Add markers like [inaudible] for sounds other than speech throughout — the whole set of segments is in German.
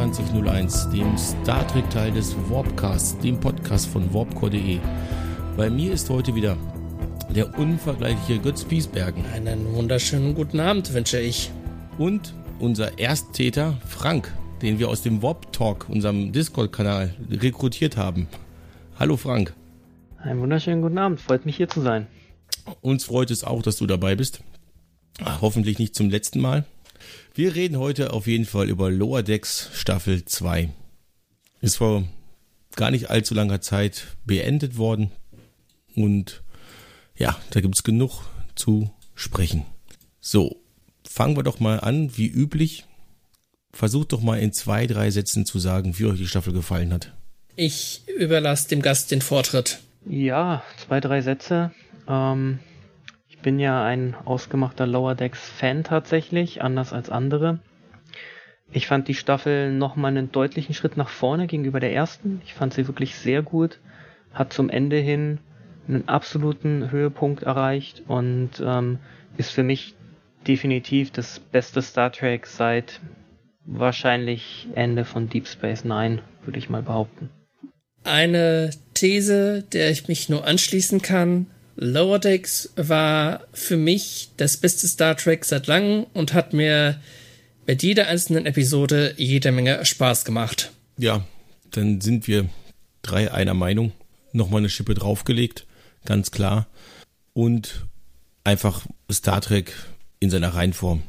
2001, dem Star Trek-Teil des Warpcasts, dem Podcast von warpcore.de. Bei mir ist heute wieder der unvergleichliche Götz Piesbergen. Einen wunderschönen guten Abend wünsche ich. Und unser Ersttäter Frank, den wir aus dem Warp Talk, unserem Discord-Kanal, rekrutiert haben. Hallo Frank. Einen wunderschönen guten Abend, freut mich hier zu sein. Uns freut es auch, dass du dabei bist. Hoffentlich nicht zum letzten Mal. Wir reden heute auf jeden Fall über Lower Decks Staffel 2. Ist vor gar nicht allzu langer Zeit beendet worden. Und ja, da gibt es genug zu sprechen. So, fangen wir doch mal an, wie üblich. Versucht doch mal in zwei, drei Sätzen zu sagen, wie euch die Staffel gefallen hat. Ich überlasse dem Gast den Vortritt. Ja, zwei, drei Sätze. Ähm, bin ja ein ausgemachter Lower Decks Fan tatsächlich, anders als andere. Ich fand die Staffel nochmal einen deutlichen Schritt nach vorne gegenüber der ersten. Ich fand sie wirklich sehr gut. Hat zum Ende hin einen absoluten Höhepunkt erreicht und ähm, ist für mich definitiv das beste Star Trek seit wahrscheinlich Ende von Deep Space Nine, würde ich mal behaupten. Eine These, der ich mich nur anschließen kann. Lower Decks war für mich das beste Star Trek seit langem und hat mir mit jeder einzelnen Episode jede Menge Spaß gemacht. Ja, dann sind wir drei einer Meinung. Nochmal eine Schippe draufgelegt, ganz klar. Und einfach Star Trek in seiner Reihenform.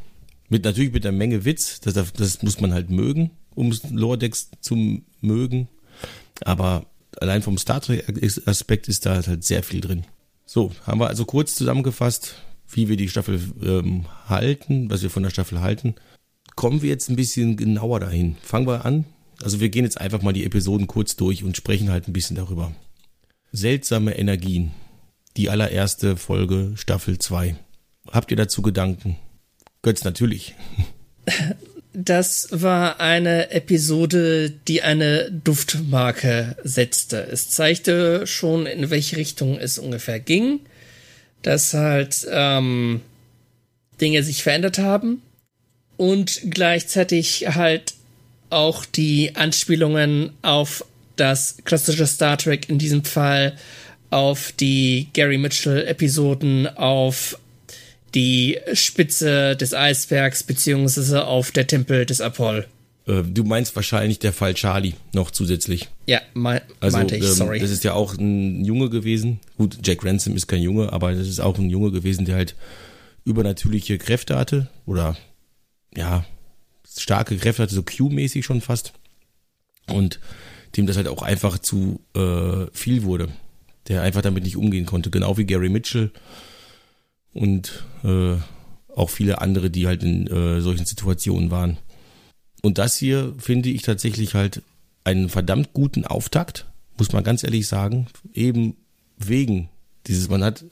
Mit natürlich mit einer Menge Witz, das, das muss man halt mögen, um Lower Decks zu mögen. Aber allein vom Star Trek-Aspekt ist da halt sehr viel drin. So, haben wir also kurz zusammengefasst, wie wir die Staffel ähm, halten, was wir von der Staffel halten. Kommen wir jetzt ein bisschen genauer dahin. Fangen wir an. Also wir gehen jetzt einfach mal die Episoden kurz durch und sprechen halt ein bisschen darüber. Seltsame Energien. Die allererste Folge Staffel 2. Habt ihr dazu Gedanken? Götz natürlich. [laughs] Das war eine Episode, die eine Duftmarke setzte. Es zeigte schon, in welche Richtung es ungefähr ging, dass halt ähm, Dinge sich verändert haben und gleichzeitig halt auch die Anspielungen auf das klassische Star Trek, in diesem Fall auf die Gary Mitchell-Episoden, auf die Spitze des Eisbergs beziehungsweise auf der Tempel des Apoll. Äh, du meinst wahrscheinlich der Fall Charlie noch zusätzlich. Ja, mein, also, meinte ich, ähm, sorry. Das ist ja auch ein Junge gewesen. Gut, Jack Ransom ist kein Junge, aber das ist auch ein Junge gewesen, der halt übernatürliche Kräfte hatte oder ja, starke Kräfte hatte, so Q-mäßig schon fast. Und dem das halt auch einfach zu äh, viel wurde. Der einfach damit nicht umgehen konnte. Genau wie Gary Mitchell und äh, auch viele andere, die halt in äh, solchen Situationen waren. Und das hier finde ich tatsächlich halt einen verdammt guten Auftakt, muss man ganz ehrlich sagen, eben wegen dieses, man hat,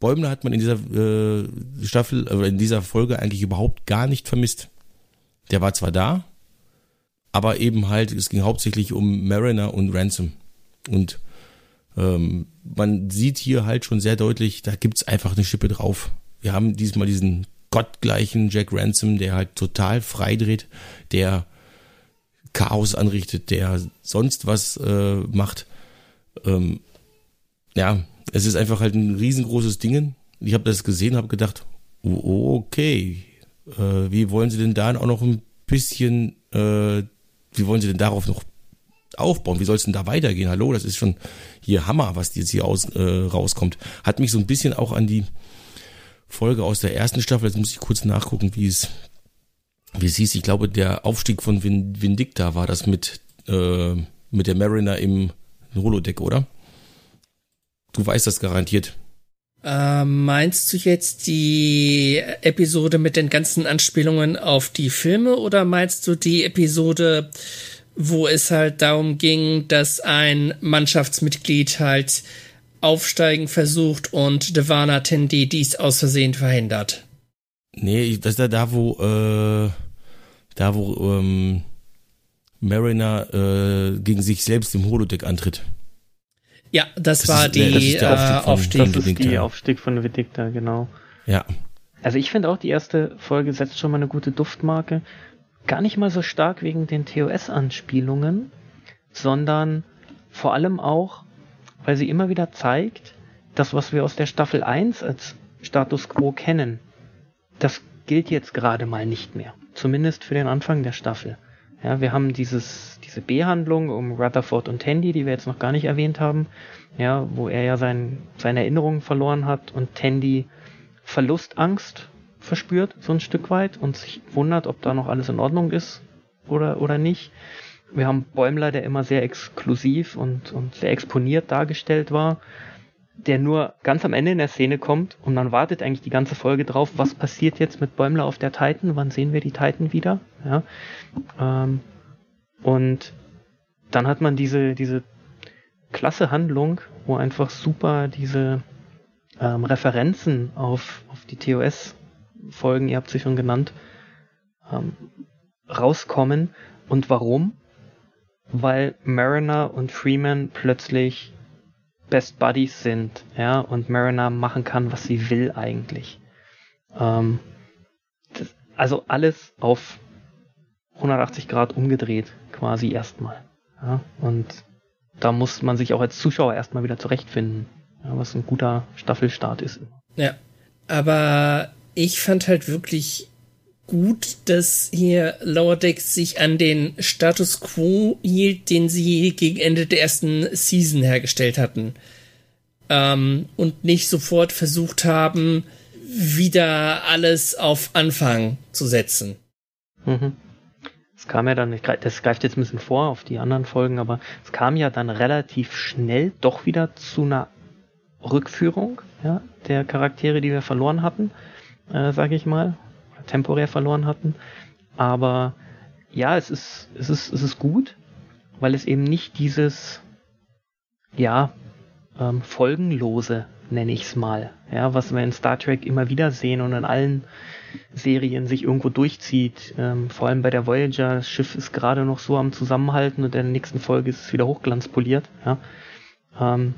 Bäumler hat man in dieser äh, Staffel, äh, in dieser Folge eigentlich überhaupt gar nicht vermisst. Der war zwar da, aber eben halt, es ging hauptsächlich um Mariner und Ransom. Und ähm, man sieht hier halt schon sehr deutlich, da gibt's einfach eine Schippe drauf. Wir haben diesmal diesen gottgleichen Jack Ransom, der halt total freidreht, der Chaos anrichtet, der sonst was äh, macht. Ähm, ja, es ist einfach halt ein riesengroßes Ding. Ich habe das gesehen, habe gedacht, okay, äh, wie wollen sie denn da auch noch ein bisschen, äh, wie wollen sie denn darauf noch aufbauen? Wie soll es denn da weitergehen? Hallo, das ist schon hier Hammer, was jetzt hier aus, äh, rauskommt. Hat mich so ein bisschen auch an die Folge aus der ersten Staffel, jetzt muss ich kurz nachgucken, wie es, wie es hieß. Ich glaube, der Aufstieg von Vin Vindicta war das mit, äh, mit der Mariner im Holodeck, oder? Du weißt das garantiert. Äh, meinst du jetzt die Episode mit den ganzen Anspielungen auf die Filme oder meinst du die Episode, wo es halt darum ging, dass ein Mannschaftsmitglied halt aufsteigen versucht und Devana Tendi dies aus Versehen verhindert? Nee, das ist ja da, wo, äh, da, wo, ähm, Mariner äh, gegen sich selbst im Holodeck antritt. Ja, das, Das war ist- nee, das die ist der Aufstieg äh, von- Aufstieg. von- Das ist die. Aufstieg von Vindicta, genau. Ja. Also ich finde auch, die erste Folge setzt schon mal eine gute Duftmarke. Gar nicht mal so stark wegen den TOS-Anspielungen, sondern vor allem auch, weil sie immer wieder zeigt, das, was wir aus der Staffel 1 als Status quo kennen, das gilt jetzt gerade mal nicht mehr. Zumindest für den Anfang der Staffel. Ja, wir haben dieses, diese B-Handlung um Rutherford und Tandy, die wir jetzt noch gar nicht erwähnt haben, ja, wo er ja sein, seine Erinnerungen verloren hat und Tandy Verlustangst verspürt, so ein Stück weit, und sich wundert, ob da noch alles in Ordnung ist oder, oder nicht. Wir haben Bäumler, der immer sehr exklusiv und, und sehr exponiert dargestellt war, der nur ganz am Ende in der Szene kommt und man wartet eigentlich die ganze Folge drauf, was passiert jetzt mit Bäumler auf der Titan, wann sehen wir die Titan wieder, ja. Ähm, und dann hat man diese, diese klasse Handlung, wo einfach super diese ähm, Referenzen auf, auf die TOS-Folgen, ihr habt sie schon genannt, ähm, rauskommen. Und warum? Weil Mariner und Freeman plötzlich Best Buddies sind, ja, und Mariner machen kann, was sie will eigentlich. Ähm, das, also alles auf 180 Grad umgedreht, quasi erstmal. Ja, und da muss man sich auch als Zuschauer erstmal wieder zurechtfinden, ja, was ein guter Staffelstart ist. Ja, aber ich fand halt wirklich gut, dass hier Lower Decks sich an den Status quo hielt, den sie gegen Ende der ersten Season hergestellt hatten. Ähm, und nicht sofort versucht haben, wieder alles auf Anfang zu setzen. Mhm es kam ja dann, das greift jetzt ein bisschen vor auf die anderen Folgen, aber es kam ja dann relativ schnell doch wieder zu einer Rückführung ja, der Charaktere, die wir verloren hatten, äh, sage ich mal, temporär verloren hatten. Aber ja, es ist, es ist, es ist gut, weil es eben nicht dieses, ja, ähm, folgenlose nenne ich es mal. Ja, was wir in Star Trek immer wieder sehen und in allen Serien sich irgendwo durchzieht. Ähm, vor allem bei der Voyager, das Schiff ist gerade noch so am Zusammenhalten und in der nächsten Folge ist es wieder hochglanzpoliert. Ja. Ähm,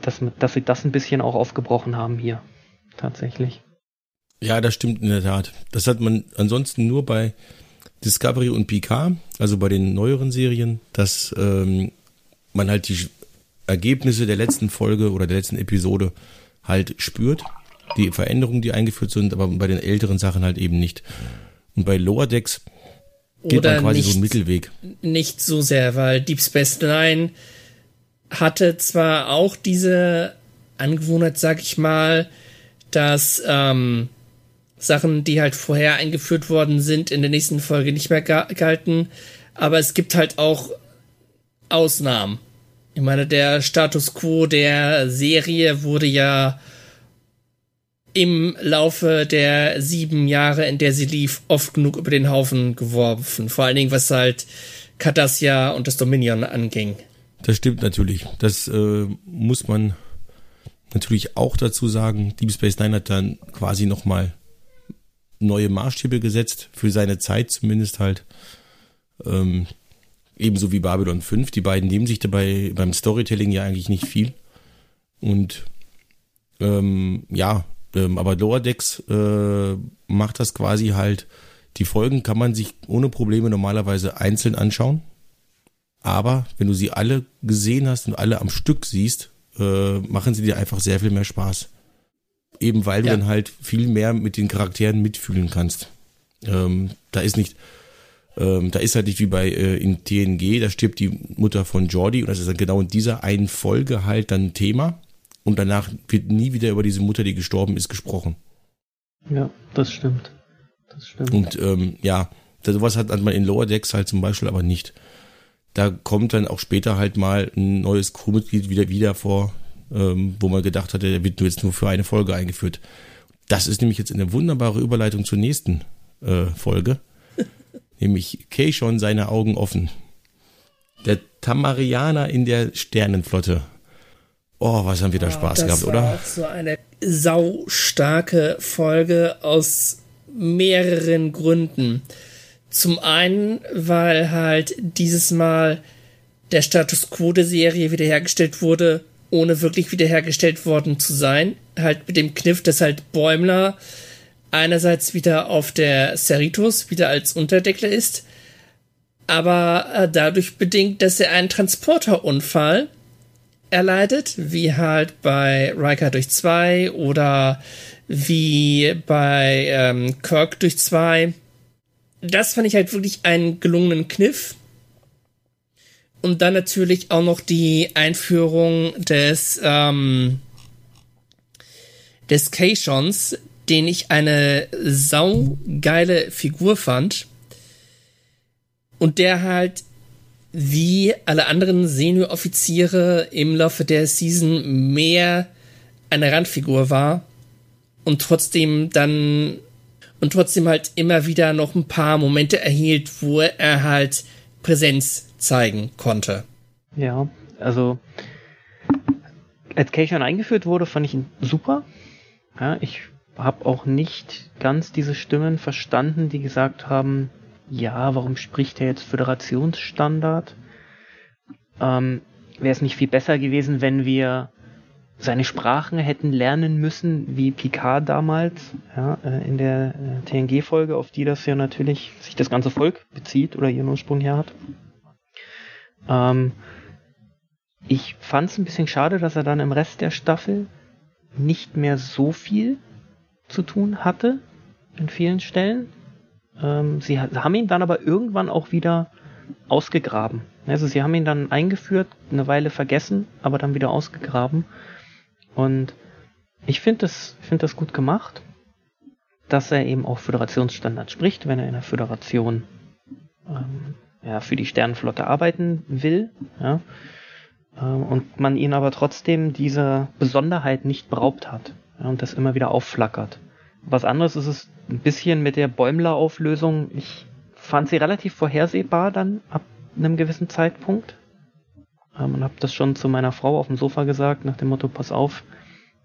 dass, dass sie das ein bisschen auch aufgebrochen haben hier. Tatsächlich. Ja, das stimmt in der Tat. Das hat man ansonsten nur bei Discovery und Picard, also bei den neueren Serien, dass ähm, man halt die Ergebnisse der letzten Folge oder der letzten Episode halt spürt. Die Veränderungen, die eingeführt sind, aber bei den älteren Sachen halt eben nicht. Und bei Lower Decks geht oder man quasi nicht, so einen Mittelweg. Nicht so sehr, weil Deep Space Nine hatte zwar auch diese Angewohnheit, sag ich mal, dass ähm, Sachen, die halt vorher eingeführt worden sind, in der nächsten Folge nicht mehr galten, aber es gibt halt auch Ausnahmen. Ich meine, der Status quo der Serie wurde ja im Laufe der sieben Jahre, in der sie lief, oft genug über den Haufen geworfen. Vor allen Dingen, was halt Cardassia und das Dominion anging. Das stimmt natürlich. Das äh, muss man natürlich auch dazu sagen. Deep Space Nine hat dann quasi nochmal neue Maßstäbe gesetzt, für seine Zeit zumindest halt. Ähm, Ebenso wie Babylon 5. Die beiden nehmen sich dabei beim Storytelling ja eigentlich nicht viel. Und ähm, ja, ähm, aber Lower Decks äh, macht das quasi halt. Die Folgen kann man sich ohne Probleme normalerweise einzeln anschauen. Aber wenn du sie alle gesehen hast und alle am Stück siehst, äh, machen sie dir einfach sehr viel mehr Spaß. Eben weil ja. du dann halt viel mehr mit den Charakteren mitfühlen kannst. Ähm, da ist nicht, ähm, da ist halt nicht wie bei äh, in TNG, da stirbt die Mutter von Jordi und das ist dann genau in dieser einen Folge halt dann Thema und danach wird nie wieder über diese Mutter, die gestorben ist, gesprochen. Ja, das stimmt. Das stimmt. Und ähm, ja, sowas hat man in Lower Decks halt zum Beispiel aber nicht. Da kommt dann auch später halt mal ein neues Crewmitglied wieder wieder vor, ähm, wo man gedacht hatte, der wird jetzt nur für eine Folge eingeführt. Das ist nämlich jetzt eine wunderbare Überleitung zur nächsten äh, Folge [laughs] nämlich Kay schon seine Augen offen. Der Tamarianer in der Sternenflotte. Oh, was haben wir da oh, Spaß gehabt, oder? Das war auch so eine saustarke Folge aus mehreren Gründen. Zum einen, weil halt dieses Mal der Status quo der Serie wiederhergestellt wurde, ohne wirklich wiederhergestellt worden zu sein. Halt mit dem Kniff, dass halt Bäumler einerseits wieder auf der Cerritos wieder als Unterdeckler ist, aber äh, dadurch bedingt, dass er einen Transporterunfall erleidet, wie halt bei Riker durch zwei oder wie bei ähm, Kirk durch zwei. Das fand ich halt wirklich einen gelungenen Kniff. Und dann natürlich auch noch die Einführung des ähm, des Keishons, den ich eine saugeile Figur fand. Und der halt wie alle anderen Senior-Offiziere im Laufe der Season mehr eine Randfigur war und trotzdem dann und trotzdem halt immer wieder noch ein paar Momente erhielt, wo er halt Präsenz zeigen konnte. Ja, also als Keishon eingeführt wurde, fand ich ihn super. Ja, ich habe auch nicht ganz diese Stimmen verstanden, die gesagt haben, ja, warum spricht er jetzt Föderationsstandard? Ähm, Wäre es nicht viel besser gewesen, wenn wir seine Sprachen hätten lernen müssen, wie Picard damals, ja, äh, in der äh, TNG-Folge, auf die das ja natürlich sich das ganze Volk bezieht oder ihren Ursprung her hat. Ähm, ich fand es ein bisschen schade, dass er dann im Rest der Staffel nicht mehr so viel zu tun hatte in vielen Stellen. Ähm, sie haben ihn dann aber irgendwann auch wieder ausgegraben. Also sie haben ihn dann eingeführt, eine Weile vergessen, aber dann wieder ausgegraben. Und ich finde das, find das gut gemacht, dass er eben auch Föderationsstandard spricht, wenn er in der Föderation ähm, ja, für die Sternenflotte arbeiten will. Ja. Ähm, und man ihn aber trotzdem dieser Besonderheit nicht beraubt hat ja, und das immer wieder aufflackert. Was anderes ist es ein bisschen mit der Bäumler-Auflösung. Ich fand sie relativ vorhersehbar dann ab einem gewissen Zeitpunkt. Ähm, und habe das schon zu meiner Frau auf dem Sofa gesagt, nach dem Motto, pass auf,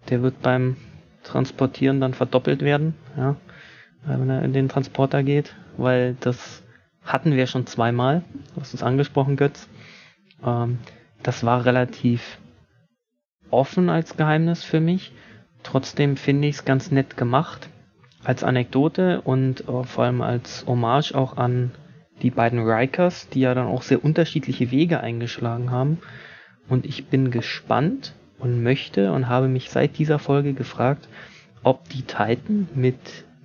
der wird beim Transportieren dann verdoppelt werden, ja, äh, wenn er in den Transporter geht, weil das hatten wir schon zweimal. Du hast es angesprochen, Götz. Ähm, das war relativ offen als Geheimnis für mich. Trotzdem finde ich es ganz nett gemacht. Als Anekdote und äh, vor allem als Hommage auch an die beiden Rikers, die ja dann auch sehr unterschiedliche Wege eingeschlagen haben. Und ich bin gespannt und möchte und habe mich seit dieser Folge gefragt, ob die Titan mit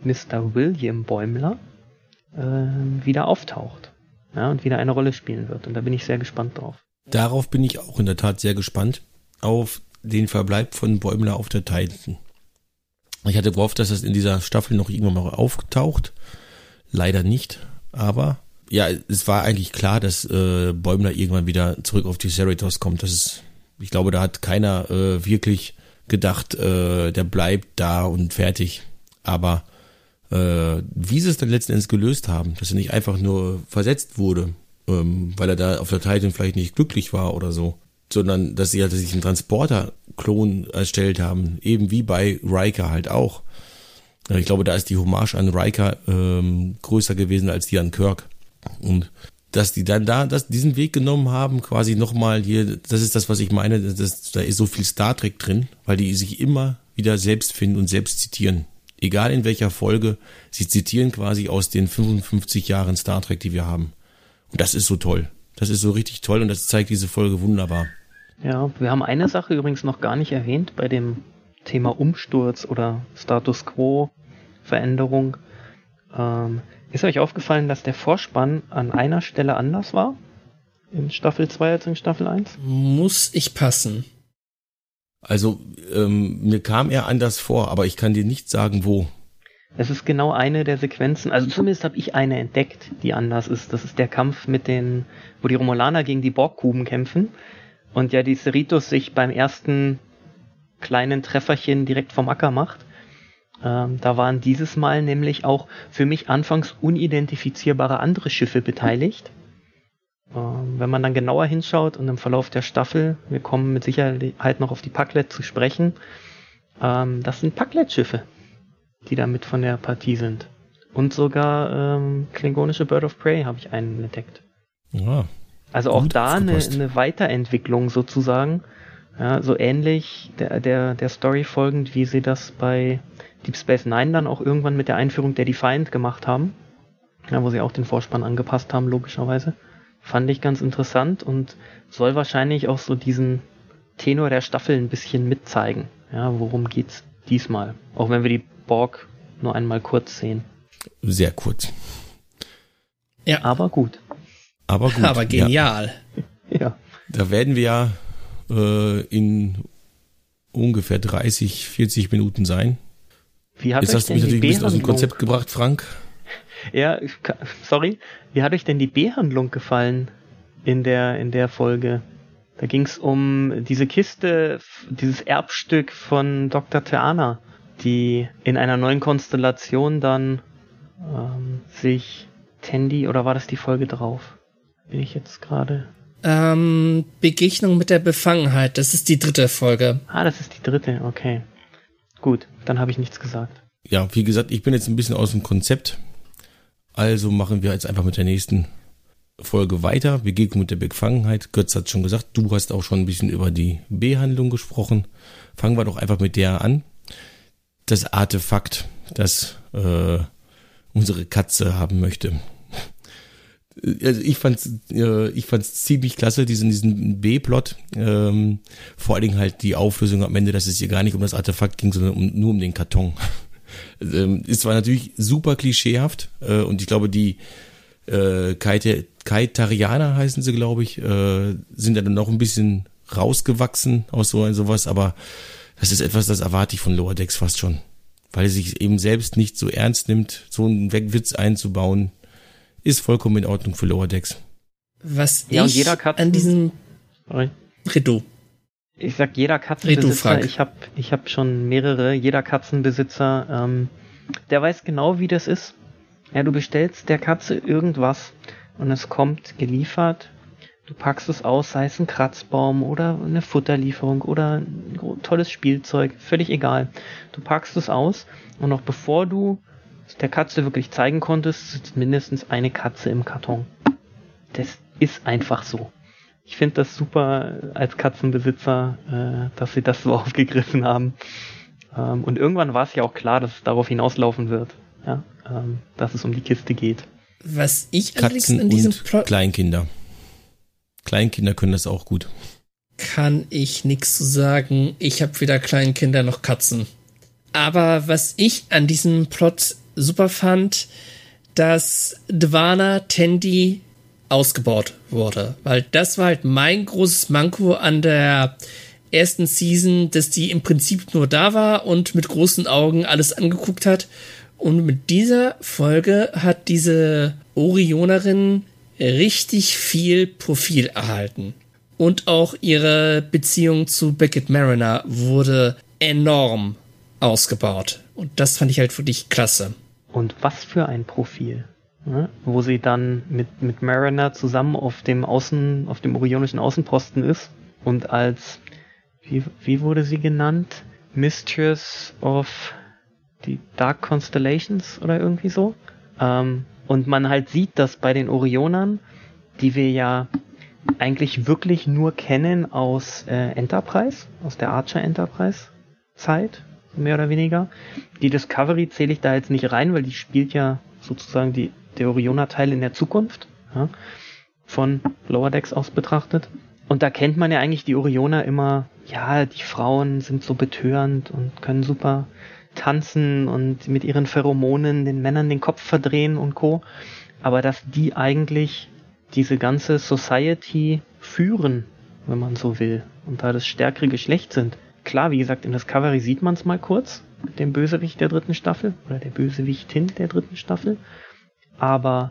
Mr. William Bäumler äh, wieder auftaucht ja, und wieder eine Rolle spielen wird. Und da bin ich sehr gespannt drauf. Darauf bin ich auch in der Tat sehr gespannt. Auf den Verbleib von Bäumler auf der Titan. Ich hatte gehofft, dass das in dieser Staffel noch irgendwann mal auftaucht. Leider nicht. Aber ja, es war eigentlich klar, dass äh, Bäumler irgendwann wieder zurück auf die Cerritos kommt. Das ist, ich glaube, da hat keiner äh, wirklich gedacht, äh, der bleibt da und fertig. Aber äh, wie sie es dann letzten Endes gelöst haben, dass er nicht einfach nur versetzt wurde, ähm, weil er da auf der Titan vielleicht nicht glücklich war oder so, sondern dass sie halt sich einen Transporter-Klon erstellt haben, eben wie bei Riker halt auch. Ich glaube, da ist die Hommage an Riker ähm, größer gewesen als die an Kirk. Und dass die dann da das, diesen Weg genommen haben, quasi nochmal hier, das ist das, was ich meine, das, da ist so viel Star Trek drin, weil die sich immer wieder selbst finden und selbst zitieren. Egal in welcher Folge, sie zitieren quasi aus den 55 Jahren Star Trek, die wir haben. Und das ist so toll. Das ist so richtig toll und das zeigt diese Folge wunderbar. Ja, wir haben eine Sache übrigens noch gar nicht erwähnt bei dem Thema Umsturz oder Status Quo Veränderung. Ähm, ist euch aufgefallen, dass der Vorspann an einer Stelle anders war? In Staffel 2 als in Staffel 1? Muss ich passen. Also, ähm, mir kam er anders vor, aber ich kann dir nicht sagen, wo. Es ist genau eine der Sequenzen, also zumindest habe ich eine entdeckt, die anders ist. Das ist der Kampf mit den, wo die Romulaner gegen die Borgkuben kämpfen und ja die Cerritos sich beim ersten kleinen Trefferchen direkt vom Acker macht. Ähm, da waren dieses Mal nämlich auch für mich anfangs unidentifizierbare andere Schiffe beteiligt. Ähm, wenn man dann genauer hinschaut und im Verlauf der Staffel, wir kommen mit Sicherheit noch auf die Packlet zu sprechen, ähm, das sind Packlet-Schiffe, die damit von der Partie sind. Und sogar ähm, klingonische Bird of Prey habe ich einen entdeckt. Ja, also auch da eine, eine, Weiterentwicklung sozusagen. Ja, so ähnlich der, der, der Story folgend, wie sie das bei Deep Space Nine dann auch irgendwann mit der Einführung der Defiant gemacht haben. Ja, wo sie auch den Vorspann angepasst haben, logischerweise. Fand ich ganz interessant und soll wahrscheinlich auch so diesen Tenor der Staffel ein bisschen mitzeigen. Ja, worum geht's diesmal? Auch wenn wir die Borg nur einmal kurz sehen. Sehr kurz. Ja. Aber gut. Aber gut. Aber genial. Ja. [laughs] ja. Da werden wir ja äh, in ungefähr 30, 40 Minuten sein. Wie hat Jetzt hast du mich natürlich ein bisschen aus dem Konzept gebracht, Frank. Ja, sorry. Wie hat euch denn die B-Handlung gefallen in der, in der Folge? Da ging es um diese Kiste, dieses Erbstück von Dr. Theana, die in einer neuen Konstellation dann ähm, sich Tandy, oder war das die Folge drauf? Bin ich jetzt gerade. Ähm, Begegnung mit der Befangenheit, das ist die dritte Folge. Ah, das ist die dritte, okay. Gut, dann habe ich nichts gesagt. Ja, wie gesagt, ich bin jetzt ein bisschen aus dem Konzept. Also machen wir jetzt einfach mit der nächsten Folge weiter. Begegnung mit der Befangenheit. Götz hat schon gesagt, du hast auch schon ein bisschen über die Behandlung gesprochen. Fangen wir doch einfach mit der an. Das Artefakt, das äh, unsere Katze haben möchte. Also ich fand's, äh, ich fand's ziemlich klasse, diesen, diesen B-Plot. Ähm, vor allen Dingen halt die Auflösung am Ende, dass es hier gar nicht um das Artefakt ging, sondern um, nur um den Karton. Ähm, ist zwar natürlich super klischeehaft äh, und ich glaube, die äh, Kaitarianer heißen sie, glaube ich, äh, sind dann noch ein bisschen rausgewachsen aus so sowas, aber das ist etwas, das erwarte ich von Lower Decks fast schon. Weil er sich eben selbst nicht so ernst nimmt, so einen Witz einzubauen, ist vollkommen in Ordnung für Lower Decks. Was ja, ich an diesem Sorry. Redo. Ich sag jeder Katzenbesitzer, ich habe ich hab schon mehrere, jeder Katzenbesitzer, ähm, der weiß genau, wie das ist. Ja, du bestellst der Katze irgendwas und es kommt geliefert. Du packst es aus, sei es ein Kratzbaum oder eine Futterlieferung oder ein tolles Spielzeug, völlig egal. Du packst es aus und noch bevor du der Katze wirklich zeigen konntest, sitzt mindestens eine Katze im Karton. Das ist einfach so. Ich finde das super als Katzenbesitzer, äh, dass sie das so [laughs] aufgegriffen haben. Ähm, und irgendwann war es ja auch klar, dass es darauf hinauslaufen wird, ja, ähm, dass es um die Kiste geht. Was ich Katzen in diesem und Plot Kleinkinder. Kleinkinder können das auch gut. Kann ich nichts zu sagen. Ich habe weder Kleinkinder noch Katzen. Aber was ich an diesem Plot super fand, dass Dwana Tandy ausgebaut wurde. Weil das war halt mein großes Manko an der ersten Season, dass die im Prinzip nur da war und mit großen Augen alles angeguckt hat. Und mit dieser Folge hat diese Orionerin richtig viel Profil erhalten. Und auch ihre Beziehung zu Beckett Mariner wurde enorm ausgebaut. Und das fand ich halt wirklich klasse. Und was für ein Profil. Ne? Wo sie dann mit, mit Mariner zusammen auf dem Außen, auf dem orionischen Außenposten ist und als, wie, wie wurde sie genannt? Mistress of the Dark Constellations oder irgendwie so. Ähm, und man halt sieht, dass bei den Orionern, die wir ja eigentlich wirklich nur kennen aus äh, Enterprise, aus der Archer Enterprise Zeit, mehr oder weniger. Die Discovery zähle ich da jetzt nicht rein, weil die spielt ja sozusagen die, der Orioner-Teil in der Zukunft, ja, von Lower Decks aus betrachtet. Und da kennt man ja eigentlich die Orioner immer, ja, die Frauen sind so betörend und können super tanzen und mit ihren Pheromonen den Männern den Kopf verdrehen und co. Aber dass die eigentlich diese ganze Society führen, wenn man so will, und da das stärkere Geschlecht sind, klar, wie gesagt, in Discovery sieht man es mal kurz, mit dem Bösewicht der dritten Staffel oder der Bösewichtin der dritten Staffel. Aber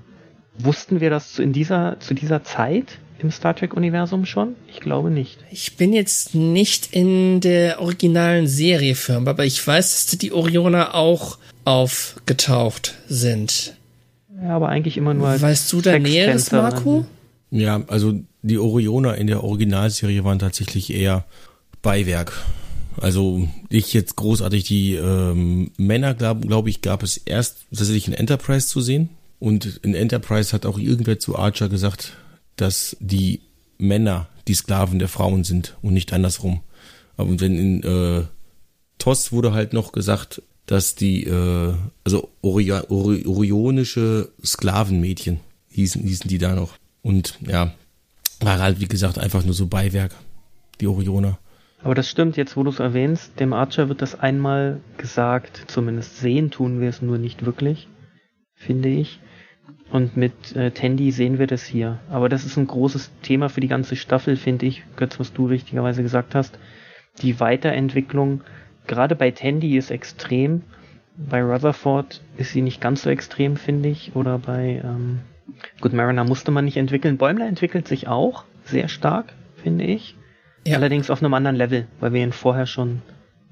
wussten wir das in dieser, zu dieser Zeit im Star Trek-Universum schon? Ich glaube nicht. Ich bin jetzt nicht in der originalen Serie firm, aber ich weiß, dass die Orioner auch aufgetaucht sind. Ja, aber eigentlich immer nur als Weißt du da Näheres, Marco? Ja, also die Orioner in der Originalserie waren tatsächlich eher Beiwerk. Also ich jetzt großartig die ähm, Männer, glaube glaub ich, gab es erst tatsächlich in Enterprise zu sehen. Und in Enterprise hat auch irgendwer zu Archer gesagt, dass die Männer die Sklaven der Frauen sind und nicht andersrum. Und wenn in äh, TOS wurde halt noch gesagt, dass die, äh, also Ori Ori orionische Sklavenmädchen hießen, hießen die da noch. Und ja, war halt, wie gesagt, einfach nur so Beiwerk, die Orioner. Aber das stimmt, jetzt wo du es erwähnst, dem Archer wird das einmal gesagt, zumindest sehen tun wir es nur nicht wirklich, finde ich. Und mit äh, Tandy sehen wir das hier. Aber das ist ein großes Thema für die ganze Staffel, finde ich, Götz, was du richtigerweise gesagt hast. Die Weiterentwicklung, gerade bei Tandy ist extrem. Bei Rutherford ist sie nicht ganz so extrem, finde ich. Oder bei ähm, Good Mariner musste man nicht entwickeln. Bäumler entwickelt sich auch sehr stark, finde ich. Ja. Allerdings auf einem anderen Level, weil wir ihn vorher schon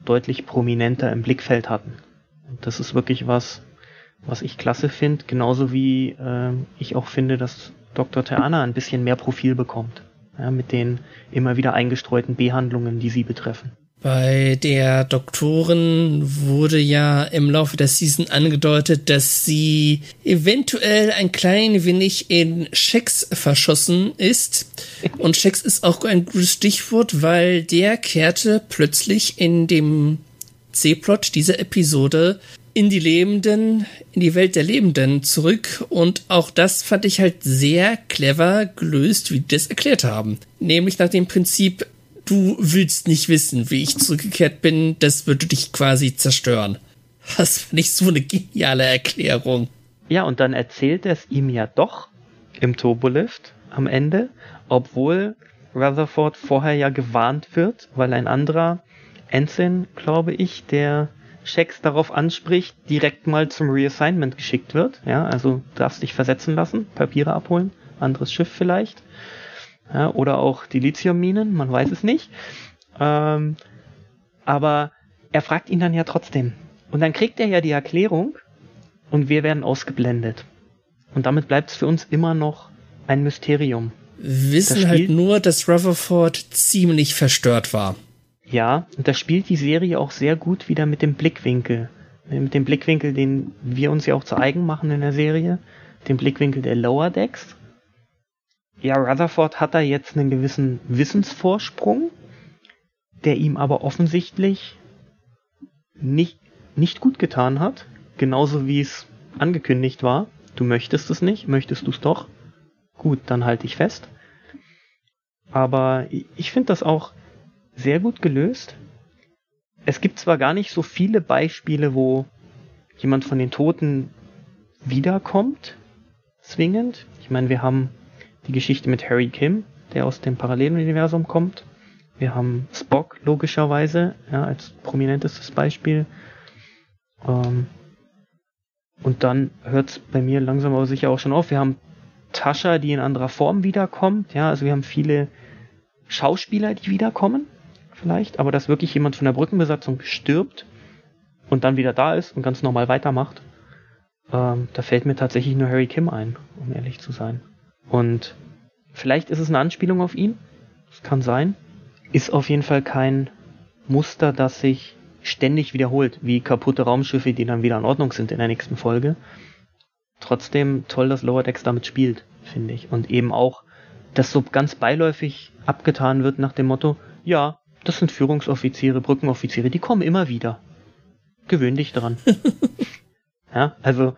deutlich prominenter im Blickfeld hatten. Und das ist wirklich was, was ich klasse finde, genauso wie äh, ich auch finde, dass Dr. Theana ein bisschen mehr Profil bekommt, ja, mit den immer wieder eingestreuten Behandlungen, die sie betreffen. Bei der Doktorin wurde ja im Laufe der Season angedeutet, dass sie eventuell ein klein wenig in Schecks verschossen ist. Und Schecks ist auch ein gutes Stichwort, weil der kehrte plötzlich in dem C-Plot dieser Episode in die Lebenden, in die Welt der Lebenden zurück. Und auch das fand ich halt sehr clever gelöst, wie die das erklärt haben. Nämlich nach dem Prinzip, du willst nicht wissen, wie ich zurückgekehrt bin, das würde dich quasi zerstören. Das fand ich so eine geniale Erklärung. Ja, und dann erzählt er es ihm ja doch im Turbolift am Ende, obwohl Rutherford vorher ja gewarnt wird, weil ein anderer Ensign, glaube ich, der Checks darauf anspricht, direkt mal zum Reassignment geschickt wird. Ja, also darfst dich versetzen lassen, Papiere abholen, anderes Schiff vielleicht. Ja, oder auch die Lithiumminen, man weiß es nicht. Ähm, aber er fragt ihn dann ja trotzdem. Und dann kriegt er ja die Erklärung und wir werden ausgeblendet. Und damit bleibt es für uns immer noch ein Mysterium. Wir wissen halt nur, dass Rutherford ziemlich verstört war. Ja, und da spielt die Serie auch sehr gut wieder mit dem Blickwinkel. Mit dem Blickwinkel, den wir uns ja auch zu eigen machen in der Serie. Dem Blickwinkel der Lower Decks. Ja, Rutherford hat da jetzt einen gewissen Wissensvorsprung, der ihm aber offensichtlich nicht, nicht gut getan hat. Genauso wie es angekündigt war. Du möchtest es nicht, möchtest du es doch? Gut, dann halte ich fest. Aber ich finde das auch sehr gut gelöst. Es gibt zwar gar nicht so viele Beispiele, wo jemand von den Toten wiederkommt, zwingend. Ich meine, wir haben die Geschichte mit Harry Kim, der aus dem Paralleluniversum kommt. Wir haben Spock, logischerweise, ja, als prominentestes Beispiel. Ähm, und dann hört es bei mir langsam aber sicher auch schon auf. Wir haben Tascha, die in anderer Form wiederkommt. Ja, also wir haben viele Schauspieler, die wiederkommen vielleicht, aber dass wirklich jemand von der Brückenbesatzung stirbt und dann wieder da ist und ganz normal weitermacht, ähm, da fällt mir tatsächlich nur Harry Kim ein, um ehrlich zu sein. Und vielleicht ist es eine Anspielung auf ihn, das kann sein, ist auf jeden Fall kein Muster, das sich ständig wiederholt, wie kaputte Raumschiffe, die dann wieder in Ordnung sind in der nächsten Folge. Trotzdem toll, dass Lower Decks damit spielt, finde ich. Und eben auch, dass so ganz beiläufig abgetan wird nach dem Motto, ja, das sind Führungsoffiziere, Brückenoffiziere, die kommen immer wieder. Gewöhn dich dran. [laughs] ja, also.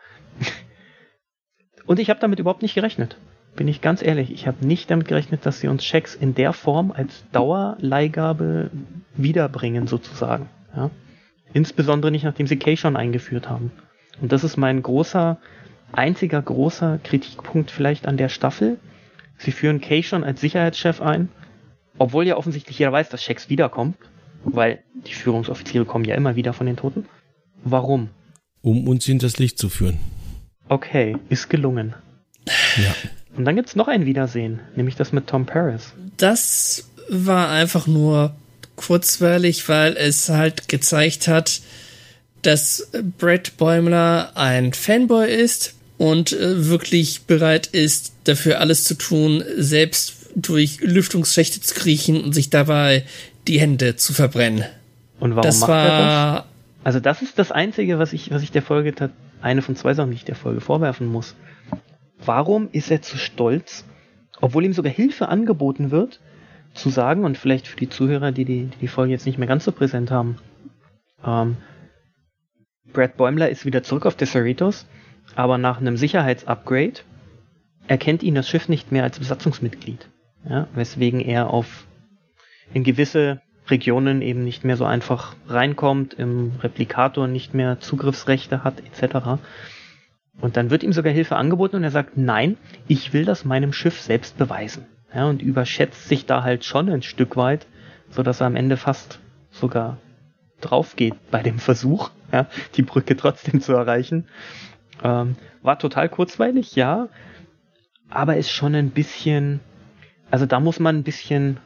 Und ich habe damit überhaupt nicht gerechnet. Bin ich ganz ehrlich. Ich habe nicht damit gerechnet, dass sie uns Schecks in der Form als Dauerleihgabe wiederbringen, sozusagen. Ja? Insbesondere nicht, nachdem sie Kay schon eingeführt haben. Und das ist mein großer, einziger großer Kritikpunkt vielleicht an der Staffel. Sie führen Kay schon als Sicherheitschef ein obwohl ja offensichtlich jeder weiß, dass Shax wiederkommt, weil die Führungsoffiziere kommen ja immer wieder von den Toten. Warum? Um uns hinters Licht zu führen. Okay, ist gelungen. Ja. Und dann gibt's noch ein Wiedersehen, nämlich das mit Tom Paris. Das war einfach nur kurzweilig, weil es halt gezeigt hat, dass Brett Bäumler ein Fanboy ist und äh, wirklich bereit ist, dafür alles zu tun, selbst durch Lüftungsschächte zu kriechen und sich dabei die Hände zu verbrennen. Und warum das macht er das? Also das ist das Einzige, was ich, was ich der Folge, eine von zwei Sachen, die ich der Folge vorwerfen muss. Warum ist er zu stolz, obwohl ihm sogar Hilfe angeboten wird, zu sagen und vielleicht für die Zuhörer, die die, die, die Folge jetzt nicht mehr ganz so präsent haben. Ähm, Brad Bäumler ist wieder zurück auf der Cerritos, aber nach einem Sicherheitsupgrade erkennt ihn das Schiff nicht mehr als Besatzungsmitglied. Ja, weswegen er auf in gewisse Regionen eben nicht mehr so einfach reinkommt, im Replikator nicht mehr Zugriffsrechte hat, etc. Und dann wird ihm sogar Hilfe angeboten und er sagt, nein, ich will das meinem Schiff selbst beweisen. Ja, und überschätzt sich da halt schon ein Stück weit, so dass er am Ende fast sogar drauf geht bei dem Versuch, ja, die Brücke trotzdem zu erreichen. Ähm, war total kurzweilig, ja, aber ist schon ein bisschen, also da muss man ein bisschen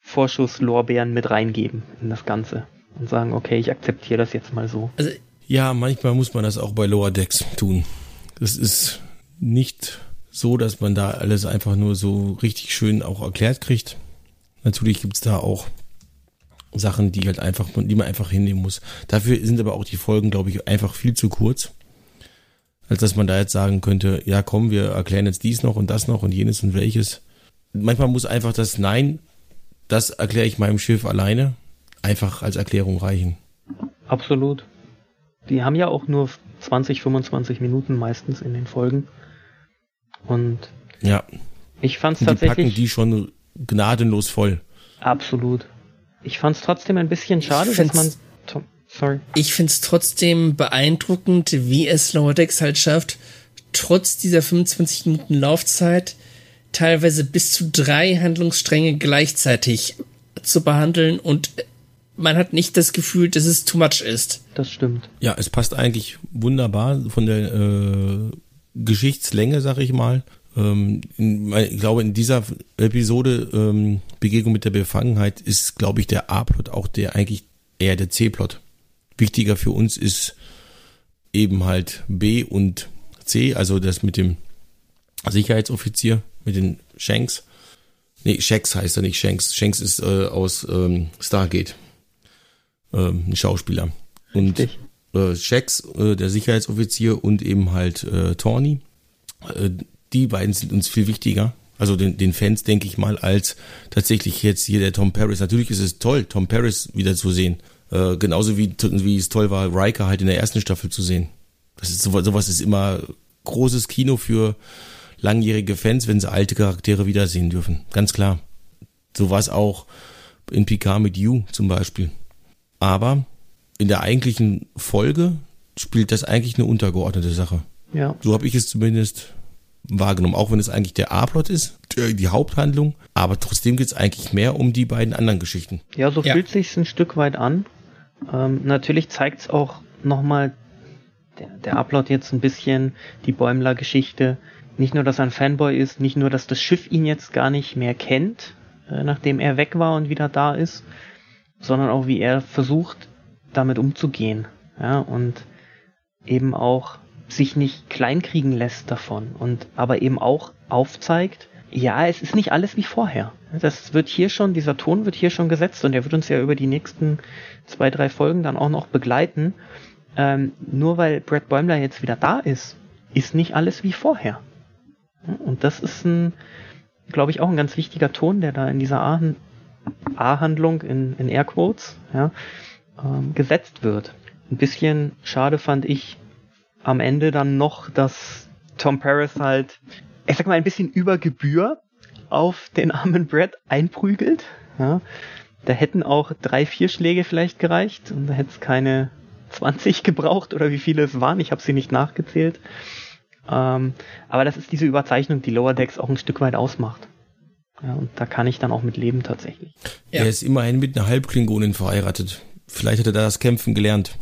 Vorschusslorbeeren mit reingeben in das Ganze und sagen, okay, ich akzeptiere das jetzt mal so. Also ja, manchmal muss man das auch bei Lower Decks tun. Das ist nicht so, dass man da alles einfach nur so richtig schön auch erklärt kriegt. Natürlich gibt's da auch Sachen, die halt einfach, die man einfach hinnehmen muss. Dafür sind aber auch die Folgen, glaube ich, einfach viel zu kurz. Als dass man da jetzt sagen könnte, ja komm, wir erklären jetzt dies noch und das noch und jenes und welches. Manchmal muss einfach das Nein, das erkläre ich meinem Schiff alleine, einfach als Erklärung reichen. Absolut. Die haben ja auch nur 20, 25 Minuten meistens in den Folgen. Und ja. ich fand es tatsächlich. Die packen die schon gnadenlos voll. Absolut. Ich fand es trotzdem ein bisschen schade, dass man. Sorry. Ich finde es trotzdem beeindruckend, wie es Lower Decks halt schafft, trotz dieser 25 Minuten Laufzeit teilweise bis zu drei Handlungsstränge gleichzeitig zu behandeln und man hat nicht das Gefühl, dass es too much ist. Das stimmt. Ja, es passt eigentlich wunderbar von der äh, Geschichtslänge, sag ich mal. Ähm, in, ich glaube, in dieser Episode ähm, Begegnung mit der Befangenheit ist, glaube ich, der A-Plot auch der eigentlich eher der C-Plot. Wichtiger für uns ist eben halt B und C, also das mit dem Sicherheitsoffizier, mit den Shanks. Nee, Shanks heißt er nicht Shanks. Shanks ist äh, aus ähm, Stargate. Ähm, ein Schauspieler. Und äh, Shax, äh, der Sicherheitsoffizier und eben halt äh, Tawny. Äh, die beiden sind uns viel wichtiger. Also den, den Fans, denke ich mal, als tatsächlich jetzt hier der Tom Paris. Natürlich ist es toll, Tom Paris wieder zu sehen. Äh, genauso wie, wie es toll war, Riker halt in der ersten Staffel zu sehen. Das ist sowas, sowas ist immer großes Kino für langjährige Fans, wenn sie alte Charaktere wiedersehen dürfen. Ganz klar. So war es auch in Picard mit You zum Beispiel. Aber in der eigentlichen Folge spielt das eigentlich eine untergeordnete Sache. Ja. So habe ich es zumindest wahrgenommen, auch wenn es eigentlich der A-Plot ist, die Haupthandlung, aber trotzdem geht es eigentlich mehr um die beiden anderen Geschichten. Ja, so ja. fühlt sich ein Stück weit an. Ähm, natürlich zeigt es auch nochmal der, der A-Plot jetzt ein bisschen die Bäumler-Geschichte. Nicht nur, dass er ein Fanboy ist, nicht nur, dass das Schiff ihn jetzt gar nicht mehr kennt, äh, nachdem er weg war und wieder da ist, sondern auch wie er versucht, damit umzugehen. Ja, und eben auch sich nicht kleinkriegen lässt davon und aber eben auch aufzeigt, ja, es ist nicht alles wie vorher. Das wird hier schon, dieser Ton wird hier schon gesetzt und der wird uns ja über die nächsten zwei, drei Folgen dann auch noch begleiten. Ähm, nur weil Brad Bäumler jetzt wieder da ist, ist nicht alles wie vorher. Und das ist ein, glaube ich, auch ein ganz wichtiger Ton, der da in dieser A-Handlung in, in Airquotes ja, ähm, gesetzt wird. Ein bisschen schade fand ich am Ende dann noch, dass Tom Paris halt, ich sag mal, ein bisschen über Gebühr auf den armen Brad einprügelt. Ja. Da hätten auch drei, vier Schläge vielleicht gereicht und da hätte es keine 20 gebraucht oder wie viele es waren. Ich habe sie nicht nachgezählt. Ähm, aber das ist diese Überzeichnung, die Lower Decks auch ein Stück weit ausmacht. Ja, und da kann ich dann auch mit leben tatsächlich. Ja. Er ist immerhin mit einer Halbklingonin verheiratet. Vielleicht hat er da das Kämpfen gelernt.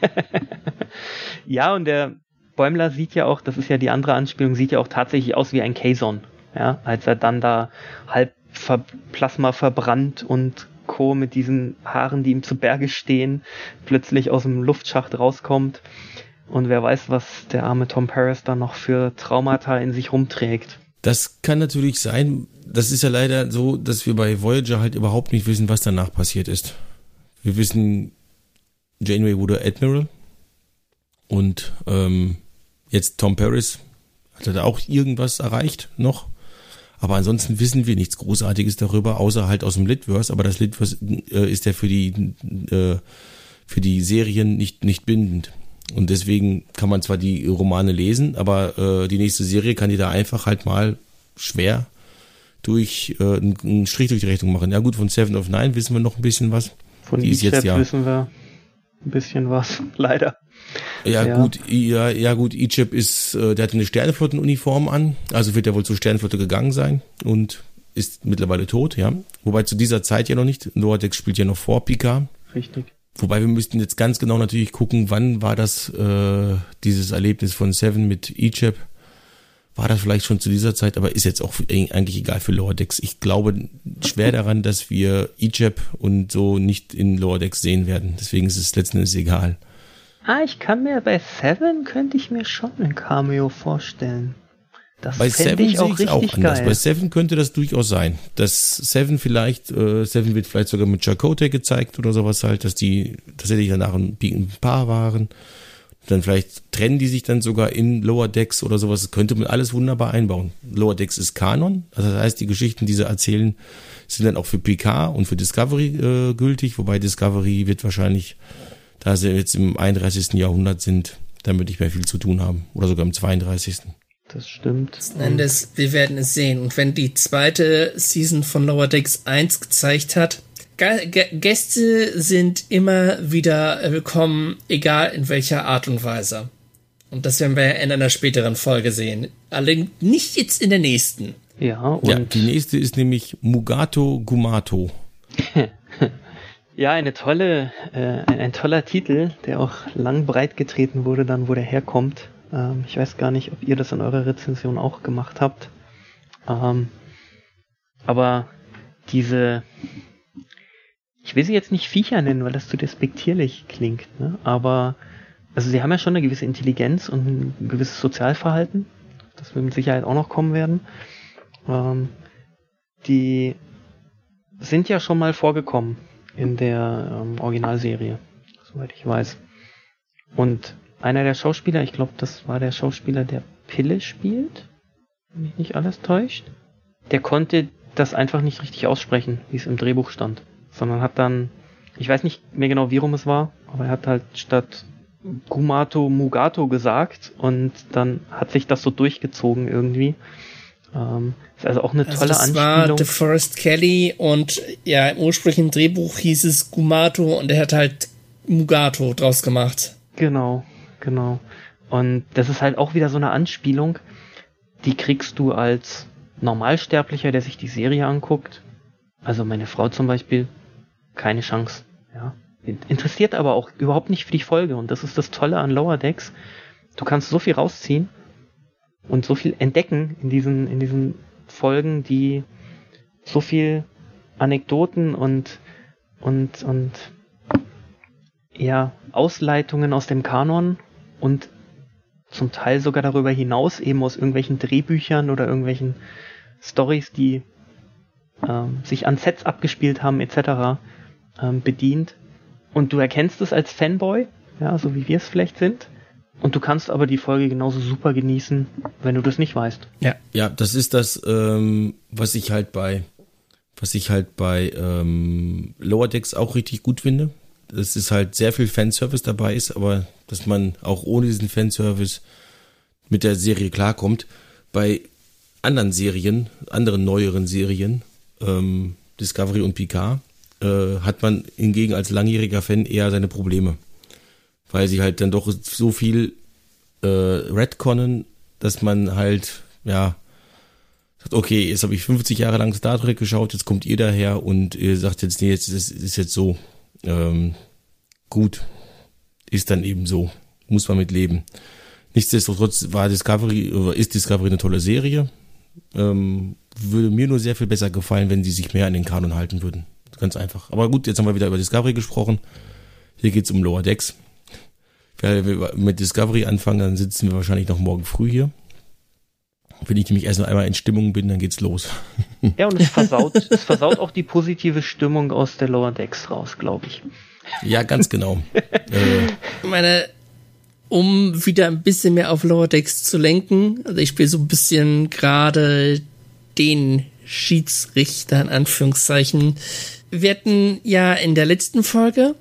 [laughs] ja, und der Bäumler sieht ja auch, das ist ja die andere Anspielung, sieht ja auch tatsächlich aus wie ein Kazon. Ja, als er dann da halb ver Plasma verbrannt und Co. mit diesen Haaren, die ihm zu Berge stehen, plötzlich aus dem Luftschacht rauskommt. Und wer weiß, was der arme Tom Paris da noch für Traumata in sich rumträgt. Das kann natürlich sein. Das ist ja leider so, dass wir bei Voyager halt überhaupt nicht wissen, was danach passiert ist. Wir wissen, Janeway wurde Admiral und ähm, jetzt Tom Paris hat er da auch irgendwas erreicht noch. Aber ansonsten wissen wir nichts Großartiges darüber, außer halt aus dem Litverse. Aber das Litverse äh, ist ja für die, äh, für die Serien nicht, nicht bindend. Und deswegen kann man zwar die Romane lesen, aber äh, die nächste Serie kann die da einfach halt mal schwer durch äh, einen Strich durch die Rechnung machen. Ja gut, von Seven of Nine wissen wir noch ein bisschen was. Von die ist jetzt ja wissen wir ein bisschen was, [laughs] leider. Ja, ja, gut, ja, ja gut, Egypt ist, äh, der hat eine Sternenflottenuniform an, also wird er wohl zur Sternenflotte gegangen sein und ist mittlerweile tot, ja. Wobei zu dieser Zeit ja noch nicht. Nordex spielt ja noch vor Pika. Richtig. Wobei wir müssten jetzt ganz genau natürlich gucken, wann war das, äh, dieses Erlebnis von Seven mit Egypt. War das vielleicht schon zu dieser Zeit, aber ist jetzt auch eigentlich egal für Lower Decks. Ich glaube schwer daran, dass wir Egypt und so nicht in Lower Decks sehen werden. Deswegen ist es letzten Endes egal. Ah, ich kann mir bei Seven könnte ich mir schon ein Cameo vorstellen. Das bei Seven ich auch, richtig auch anders. Geil. Bei Seven könnte das durchaus sein. Dass Seven vielleicht, äh, Seven wird vielleicht sogar mit Chakotay gezeigt oder sowas halt, dass die tatsächlich danach ein, ein Paar waren. Dann vielleicht trennen die sich dann sogar in Lower Decks oder sowas. Das könnte man alles wunderbar einbauen. Lower Decks ist Kanon. Also das heißt, die Geschichten, die sie erzählen, sind dann auch für PK und für Discovery äh, gültig. Wobei Discovery wird wahrscheinlich, da sie jetzt im 31. Jahrhundert sind, damit nicht mehr viel zu tun haben. Oder sogar im 32. Das stimmt. Letzten Endes, wir werden es sehen. Und wenn die zweite Season von Lower Decks 1 gezeigt hat, Gäste sind immer wieder willkommen, egal in welcher Art und Weise. Und das werden wir in einer späteren Folge sehen. Allerdings nicht jetzt in der nächsten. Ja, und ja, die nächste ist nämlich Mugato Gumato. [laughs] ja, eine tolle, äh, ein, ein, toller Titel, der auch lang breit getreten wurde, dann wo der herkommt. Ähm, ich weiß gar nicht, ob ihr das in eurer Rezension auch gemacht habt. Ähm, aber diese, ich will sie jetzt nicht Viecher nennen, weil das zu despektierlich klingt, ne? aber also sie haben ja schon eine gewisse Intelligenz und ein gewisses Sozialverhalten, das wir mit Sicherheit auch noch kommen werden. Ähm, die sind ja schon mal vorgekommen in der ähm, Originalserie, soweit ich weiß. Und einer der Schauspieler, ich glaube, das war der Schauspieler, der Pille spielt, wenn mich nicht alles täuscht, der konnte das einfach nicht richtig aussprechen, wie es im Drehbuch stand, sondern hat dann, ich weiß nicht mehr genau, wie rum es war, aber er hat halt statt Gumato Mugato gesagt und dann hat sich das so durchgezogen irgendwie. Ähm, ist also auch eine also tolle das Anspielung. war DeForest Kelly und ja, im ursprünglichen Drehbuch hieß es Gumato und er hat halt Mugato draus gemacht. Genau, Genau. Und das ist halt auch wieder so eine Anspielung, die kriegst du als Normalsterblicher, der sich die Serie anguckt. Also meine Frau zum Beispiel, keine Chance. Ja. Interessiert aber auch überhaupt nicht für die Folge. Und das ist das Tolle an Lower Decks. Du kannst so viel rausziehen und so viel entdecken in diesen, in diesen Folgen, die so viel Anekdoten und, und, und, ja, Ausleitungen aus dem Kanon und zum Teil sogar darüber hinaus eben aus irgendwelchen Drehbüchern oder irgendwelchen Stories, die ähm, sich an Sets abgespielt haben etc. Ähm, bedient. Und du erkennst es als Fanboy, ja, so wie wir es vielleicht sind. Und du kannst aber die Folge genauso super genießen, wenn du das nicht weißt. Ja, ja, das ist das, ähm, was ich halt bei, was ich halt bei ähm, Lower Decks auch richtig gut finde dass es halt sehr viel Fanservice dabei ist, aber dass man auch ohne diesen Fanservice mit der Serie klarkommt. Bei anderen Serien, anderen neueren Serien, ähm, Discovery und Picard, äh, hat man hingegen als langjähriger Fan eher seine Probleme. Weil sie halt dann doch so viel äh, Redconnen, dass man halt, ja, sagt, okay, jetzt habe ich 50 Jahre lang Star Trek geschaut, jetzt kommt ihr daher und ihr sagt jetzt, nee, jetzt ist, ist jetzt so ähm, gut, ist dann eben so, muss man mit leben. Nichtsdestotrotz war Discovery, oder ist Discovery eine tolle Serie. Ähm, würde mir nur sehr viel besser gefallen, wenn sie sich mehr an den Kanon halten würden. Ganz einfach. Aber gut, jetzt haben wir wieder über Discovery gesprochen. Hier geht's um Lower Decks. Wenn wir mit Discovery anfangen, dann sitzen wir wahrscheinlich noch morgen früh hier. Wenn ich nämlich erst noch einmal in Stimmung bin, dann geht's los. Ja, und es versaut, [laughs] es versaut auch die positive Stimmung aus der Lower Decks raus, glaube ich. Ja, ganz genau. [laughs] äh. Meine, um wieder ein bisschen mehr auf Lower Decks zu lenken, also ich spiele so ein bisschen gerade den Schiedsrichter in Anführungszeichen. Wir hatten ja in der letzten Folge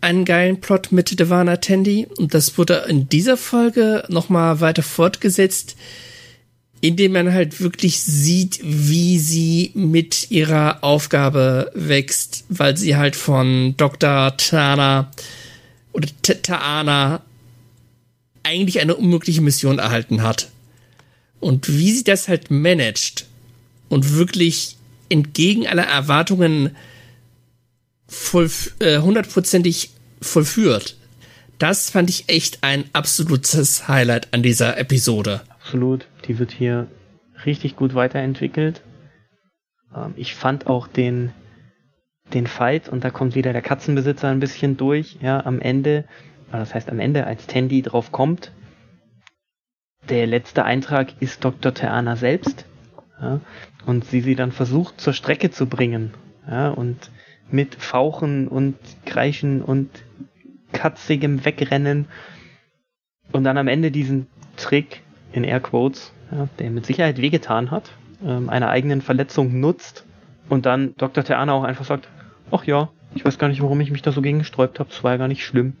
einen geilen Plot mit Devana Tandy und das wurde in dieser Folge nochmal weiter fortgesetzt, indem man halt wirklich sieht, wie sie mit ihrer Aufgabe wächst, weil sie halt von Dr. Tana oder Taana eigentlich eine unmögliche Mission erhalten hat. Und wie sie das halt managt und wirklich entgegen aller Erwartungen voll, äh, hundertprozentig vollführt. Das fand ich echt ein absolutes Highlight an dieser Episode. Absolut. Die wird hier richtig gut weiterentwickelt. Ähm, ich fand auch den, den Fight, und da kommt wieder der Katzenbesitzer ein bisschen durch, ja, am Ende, das heißt am Ende, als Tandy drauf kommt, der letzte Eintrag ist Dr. Theana selbst, ja, und sie sie dann versucht zur Strecke zu bringen, ja, und mit Fauchen und Kreischen und katzigem Wegrennen und dann am Ende diesen Trick in Airquotes, ja, der mit Sicherheit wehgetan hat, ähm, einer eigenen Verletzung nutzt und dann Dr. Theana auch einfach sagt, ach ja, ich weiß gar nicht, warum ich mich da so gegen gesträubt habe, es war ja gar nicht schlimm.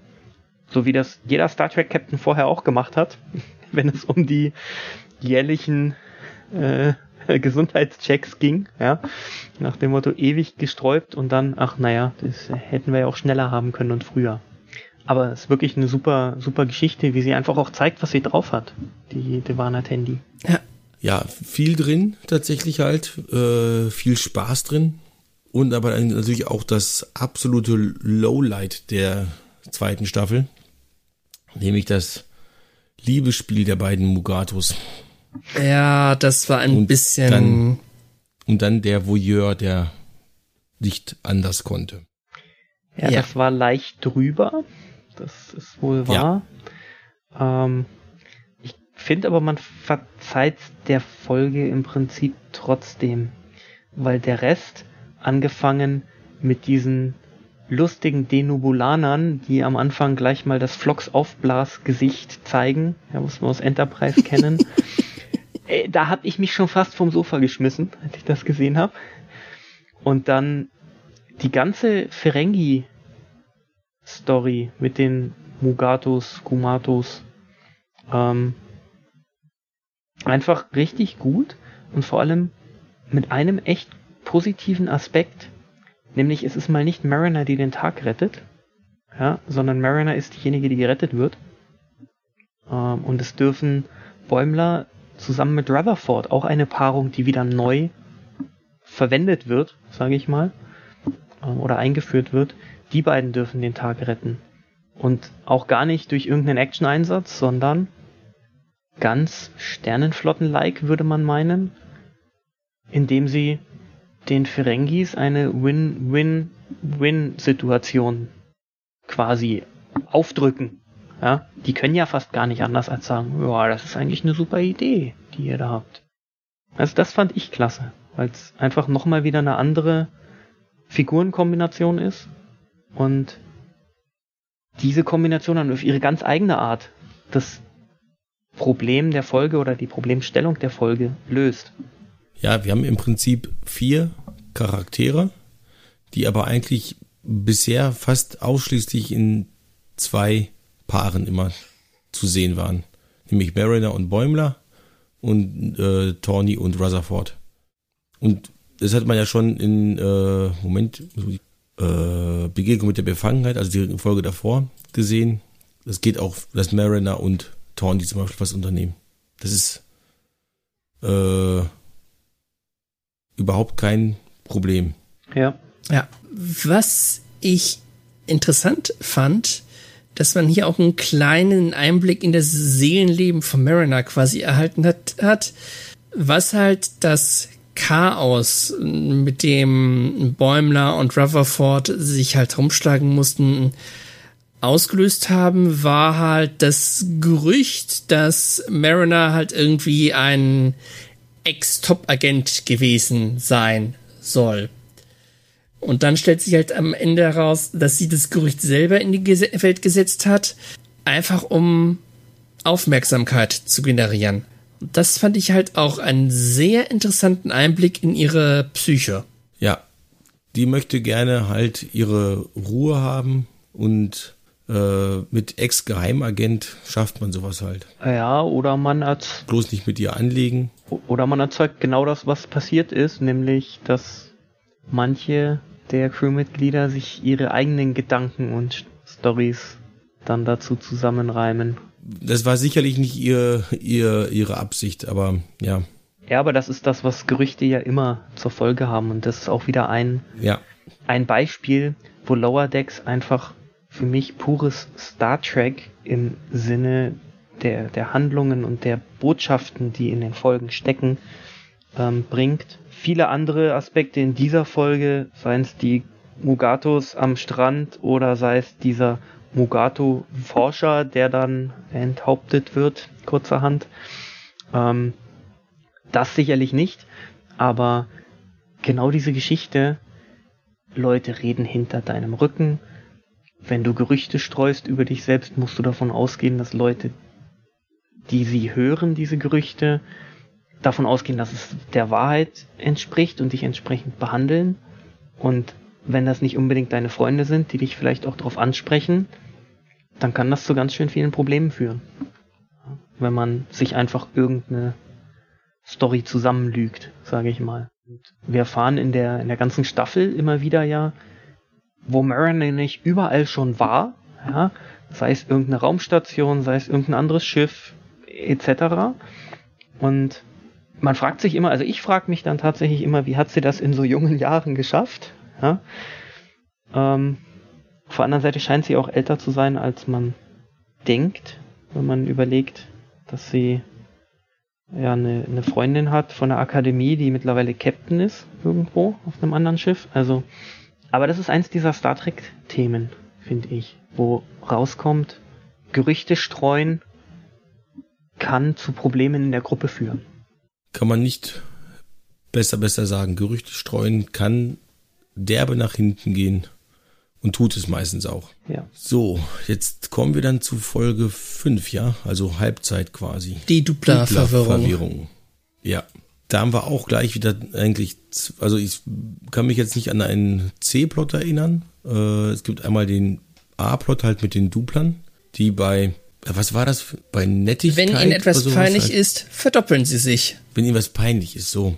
So wie das jeder Star Trek Captain vorher auch gemacht hat, [laughs] wenn es um die jährlichen äh, [laughs] Gesundheitschecks ging, ja, nach dem Motto ewig gesträubt und dann, ach naja, das hätten wir ja auch schneller haben können und früher. Aber es ist wirklich eine super, super Geschichte, wie sie einfach auch zeigt, was sie drauf hat, die Devana Tandy. Ja. Ja, viel drin tatsächlich halt, äh, viel Spaß drin und aber natürlich auch das absolute Lowlight der zweiten Staffel, nämlich das Liebesspiel der beiden Mugatos. Ja, das war ein und bisschen. Dann, und dann der Voyeur, der nicht anders konnte. Ja, ja. das war leicht drüber. Das ist wohl wahr. Ja. Ähm, ich finde aber, man verzeiht der Folge im Prinzip trotzdem, weil der Rest, angefangen mit diesen lustigen Denubulanern, die am Anfang gleich mal das Flox-Aufblas-Gesicht zeigen, ja, was wir aus Enterprise [laughs] kennen. Äh, da habe ich mich schon fast vom Sofa geschmissen, als ich das gesehen habe. Und dann die ganze Ferengi-Story mit den Mugatos, Kumatos, ähm, einfach richtig gut und vor allem mit einem echt positiven Aspekt, nämlich es ist mal nicht Mariner, die den Tag rettet, ja, sondern Mariner ist diejenige, die gerettet wird. Ähm, und es dürfen Bäumler zusammen mit Rutherford auch eine Paarung, die wieder neu verwendet wird, sage ich mal, ähm, oder eingeführt wird. Die beiden dürfen den Tag retten. Und auch gar nicht durch irgendeinen Action-Einsatz, sondern ganz Sternenflotten-like, würde man meinen, indem sie den Ferengis eine Win-Win-Win-Situation quasi aufdrücken. Ja, die können ja fast gar nicht anders als sagen, ja, das ist eigentlich eine super Idee, die ihr da habt. Also das fand ich klasse, weil es einfach nochmal wieder eine andere Figurenkombination ist und diese Kombination dann auf ihre ganz eigene Art das Problem der Folge oder die Problemstellung der Folge löst. Ja, wir haben im Prinzip vier Charaktere, die aber eigentlich bisher fast ausschließlich in zwei Paaren immer zu sehen waren. Nämlich Mariner und Bäumler und äh, Tawny und Rutherford. Und das hat man ja schon in äh, Moment äh, Begegnung mit der Befangenheit, also die Folge davor gesehen. Das geht auch, dass Mariner und Tawny zum Beispiel was unternehmen. Das ist äh, überhaupt kein Problem. Ja. Ja. Was ich interessant fand, dass man hier auch einen kleinen Einblick in das Seelenleben von Mariner quasi erhalten hat, hat was halt das Chaos, mit dem Bäumler und Rutherford sich halt rumschlagen mussten, ausgelöst haben, war halt das Gerücht, dass Mariner halt irgendwie ein Ex-Top-Agent gewesen sein soll. Und dann stellt sich halt am Ende heraus, dass sie das Gerücht selber in die Welt gesetzt hat, einfach um Aufmerksamkeit zu generieren. Das fand ich halt auch einen sehr interessanten Einblick in ihre Psyche. Ja, die möchte gerne halt ihre Ruhe haben und äh, mit Ex-Geheimagent schafft man sowas halt. Ja, oder man als bloß nicht mit ihr anlegen. Oder man erzeugt genau das, was passiert ist, nämlich dass manche der Crewmitglieder sich ihre eigenen Gedanken und Stories dann dazu zusammenreimen. Das war sicherlich nicht ihr, ihr, ihre Absicht, aber ja. Ja, aber das ist das, was Gerüchte ja immer zur Folge haben. Und das ist auch wieder ein, ja. ein Beispiel, wo Lower Decks einfach für mich pures Star Trek im Sinne der, der Handlungen und der Botschaften, die in den Folgen stecken, ähm, bringt. Viele andere Aspekte in dieser Folge, seien es die Mugatos am Strand oder sei es dieser Mugato-Forscher, der dann enthauptet wird, kurzerhand. Ähm, das sicherlich nicht, aber genau diese Geschichte, Leute reden hinter deinem Rücken. Wenn du Gerüchte streust über dich selbst, musst du davon ausgehen, dass Leute, die sie hören, diese Gerüchte, davon ausgehen, dass es der Wahrheit entspricht und dich entsprechend behandeln. Und wenn das nicht unbedingt deine Freunde sind, die dich vielleicht auch darauf ansprechen, dann kann das zu ganz schön vielen Problemen führen. Wenn man sich einfach irgendeine Story zusammenlügt, sage ich mal. Und wir erfahren in der, in der ganzen Staffel immer wieder ja, wo Mariner nicht überall schon war, ja, sei es irgendeine Raumstation, sei es irgendein anderes Schiff, etc. Und man fragt sich immer, also ich frage mich dann tatsächlich immer, wie hat sie das in so jungen Jahren geschafft? Ja? Ähm, auf der anderen Seite scheint sie auch älter zu sein, als man denkt, wenn man überlegt, dass sie ja eine, eine Freundin hat von der Akademie, die mittlerweile Captain ist, irgendwo auf einem anderen Schiff. Also, aber das ist eins dieser Star Trek-Themen, finde ich, wo rauskommt, Gerüchte streuen kann zu Problemen in der Gruppe führen kann man nicht besser, besser sagen. Gerüchte streuen kann derbe nach hinten gehen und tut es meistens auch. Ja. So, jetzt kommen wir dann zu Folge 5, ja, also Halbzeit quasi. Die Dupla-Verwirrung. Dupla ja. Da haben wir auch gleich wieder eigentlich, also ich kann mich jetzt nicht an einen C-Plot erinnern. Äh, es gibt einmal den A-Plot halt mit den Duplern, die bei was war das bei Nettigkeit? Wenn Ihnen etwas peinlich halt? ist, verdoppeln Sie sich. Wenn Ihnen was peinlich ist, so.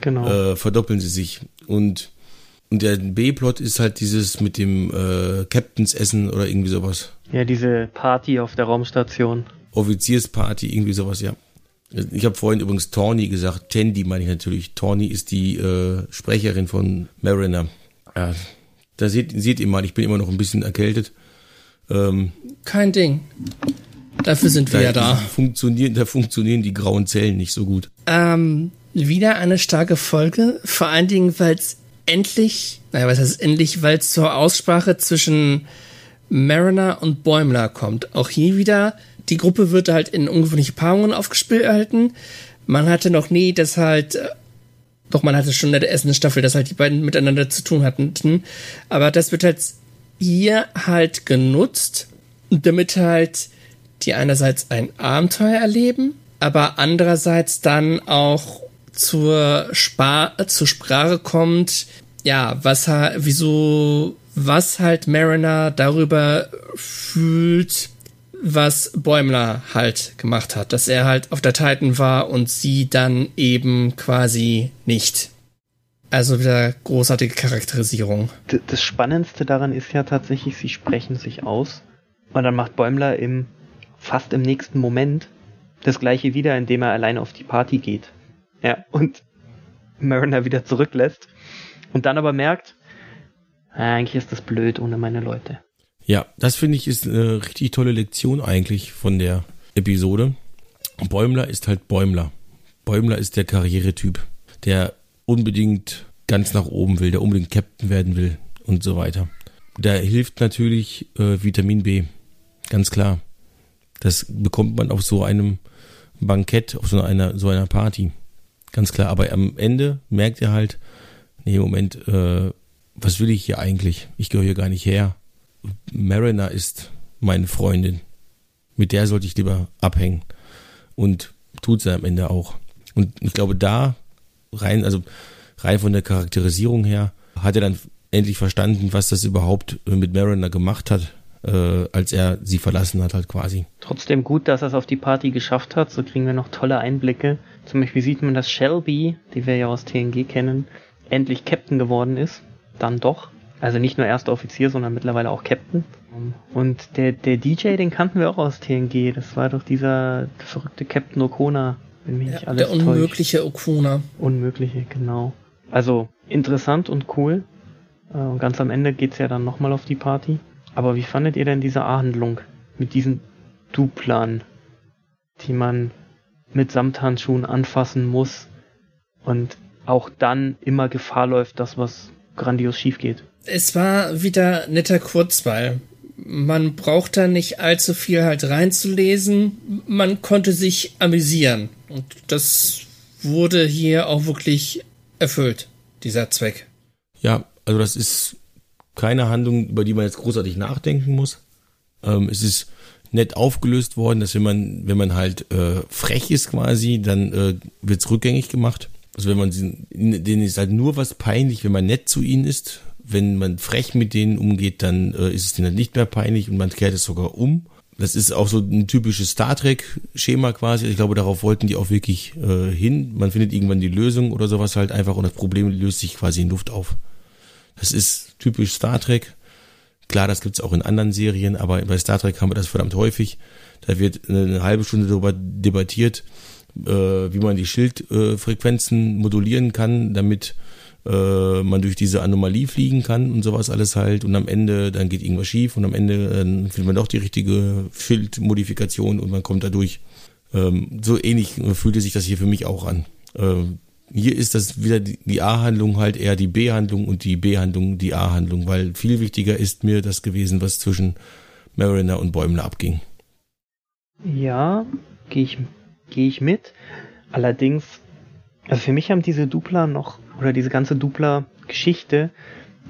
Genau. Äh, verdoppeln Sie sich. Und, und der B-Plot ist halt dieses mit dem äh, Captains Essen oder irgendwie sowas. Ja, diese Party auf der Raumstation. Offiziersparty, irgendwie sowas, ja. Ich habe vorhin übrigens Tawny gesagt. Tandy meine ich natürlich. Tawny ist die äh, Sprecherin von Mariner. Ja, da seht, seht ihr mal, ich bin immer noch ein bisschen erkältet. Ähm, Kein Ding. Dafür sind wir da ja da. Funktionieren, da funktionieren die grauen Zellen nicht so gut. Ähm, wieder eine starke Folge. Vor allen Dingen, weil es endlich, naja, was heißt endlich, weil es zur Aussprache zwischen Mariner und Bäumler kommt. Auch hier wieder, die Gruppe wird halt in ungewöhnliche Paarungen aufgespielt erhalten. Man hatte noch nie, dass halt, äh, doch man hatte schon in der ersten Staffel, dass halt die beiden miteinander zu tun hatten. Aber das wird halt hier halt genutzt, damit halt die einerseits ein Abenteuer erleben, aber andererseits dann auch zur, Spar zur Sprache kommt, ja, was wieso, was halt Mariner darüber fühlt, was Bäumler halt gemacht hat, dass er halt auf der Titan war und sie dann eben quasi nicht. Also wieder großartige Charakterisierung. Das Spannendste daran ist ja tatsächlich, sie sprechen sich aus. Und dann macht Bäumler im, fast im nächsten Moment das gleiche wieder, indem er allein auf die Party geht. Ja, und Mariner wieder zurücklässt. Und dann aber merkt, eigentlich ist das blöd ohne meine Leute. Ja, das finde ich ist eine richtig tolle Lektion eigentlich von der Episode. Bäumler ist halt Bäumler. Bäumler ist der Karrieretyp, der unbedingt ganz nach oben will, der unbedingt Captain werden will und so weiter. Da hilft natürlich äh, Vitamin B, ganz klar. Das bekommt man auf so einem Bankett, auf so einer, so einer Party. Ganz klar. Aber am Ende merkt er halt, nee, Moment, äh, was will ich hier eigentlich? Ich gehöre hier gar nicht her. Mariner ist meine Freundin. Mit der sollte ich lieber abhängen. Und tut sie am Ende auch. Und ich glaube, da rein, also rein von der Charakterisierung her, hat er dann endlich verstanden, was das überhaupt mit Mariner gemacht hat, äh, als er sie verlassen hat, halt quasi. Trotzdem gut, dass er es auf die Party geschafft hat. So kriegen wir noch tolle Einblicke. Zum Beispiel sieht man, dass Shelby, die wir ja aus TNG kennen, endlich Captain geworden ist. Dann doch. Also nicht nur erster Offizier, sondern mittlerweile auch Captain. Und der, der DJ, den kannten wir auch aus TNG. Das war doch dieser verrückte Captain Okona. Wenn mich ja, nicht alles der unmögliche täuscht. Okona. Unmögliche, genau. Also interessant und cool. Äh, und ganz am Ende geht's ja dann nochmal auf die Party. Aber wie fandet ihr denn diese A-Handlung mit diesen Duplern, die man mit Samthandschuhen anfassen muss und auch dann immer Gefahr läuft, dass was grandios schief geht? Es war wieder netter Kurzweil. Man braucht da nicht allzu viel halt reinzulesen. Man konnte sich amüsieren. Und das wurde hier auch wirklich erfüllt, dieser Zweck. Ja, also das ist keine Handlung, über die man jetzt großartig nachdenken muss. Ähm, es ist nett aufgelöst worden, dass wenn man, wenn man halt äh, frech ist quasi, dann äh, wird es rückgängig gemacht. Also wenn man denen ist halt nur was peinlich, wenn man nett zu ihnen ist. Wenn man frech mit denen umgeht, dann äh, ist es denen halt nicht mehr peinlich und man kehrt es sogar um. Das ist auch so ein typisches Star Trek-Schema quasi. Ich glaube, darauf wollten die auch wirklich äh, hin. Man findet irgendwann die Lösung oder sowas halt einfach und das Problem löst sich quasi in Luft auf. Das ist typisch Star Trek. Klar, das gibt's auch in anderen Serien, aber bei Star Trek haben wir das verdammt häufig. Da wird eine halbe Stunde darüber debattiert, äh, wie man die Schildfrequenzen modulieren kann, damit äh, man durch diese Anomalie fliegen kann und sowas alles halt. Und am Ende, dann geht irgendwas schief und am Ende dann findet man doch die richtige Schildmodifikation und man kommt da durch. Ähm, so ähnlich fühlte sich das hier für mich auch an. Äh, hier ist das wieder die A-Handlung halt eher die B-Handlung und die B-Handlung die A-Handlung, weil viel wichtiger ist mir das gewesen, was zwischen Mariner und Bäumler abging. Ja, gehe ich, geh ich mit. Allerdings, also für mich haben diese Dupla noch, oder diese ganze Dupla-Geschichte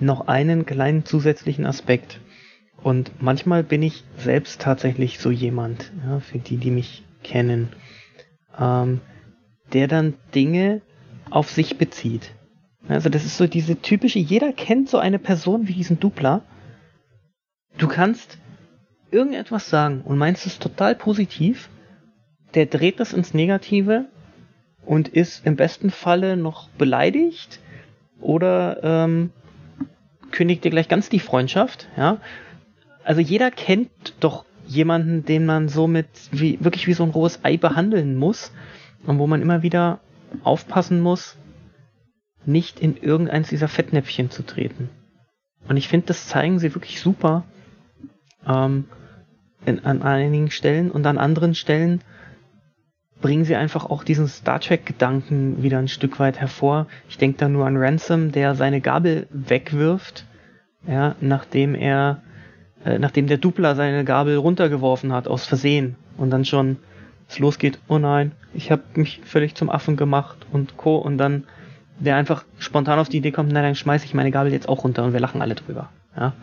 noch einen kleinen zusätzlichen Aspekt. Und manchmal bin ich selbst tatsächlich so jemand, ja, für die, die mich kennen, ähm, der dann Dinge auf sich bezieht. Also das ist so diese typische, jeder kennt so eine Person wie diesen Dupler. Du kannst irgendetwas sagen und meinst es total positiv, der dreht das ins Negative und ist im besten Falle noch beleidigt oder ähm, kündigt dir gleich ganz die Freundschaft, ja. Also jeder kennt doch jemanden, den man so mit wie wirklich wie so ein rohes Ei behandeln muss und wo man immer wieder aufpassen muss, nicht in irgendeins dieser Fettnäpfchen zu treten. Und ich finde, das zeigen sie wirklich super ähm, in, an einigen Stellen und an anderen Stellen bringen sie einfach auch diesen Star Trek-Gedanken wieder ein Stück weit hervor. Ich denke da nur an Ransom, der seine Gabel wegwirft, ja, nachdem er, äh, nachdem der Dupler seine Gabel runtergeworfen hat, aus Versehen und dann schon es losgeht, oh nein, ich habe mich völlig zum Affen gemacht und Co. Und dann der einfach spontan auf die Idee kommt, nein, dann schmeiße ich meine Gabel jetzt auch runter und wir lachen alle drüber. Ja.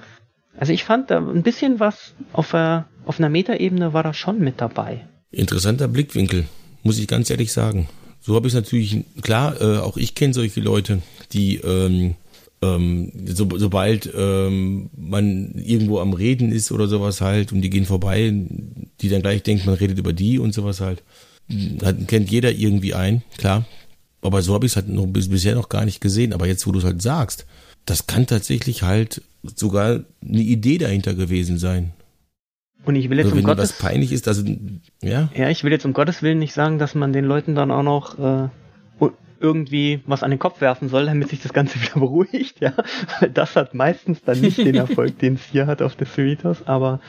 Also ich fand da ein bisschen was auf, äh, auf einer Metaebene war da schon mit dabei. Interessanter Blickwinkel, muss ich ganz ehrlich sagen. So habe ich es natürlich, klar, äh, auch ich kenne solche Leute, die ähm, ähm, so, sobald ähm, man irgendwo am Reden ist oder sowas halt und die gehen vorbei, die dann gleich denkt, man redet über die und sowas halt. Hat, kennt jeder irgendwie ein, klar. Aber so habe ich es halt noch, bis, bisher noch gar nicht gesehen. Aber jetzt, wo du es halt sagst, das kann tatsächlich halt sogar eine Idee dahinter gewesen sein. Und ich will jetzt also, um Gottes was peinlich ist, also ja. Ja, ich will jetzt um Gottes Willen nicht sagen, dass man den Leuten dann auch noch äh, irgendwie was an den Kopf werfen soll, damit sich das Ganze [laughs] wieder beruhigt, ja. Das hat meistens dann nicht den Erfolg, den es hier hat auf der Cerritos, aber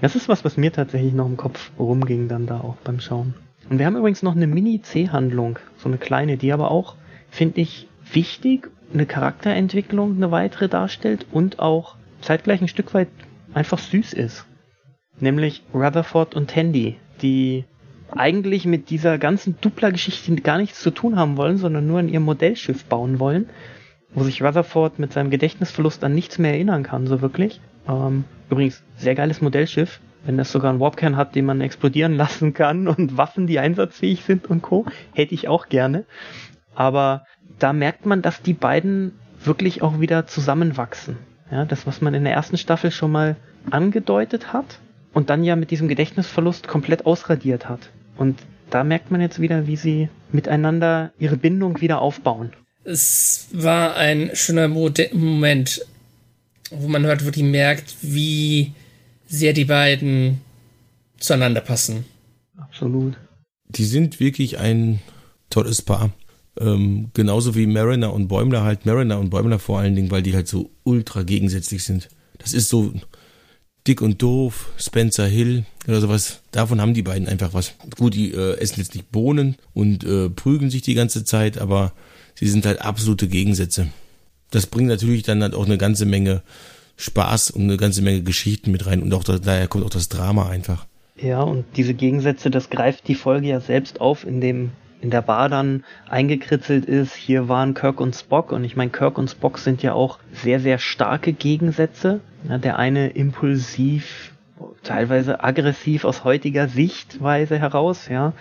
das ist was, was mir tatsächlich noch im Kopf rumging dann da auch beim Schauen. Und wir haben übrigens noch eine Mini-C-Handlung, so eine kleine, die aber auch, finde ich, wichtig, eine Charakterentwicklung, eine weitere darstellt und auch zeitgleich ein Stück weit einfach süß ist. Nämlich Rutherford und Tandy, die eigentlich mit dieser ganzen Dupla-Geschichte gar nichts zu tun haben wollen, sondern nur an ihr Modellschiff bauen wollen, wo sich Rutherford mit seinem Gedächtnisverlust an nichts mehr erinnern kann, so wirklich. Ähm, übrigens, sehr geiles Modellschiff. wenn das sogar einen Warpkern hat, den man explodieren [laughs] lassen kann und Waffen, die einsatzfähig sind und Co., hätte ich auch gerne. Aber da merkt man, dass die beiden wirklich auch wieder zusammenwachsen. Ja, das, was man in der ersten Staffel schon mal angedeutet hat und dann ja mit diesem Gedächtnisverlust komplett ausradiert hat. Und da merkt man jetzt wieder, wie sie miteinander ihre Bindung wieder aufbauen. Es war ein schöner Moment, wo man halt wirklich merkt, wie sehr die beiden zueinander passen. Absolut. Die sind wirklich ein tolles Paar. Ähm, genauso wie Mariner und Bäumler halt, Mariner und Bäumler vor allen Dingen, weil die halt so ultra gegensätzlich sind. Das ist so dick und doof, Spencer Hill oder sowas. Davon haben die beiden einfach was. Gut, die äh, essen jetzt nicht Bohnen und äh, prügeln sich die ganze Zeit, aber sie sind halt absolute Gegensätze. Das bringt natürlich dann halt auch eine ganze Menge Spaß und eine ganze Menge Geschichten mit rein und auch da, daher kommt auch das Drama einfach. Ja, und diese Gegensätze, das greift die Folge ja selbst auf, in dem in der Bar dann eingekritzelt ist, hier waren Kirk und Spock und ich meine, Kirk und Spock sind ja auch sehr, sehr starke Gegensätze. Ja, der eine impulsiv, teilweise aggressiv aus heutiger Sichtweise heraus, ja.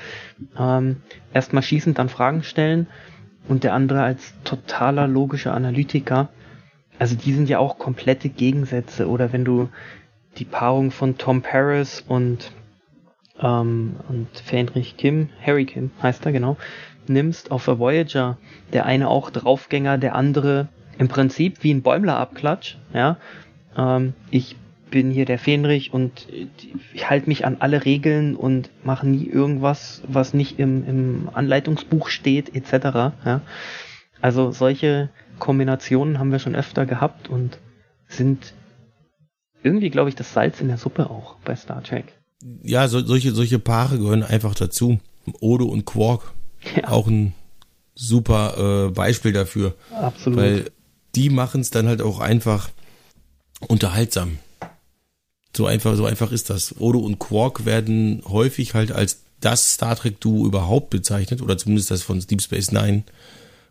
Ähm, Erstmal schießen, dann Fragen stellen und der andere als totaler logischer Analytiker. Also die sind ja auch komplette Gegensätze. Oder wenn du die Paarung von Tom Paris und, ähm, und Fenrich Kim, Harry Kim heißt er genau, nimmst auf der Voyager, der eine auch Draufgänger, der andere im Prinzip wie ein Bäumler-Abklatsch, ja. Ähm, ich bin hier der Fenrich und ich halte mich an alle Regeln und mache nie irgendwas, was nicht im, im Anleitungsbuch steht, etc. Ja. Also solche Kombinationen haben wir schon öfter gehabt und sind irgendwie, glaube ich, das Salz in der Suppe auch bei Star Trek. Ja, so, solche, solche Paare gehören einfach dazu. Odo und Quark. Ja. Auch ein super äh, Beispiel dafür. Absolut. Weil die machen es dann halt auch einfach unterhaltsam. So einfach, so einfach ist das. Odo und Quark werden häufig halt als das Star Trek Duo überhaupt bezeichnet oder zumindest das von Deep Space Nine,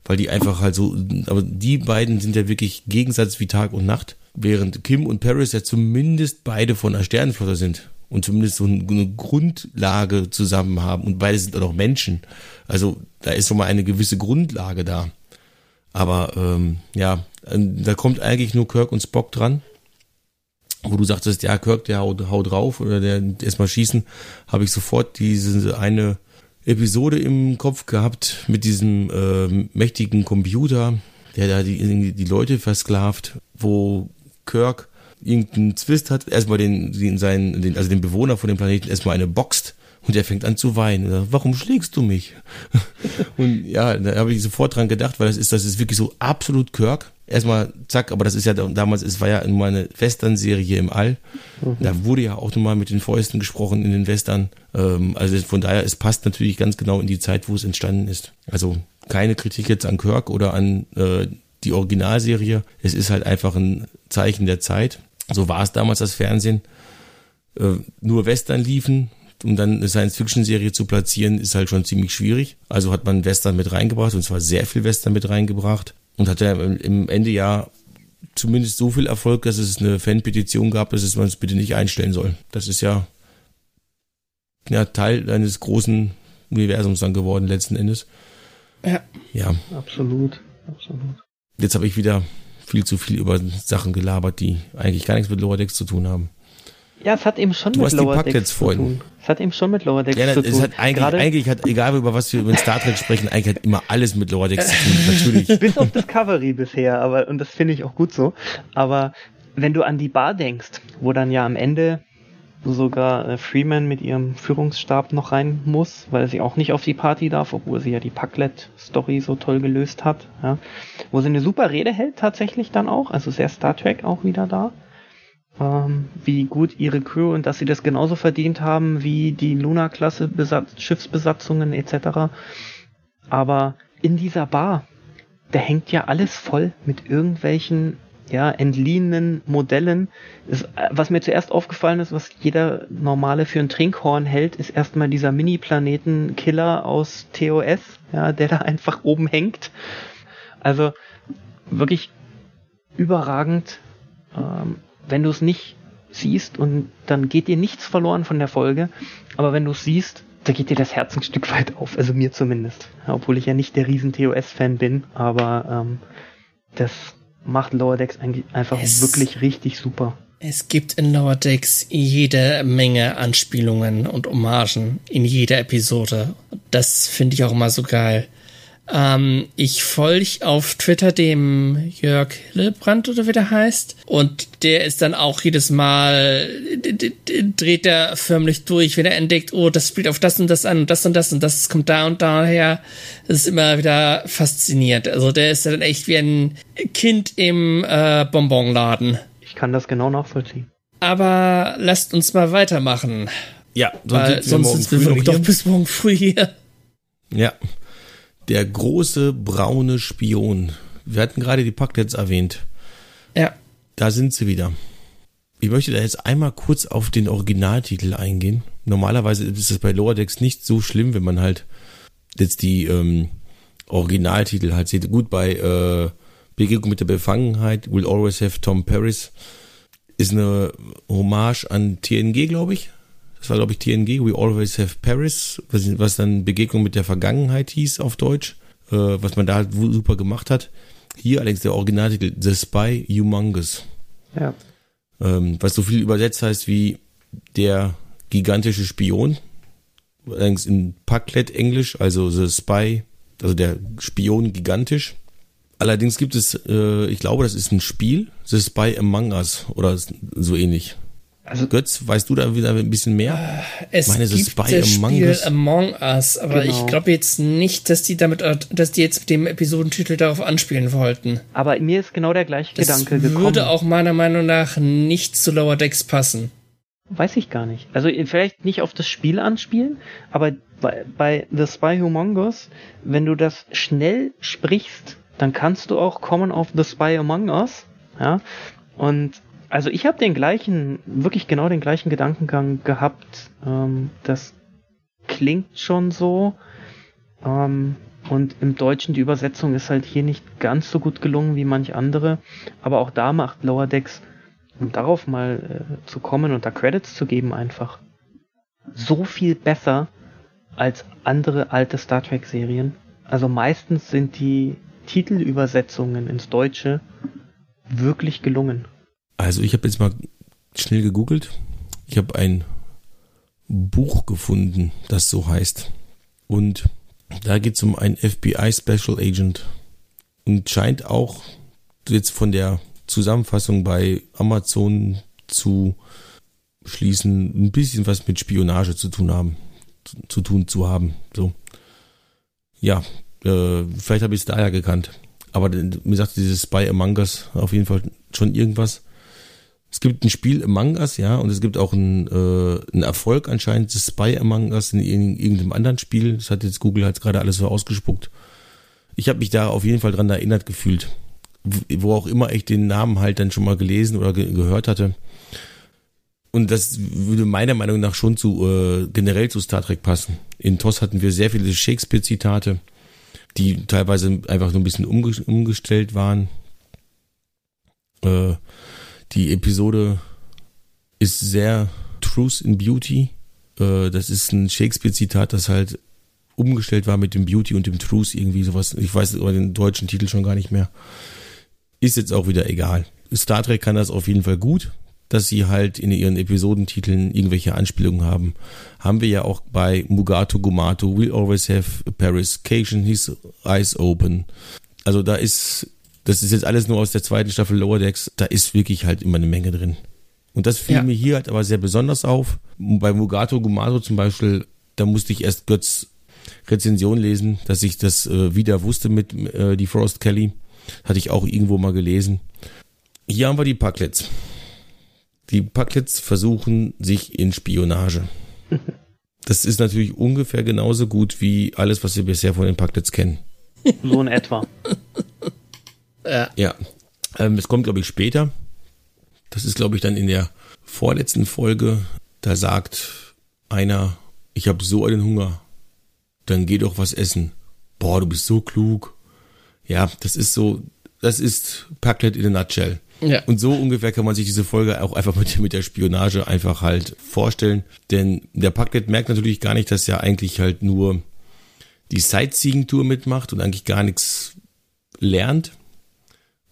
weil die einfach halt so, aber die beiden sind ja wirklich Gegensatz wie Tag und Nacht, während Kim und Paris ja zumindest beide von einer Sternenflotte sind und zumindest so eine Grundlage zusammen haben und beide sind auch noch Menschen. Also da ist schon mal eine gewisse Grundlage da. Aber ähm, ja, da kommt eigentlich nur Kirk und Spock dran wo du sagtest, ja, Kirk, der haut, haut drauf oder der erstmal schießen, habe ich sofort diese eine Episode im Kopf gehabt mit diesem äh, mächtigen Computer, der da die, die Leute versklavt, wo Kirk irgendeinen Zwist hat, erstmal den, den seinen, den, also den Bewohner von dem Planeten erstmal eine boxt und er fängt an zu weinen. Sagt, Warum schlägst du mich? [laughs] und ja, da habe ich sofort dran gedacht, weil das ist, das ist wirklich so absolut Kirk erstmal zack, aber das ist ja damals, es war ja immer eine Western-Serie im All. Mhm. Da wurde ja auch nochmal mit den Fäusten gesprochen in den Western. Ähm, also von daher, es passt natürlich ganz genau in die Zeit, wo es entstanden ist. Also keine Kritik jetzt an Kirk oder an äh, die Originalserie. Es ist halt einfach ein Zeichen der Zeit. So war es damals das Fernsehen. Äh, nur Western liefen, um dann eine Science-Fiction-Serie zu platzieren, ist halt schon ziemlich schwierig. Also hat man Western mit reingebracht und zwar sehr viel Western mit reingebracht und hatte im Ende ja zumindest so viel Erfolg, dass es eine Fanpetition gab, dass man es bitte nicht einstellen soll. Das ist ja, ja Teil eines großen Universums dann geworden letzten Endes. Ja. Ja. Absolut. Absolut. Jetzt habe ich wieder viel zu viel über Sachen gelabert, die eigentlich gar nichts mit Lower Decks zu tun haben. Ja, es hat eben schon du mit Lower Decks zu tun. Es hat eben schon mit Lower Decks ja, zu tun. Hat eigentlich, Gerade eigentlich hat, egal über was wir über Star Trek sprechen, eigentlich hat immer alles mit Lower Decks zu tun, [laughs] natürlich. Bis auf Discovery bisher, aber, und das finde ich auch gut so. Aber wenn du an die Bar denkst, wo dann ja am Ende sogar äh, Freeman mit ihrem Führungsstab noch rein muss, weil sie auch nicht auf die Party darf, obwohl sie ja die Packlet-Story so toll gelöst hat, ja. Wo sie eine super Rede hält tatsächlich dann auch, also sehr Star Trek auch wieder da ähm, wie gut ihre Crew und dass sie das genauso verdient haben wie die Luna-Klasse Schiffsbesatzungen etc. Aber in dieser Bar, da hängt ja alles voll mit irgendwelchen ja, entliehenen Modellen. Das, was mir zuerst aufgefallen ist, was jeder normale für ein Trinkhorn hält, ist erstmal dieser Mini-Planeten-Killer aus TOS, ja, der da einfach oben hängt. Also wirklich überragend. Ähm, wenn du es nicht siehst und dann geht dir nichts verloren von der Folge. Aber wenn du es siehst, da geht dir das Herz ein Stück weit auf, also mir zumindest. Obwohl ich ja nicht der riesen TOS-Fan bin, aber ähm, das macht Lower Decks eigentlich einfach es, wirklich richtig super. Es gibt in Lower Decks jede Menge Anspielungen und Hommagen in jeder Episode. Das finde ich auch immer so geil. Ähm, ich folge auf Twitter dem Jörg Hillebrand oder wie der heißt. Und der ist dann auch jedes Mal, dreht er förmlich durch, wenn er entdeckt, oh, das spielt auf das und das an und das und das und das kommt da und daher. Das ist immer wieder faszinierend. Also der ist dann echt wie ein Kind im äh, Bonbonladen. Ich kann das genau nachvollziehen. Aber lasst uns mal weitermachen. Ja, sonst, sonst sind wir doch bis morgen früh hier. Ja. Der große braune Spion. Wir hatten gerade die Packlets erwähnt. Ja. Da sind sie wieder. Ich möchte da jetzt einmal kurz auf den Originaltitel eingehen. Normalerweise ist es bei Lower Decks nicht so schlimm, wenn man halt jetzt die ähm, Originaltitel halt sieht. Gut, bei äh, Begegnung mit der Befangenheit, Will Always Have Tom Paris, ist eine Hommage an TNG, glaube ich. Das war, glaube ich, TNG, We Always Have Paris, was, was dann Begegnung mit der Vergangenheit hieß auf Deutsch, äh, was man da halt super gemacht hat. Hier allerdings der Originaltitel The Spy Humongous. Ja. Ähm, was so viel übersetzt heißt wie der gigantische Spion. Allerdings in Packlet Englisch, also The Spy, also der Spion gigantisch. Allerdings gibt es, äh, ich glaube, das ist ein Spiel, The Spy Among Us oder so ähnlich. Also Götz, weißt du da wieder ein bisschen mehr? Es meine, gibt Spy das Among Spiel Us. Among Us, aber genau. ich glaube jetzt nicht, dass die damit, dass die jetzt mit dem Episodentitel darauf anspielen wollten. Aber mir ist genau der gleiche das Gedanke gekommen. Das würde auch meiner Meinung nach nicht zu Lower Decks passen. Weiß ich gar nicht. Also vielleicht nicht auf das Spiel anspielen, aber bei, bei The Spy Humongous, wenn du das schnell sprichst, dann kannst du auch kommen auf The Spy Among Us, ja, und also ich habe den gleichen, wirklich genau den gleichen Gedankengang gehabt. Ähm, das klingt schon so. Ähm, und im Deutschen die Übersetzung ist halt hier nicht ganz so gut gelungen wie manch andere. Aber auch da macht Lower Decks, um darauf mal äh, zu kommen und da Credits zu geben, einfach so viel besser als andere alte Star Trek Serien. Also meistens sind die Titelübersetzungen ins Deutsche wirklich gelungen. Also ich habe jetzt mal schnell gegoogelt. Ich habe ein Buch gefunden, das so heißt. Und da geht es um einen FBI Special Agent. Und scheint auch jetzt von der Zusammenfassung bei Amazon zu schließen, ein bisschen was mit Spionage zu tun haben, zu, tun zu haben. So. Ja, äh, vielleicht habe ich es daher gekannt. Aber mir sagt dieses Spy Among Us auf jeden Fall schon irgendwas. Es gibt ein Spiel Among Us, ja, und es gibt auch einen, äh, einen Erfolg anscheinend, das Spy Among Us in, in irgendeinem anderen Spiel. Das hat jetzt Google halt gerade alles so ausgespuckt. Ich habe mich da auf jeden Fall dran erinnert gefühlt. Wo auch immer ich den Namen halt dann schon mal gelesen oder ge gehört hatte. Und das würde meiner Meinung nach schon zu äh, generell zu Star Trek passen. In TOS hatten wir sehr viele Shakespeare-Zitate, die teilweise einfach nur ein bisschen umge umgestellt waren. Äh, die Episode ist sehr Truth in Beauty. Äh, das ist ein Shakespeare-Zitat, das halt umgestellt war mit dem Beauty und dem Truth irgendwie sowas. Ich weiß aber den deutschen Titel schon gar nicht mehr. Ist jetzt auch wieder egal. Star Trek kann das auf jeden Fall gut, dass sie halt in ihren Episodentiteln irgendwelche Anspielungen haben. Haben wir ja auch bei Mugato Gumato, We Always Have Paris, Cation, His Eyes Open. Also da ist das ist jetzt alles nur aus der zweiten Staffel Lower Decks, da ist wirklich halt immer eine Menge drin. Und das fiel ja. mir hier halt aber sehr besonders auf. Bei Mugato Gumato zum Beispiel, da musste ich erst Götz Rezension lesen, dass ich das äh, wieder wusste mit äh, die Frost Kelly. Hatte ich auch irgendwo mal gelesen. Hier haben wir die Packlets. Die Packlets versuchen sich in Spionage. [laughs] Das ist natürlich ungefähr genauso gut wie alles, was wir bisher von den Packlets kennen. So in etwa. [laughs] Ja. ja. Ähm, es kommt, glaube ich, später. Das ist, glaube ich, dann in der vorletzten Folge. Da sagt einer, ich habe so einen Hunger. Dann geh doch was essen. Boah, du bist so klug. Ja, das ist so, das ist Packlet in a nutshell. Ja. Und so ungefähr kann man sich diese Folge auch einfach mit, mit der Spionage einfach halt vorstellen. Denn der Packlet merkt natürlich gar nicht, dass er eigentlich halt nur die Sightseeing-Tour mitmacht und eigentlich gar nichts lernt.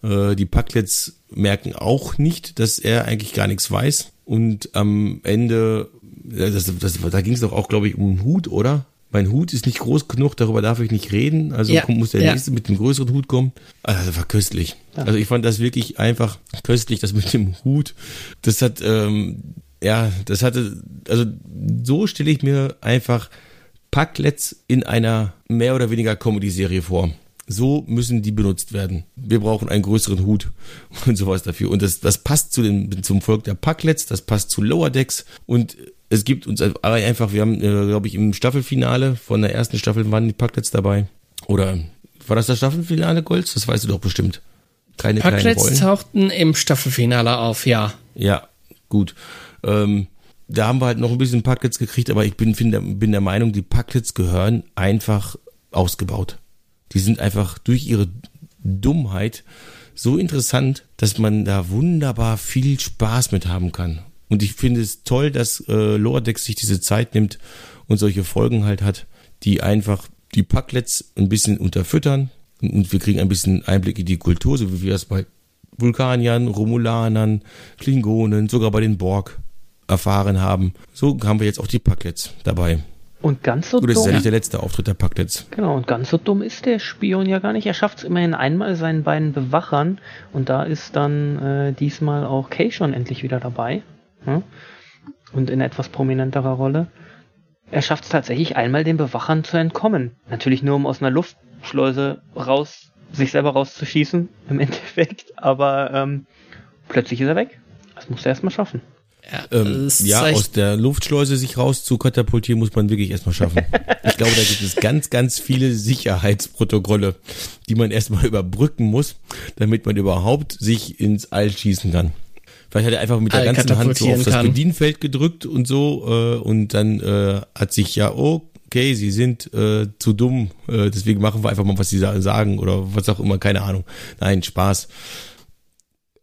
Äh, die Packlets merken auch nicht, dass er eigentlich gar nichts weiß. Und am Ende, das, das, da ging es doch auch, glaube ich, um einen Hut, oder? Mein Hut ist nicht groß genug, darüber darf ich nicht reden. Also ja, muss der ja. nächste mit dem größeren Hut kommen. Also das war köstlich. Ja. Also ich fand das wirklich einfach köstlich, das mit dem Hut. Das hat, ähm, ja, das hatte, also so stelle ich mir einfach Packlets in einer mehr oder weniger Comedy-Serie vor. So müssen die benutzt werden. Wir brauchen einen größeren Hut [laughs] und sowas dafür. Und das, das passt zu den, zum Volk der Packlets, das passt zu Lower Decks und es gibt uns einfach, wir haben, äh, glaube ich, im Staffelfinale von der ersten Staffel waren die Packlets dabei. Oder war das das Staffelfinale, Golds? Das weißt du doch bestimmt. Keine Packlets tauchten im Staffelfinale auf, ja. Ja, gut. Ähm, da haben wir halt noch ein bisschen Packlets gekriegt, aber ich bin, find, bin der Meinung, die Packlets gehören einfach ausgebaut. Die sind einfach durch ihre Dummheit so interessant, dass man da wunderbar viel Spaß mit haben kann. Und ich finde es toll, dass äh, Lordex sich diese Zeit nimmt und solche Folgen halt hat, die einfach die Packlets ein bisschen unterfüttern und wir kriegen ein bisschen Einblick in die Kultur, so wie wir es bei Vulkaniern, Romulanern, Klingonen, sogar bei den Borg erfahren haben. So haben wir jetzt auch die Packlets dabei. Und ganz so dumm. Das ist ja nicht der letzte Auftritt der Packlets. Genau, und ganz so dumm ist der Spion ja gar nicht. Er schafft es immerhin einmal seinen beiden Bewachern und da ist dann äh, diesmal auch Kay schon endlich wieder dabei. Ja? Und in etwas prominenterer Rolle. Er schafft es tatsächlich einmal den Bewachern zu entkommen. Natürlich nur um aus einer Luftschleuse raus, sich selber rauszuschießen, im [laughs] Endeffekt. Aber ähm, plötzlich ist er weg. Das muss er erstmal schaffen. Ja, ähm, ja aus der Luftschleuse sich raus zu katapultieren, muss man wirklich erstmal schaffen. [laughs] ich glaube, da gibt es ganz, ganz viele Sicherheitsprotokolle, die man erstmal [laughs] überbrücken muss, damit man überhaupt sich ins All schießen kann. Vielleicht hat er einfach mit der All ganzen Hand so auf das kann. Bedienfeld gedrückt und so äh, und dann äh, hat sich ja, okay, sie sind äh, zu dumm, äh, deswegen machen wir einfach mal, was sie sagen oder was auch immer, keine Ahnung. Nein, Spaß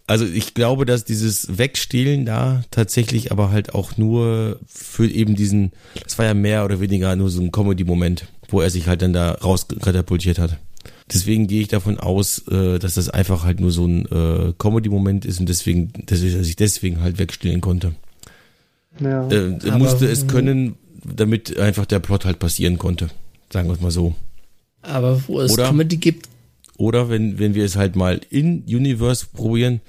also ich glaube, dass dieses Wegstehlen da tatsächlich aber halt auch nur für eben diesen, das war ja mehr oder weniger nur so ein Comedy-Moment, wo er sich halt dann da rauskatapultiert hat. Deswegen gehe ich davon aus, äh, dass das einfach halt nur so ein äh, Comedy-Moment ist und deswegen, dass ich deswegen halt wegstehlen konnte. Ja, äh, musste es können, damit einfach der Plot halt passieren konnte. Sagen wir es mal so. Aber wo es Oder, Comedy gibt, oder wenn, wenn wir es halt mal in Universe probieren,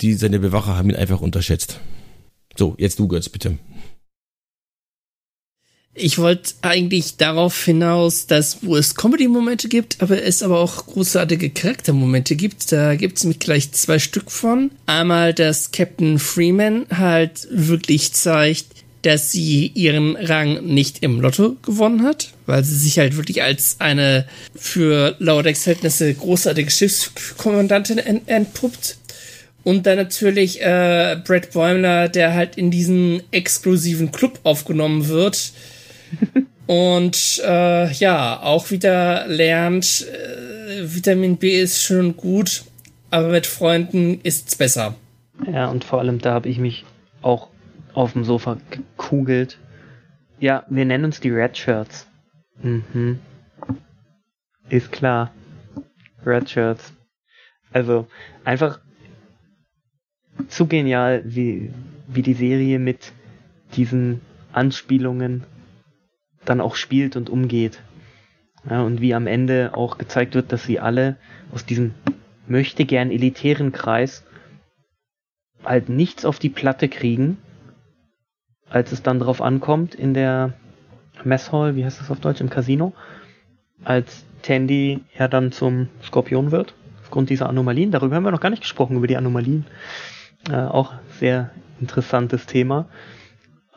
die seine Bewacher haben ihn einfach unterschätzt. So, jetzt du, Götz, bitte. Ich wollte eigentlich darauf hinaus, dass wo es Comedy-Momente gibt, aber es aber auch großartige Charaktermomente gibt. Da gibt es gleich zwei Stück von. Einmal, dass Captain Freeman halt wirklich zeigt, dass sie ihren Rang nicht im Lotto gewonnen hat, weil sie sich halt wirklich als eine für Lauerdex-Verhältnisse großartige Schiffskommandantin entpuppt. Und dann natürlich äh, Brett Bäumler, der halt in diesen exklusiven Club aufgenommen wird. [laughs] und äh, ja, auch wieder lernt, äh, Vitamin B ist schön gut, aber mit Freunden ist's besser. Ja, und vor allem da habe ich mich auch auf dem Sofa gekugelt. Ja, wir nennen uns die Red Shirts. Mhm. Ist klar. Red Shirts. Also, einfach zu genial, wie, wie die Serie mit diesen Anspielungen dann auch spielt und umgeht. Ja, und wie am Ende auch gezeigt wird, dass sie alle aus diesem möchte gern elitären Kreis halt nichts auf die Platte kriegen als es dann drauf ankommt in der Messhall, wie heißt das auf Deutsch, im Casino, als Tandy ja dann zum Skorpion wird, aufgrund dieser Anomalien. Darüber haben wir noch gar nicht gesprochen, über die Anomalien. Äh, auch sehr interessantes Thema,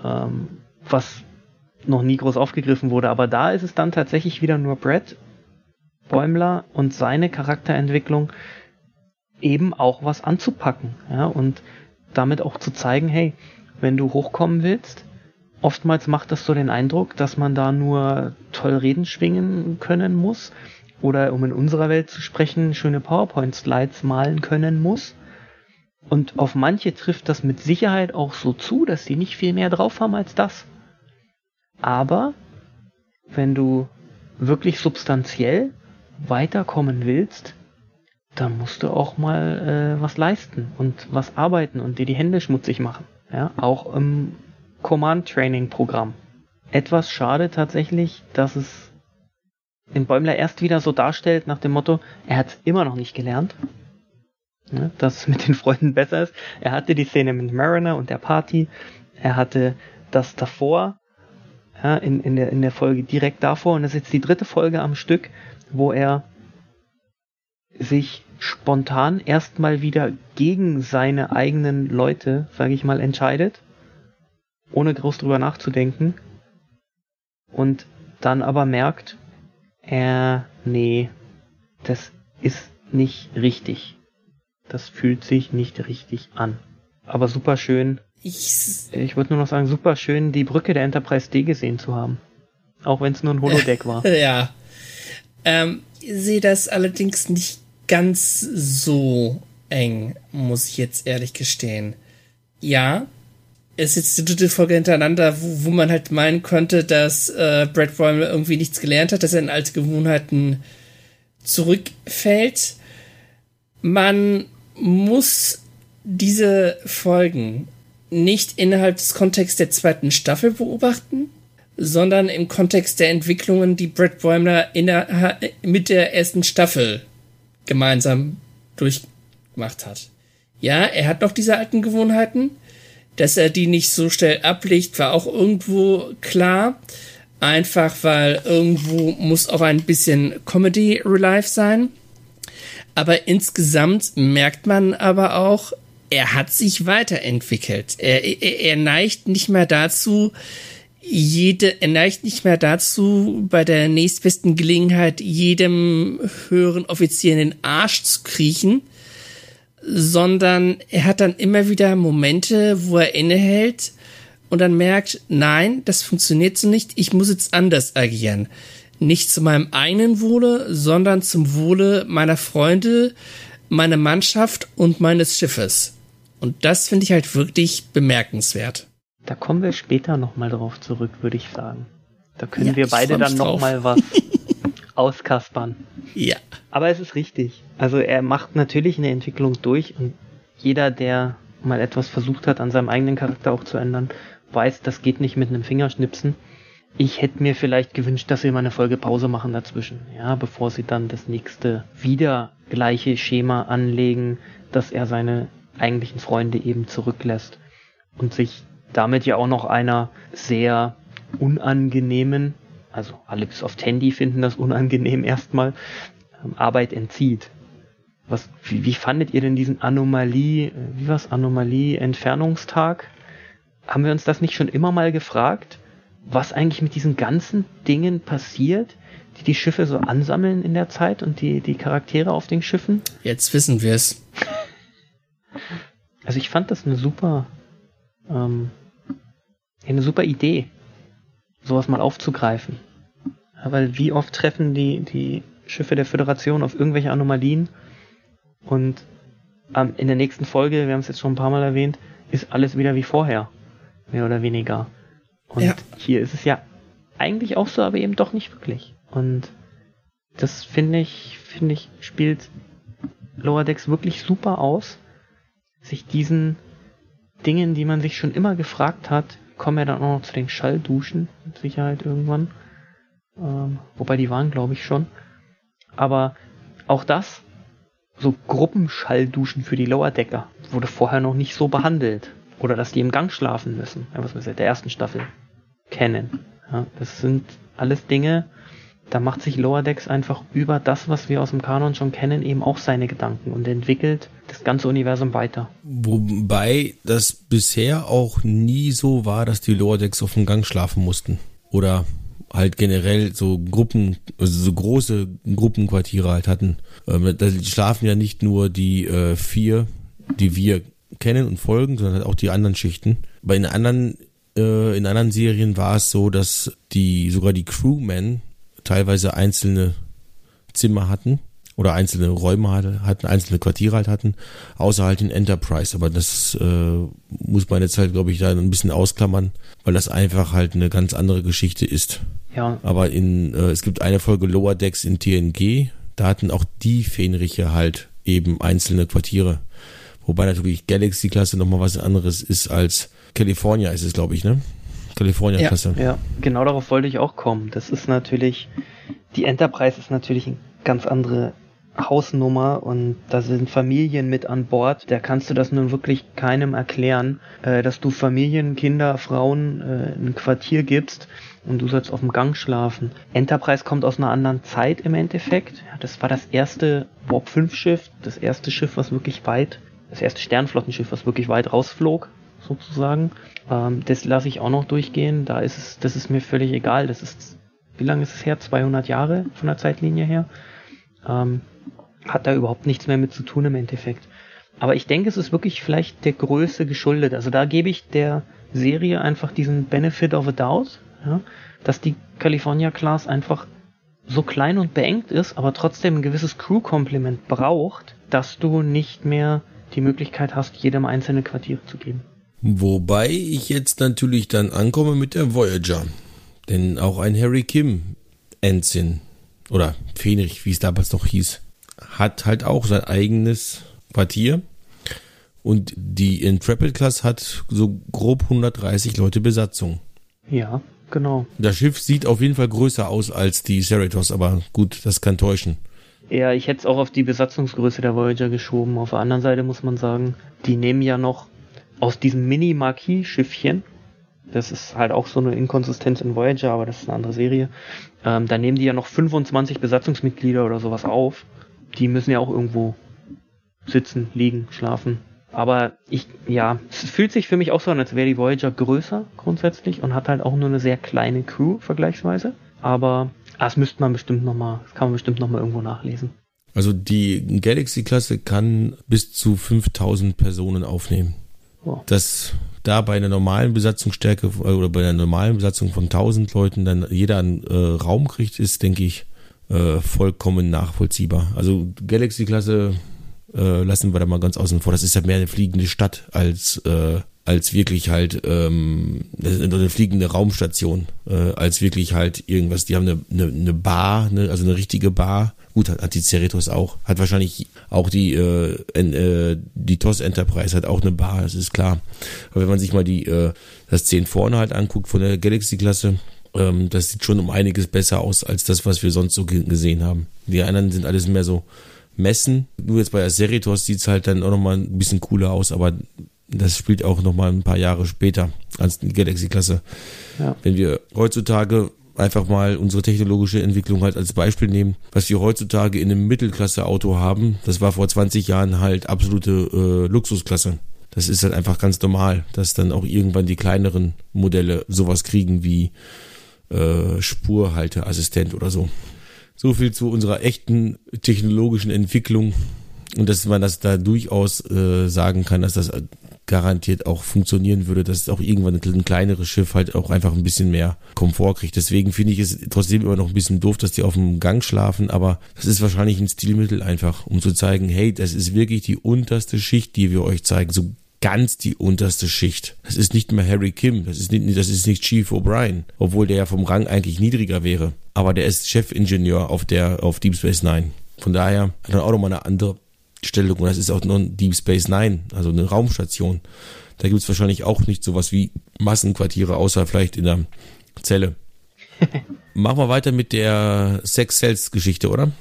ähm, was noch nie groß aufgegriffen wurde. Aber da ist es dann tatsächlich wieder nur Brett Bäumler und seine Charakterentwicklung eben auch was anzupacken. Ja, und damit auch zu zeigen, hey, wenn du hochkommen willst. Oftmals macht das so den Eindruck, dass man da nur toll Reden schwingen können muss oder um in unserer Welt zu sprechen, schöne PowerPoint-Slides malen können muss. Und auf manche trifft das mit Sicherheit auch so zu, dass sie nicht viel mehr drauf haben als das. Aber wenn du wirklich substanziell weiterkommen willst, dann musst du auch mal äh, was leisten und was arbeiten und dir die Hände schmutzig machen. Ja, auch im Command-Training-Programm. Etwas schade tatsächlich, dass es den Bäumler erst wieder so darstellt nach dem Motto, er hat es immer noch nicht gelernt, ne, dass es mit den Freunden besser ist. Er hatte die Szene mit Mariner und der Party, er hatte das davor, ja, in, in, der, in der Folge direkt davor, und das ist jetzt die dritte Folge am Stück, wo er sich spontan erstmal wieder gegen seine eigenen Leute, sage ich mal, entscheidet, ohne groß drüber nachzudenken, und dann aber merkt, äh, nee, das ist nicht richtig. Das fühlt sich nicht richtig an. Aber super schön. Ich, ich würde nur noch sagen, super schön, die Brücke der Enterprise D gesehen zu haben. Auch wenn es nur ein Holodeck war. [laughs] ja. Ähm, ich sehe das allerdings nicht ganz so eng, muss ich jetzt ehrlich gestehen. Ja, es ist jetzt die dritte Folge hintereinander, wo, wo man halt meinen könnte, dass äh, Brad Boimler irgendwie nichts gelernt hat, dass er in alte Gewohnheiten zurückfällt. Man muss diese Folgen nicht innerhalb des Kontexts der zweiten Staffel beobachten, sondern im Kontext der Entwicklungen, die Boimler in der, mit der ersten Staffel gemeinsam durchgemacht hat. Ja, er hat noch diese alten Gewohnheiten, dass er die nicht so schnell ablegt, war auch irgendwo klar. Einfach weil irgendwo muss auch ein bisschen Comedy Relief sein. Aber insgesamt merkt man aber auch, er hat sich weiterentwickelt. Er, er, er neigt nicht mehr dazu, jede, neigt nicht mehr dazu, bei der nächstbesten Gelegenheit jedem höheren Offizier in den Arsch zu kriechen, sondern er hat dann immer wieder Momente, wo er innehält und dann merkt, nein, das funktioniert so nicht, ich muss jetzt anders agieren. Nicht zu meinem eigenen Wohle, sondern zum Wohle meiner Freunde, meiner Mannschaft und meines Schiffes. Und das finde ich halt wirklich bemerkenswert. Da kommen wir später nochmal drauf zurück, würde ich sagen. Da können ja, wir beide dann nochmal was [laughs] auskaspern. Ja. Aber es ist richtig. Also er macht natürlich eine Entwicklung durch und jeder, der mal etwas versucht hat, an seinem eigenen Charakter auch zu ändern, weiß, das geht nicht mit einem Fingerschnipsen. Ich hätte mir vielleicht gewünscht, dass sie mal eine Folge Pause machen dazwischen, ja, bevor sie dann das nächste wieder gleiche Schema anlegen, dass er seine eigentlichen Freunde eben zurücklässt und sich damit ja auch noch einer sehr unangenehmen also alle bis auf Tandy finden das unangenehm erstmal, ähm, Arbeit entzieht. Was, wie, wie fandet ihr denn diesen Anomalie, äh, wie war's, Anomalie-Entfernungstag? Haben wir uns das nicht schon immer mal gefragt, was eigentlich mit diesen ganzen Dingen passiert, die die Schiffe so ansammeln in der Zeit und die, die Charaktere auf den Schiffen? Jetzt wissen wir es. Also ich fand das eine super, ähm, eine super Idee sowas mal aufzugreifen. Ja, weil wie oft treffen die, die Schiffe der Föderation auf irgendwelche Anomalien und ähm, in der nächsten Folge, wir haben es jetzt schon ein paar Mal erwähnt, ist alles wieder wie vorher. Mehr oder weniger. Und ja. hier ist es ja eigentlich auch so, aber eben doch nicht wirklich. Und das finde ich, finde ich, spielt Lower Decks wirklich super aus, sich diesen Dingen, die man sich schon immer gefragt hat, kommen ja dann auch noch zu den Schallduschen, mit Sicherheit irgendwann. Ähm, wobei die waren, glaube ich, schon. Aber auch das, so Gruppenschallduschen für die Lower Decker, wurde vorher noch nicht so behandelt. Oder dass die im Gang schlafen müssen, was wir seit der ersten Staffel kennen. Ja, das sind alles Dinge, da macht sich Lower Decks einfach über das, was wir aus dem Kanon schon kennen, eben auch seine Gedanken und entwickelt das ganze Universum weiter. Wobei das bisher auch nie so war, dass die Lower Decks auf dem Gang schlafen mussten. Oder halt generell so Gruppen, also so große Gruppenquartiere halt hatten. Ähm, da schlafen ja nicht nur die äh, vier, die wir kennen und folgen, sondern halt auch die anderen Schichten. Bei den anderen, äh, in anderen Serien war es so, dass die sogar die Crewmen teilweise einzelne Zimmer hatten oder einzelne Räume hatten, einzelne Quartiere halt hatten, außer halt in Enterprise. Aber das äh, muss man jetzt halt, glaube ich, da ein bisschen ausklammern, weil das einfach halt eine ganz andere Geschichte ist. Ja. Aber in äh, es gibt eine Folge Lower Decks in TNG, da hatten auch die Fähnriche halt eben einzelne Quartiere. Wobei natürlich Galaxy-Klasse nochmal was anderes ist als California ist es, glaube ich, ne? California-Klasse. Ja, ja, genau darauf wollte ich auch kommen. Das ist natürlich, die Enterprise ist natürlich eine ganz andere Hausnummer und da sind Familien mit an Bord. Da kannst du das nun wirklich keinem erklären, äh, dass du Familien, Kinder, Frauen äh, ein Quartier gibst und du sollst auf dem Gang schlafen. Enterprise kommt aus einer anderen Zeit im Endeffekt. Das war das erste Warp 5 Schiff, das erste Schiff, was wirklich weit, das erste Sternflottenschiff, was wirklich weit rausflog, sozusagen. Ähm, das lasse ich auch noch durchgehen. Da ist es, das ist mir völlig egal. Das ist, wie lange ist es her? 200 Jahre von der Zeitlinie her. Ähm, hat da überhaupt nichts mehr mit zu tun im Endeffekt. Aber ich denke, es ist wirklich vielleicht der Größe geschuldet. Also da gebe ich der Serie einfach diesen Benefit of a Doubt, ja, dass die California Class einfach so klein und beengt ist, aber trotzdem ein gewisses Crew-Komplement braucht, dass du nicht mehr die Möglichkeit hast, jedem einzelne Quartiere zu geben. Wobei ich jetzt natürlich dann ankomme mit der Voyager. Denn auch ein Harry Kim Ensign oder Fenrich, wie es damals noch hieß, hat halt auch sein eigenes Quartier. Und die Intrepid Class hat so grob 130 Leute Besatzung. Ja, genau. Das Schiff sieht auf jeden Fall größer aus als die Cerritos, aber gut, das kann täuschen. Ja, ich hätte es auch auf die Besatzungsgröße der Voyager geschoben. Auf der anderen Seite muss man sagen, die nehmen ja noch aus diesem Mini-Marquis-Schiffchen, das ist halt auch so eine Inkonsistenz in Voyager, aber das ist eine andere Serie, ähm, da nehmen die ja noch 25 Besatzungsmitglieder oder sowas auf. Die müssen ja auch irgendwo sitzen, liegen, schlafen. Aber ich, ja, es fühlt sich für mich auch so an, als wäre die Voyager größer grundsätzlich und hat halt auch nur eine sehr kleine Crew vergleichsweise. Aber ah, das müsste man bestimmt nochmal, das kann man bestimmt nochmal irgendwo nachlesen. Also die Galaxy-Klasse kann bis zu 5000 Personen aufnehmen. Oh. Das da bei einer normalen Besatzungsstärke oder bei einer normalen Besatzung von 1000 Leuten dann jeder einen äh, Raum kriegt, ist, denke ich, äh, vollkommen nachvollziehbar. Also Galaxy-Klasse äh, lassen wir da mal ganz außen vor. Das ist ja mehr eine fliegende Stadt als äh, als wirklich halt ähm, eine fliegende Raumstation, äh, als wirklich halt irgendwas. Die haben eine, eine, eine Bar, eine, also eine richtige Bar. Gut, hat, hat die Cerritos auch. Hat wahrscheinlich auch die äh, äh, die TOS Enterprise hat auch eine Bar, das ist klar. Aber wenn man sich mal die äh, das 10 vorne halt anguckt von der Galaxy-Klasse, ähm, das sieht schon um einiges besser aus als das, was wir sonst so gesehen haben. Die anderen sind alles mehr so Messen. Nur jetzt bei Aceritos sieht's halt dann auch nochmal ein bisschen cooler aus, aber das spielt auch nochmal ein paar Jahre später als die Galaxy-Klasse. Ja. Wenn wir heutzutage einfach mal unsere technologische Entwicklung halt als Beispiel nehmen, was wir heutzutage in einem Mittelklasse-Auto haben, das war vor 20 Jahren halt absolute äh, Luxusklasse. Das ist halt einfach ganz normal, dass dann auch irgendwann die kleineren Modelle sowas kriegen wie äh, Spurhalteassistent oder so. So viel zu unserer echten technologischen Entwicklung und dass man das da durchaus äh, sagen kann, dass das garantiert auch funktionieren würde, dass auch irgendwann ein kleineres Schiff halt auch einfach ein bisschen mehr Komfort kriegt. Deswegen finde ich es trotzdem immer noch ein bisschen doof, dass die auf dem Gang schlafen, aber das ist wahrscheinlich ein Stilmittel einfach, um zu zeigen, hey, das ist wirklich die unterste Schicht, die wir euch zeigen. So ganz die unterste Schicht. Das ist nicht mehr Harry Kim, das ist nicht, das ist nicht Chief O'Brien, obwohl der ja vom Rang eigentlich niedriger wäre. Aber der ist Chefingenieur auf der, auf Deep Space Nine. Von daher hat er auch nochmal eine andere Stellung und das ist auch nur ein Deep Space Nine, also eine Raumstation. Da gibt es wahrscheinlich auch nicht sowas wie Massenquartiere, außer vielleicht in der Zelle. [laughs] Machen wir weiter mit der Sex Cells Geschichte, oder?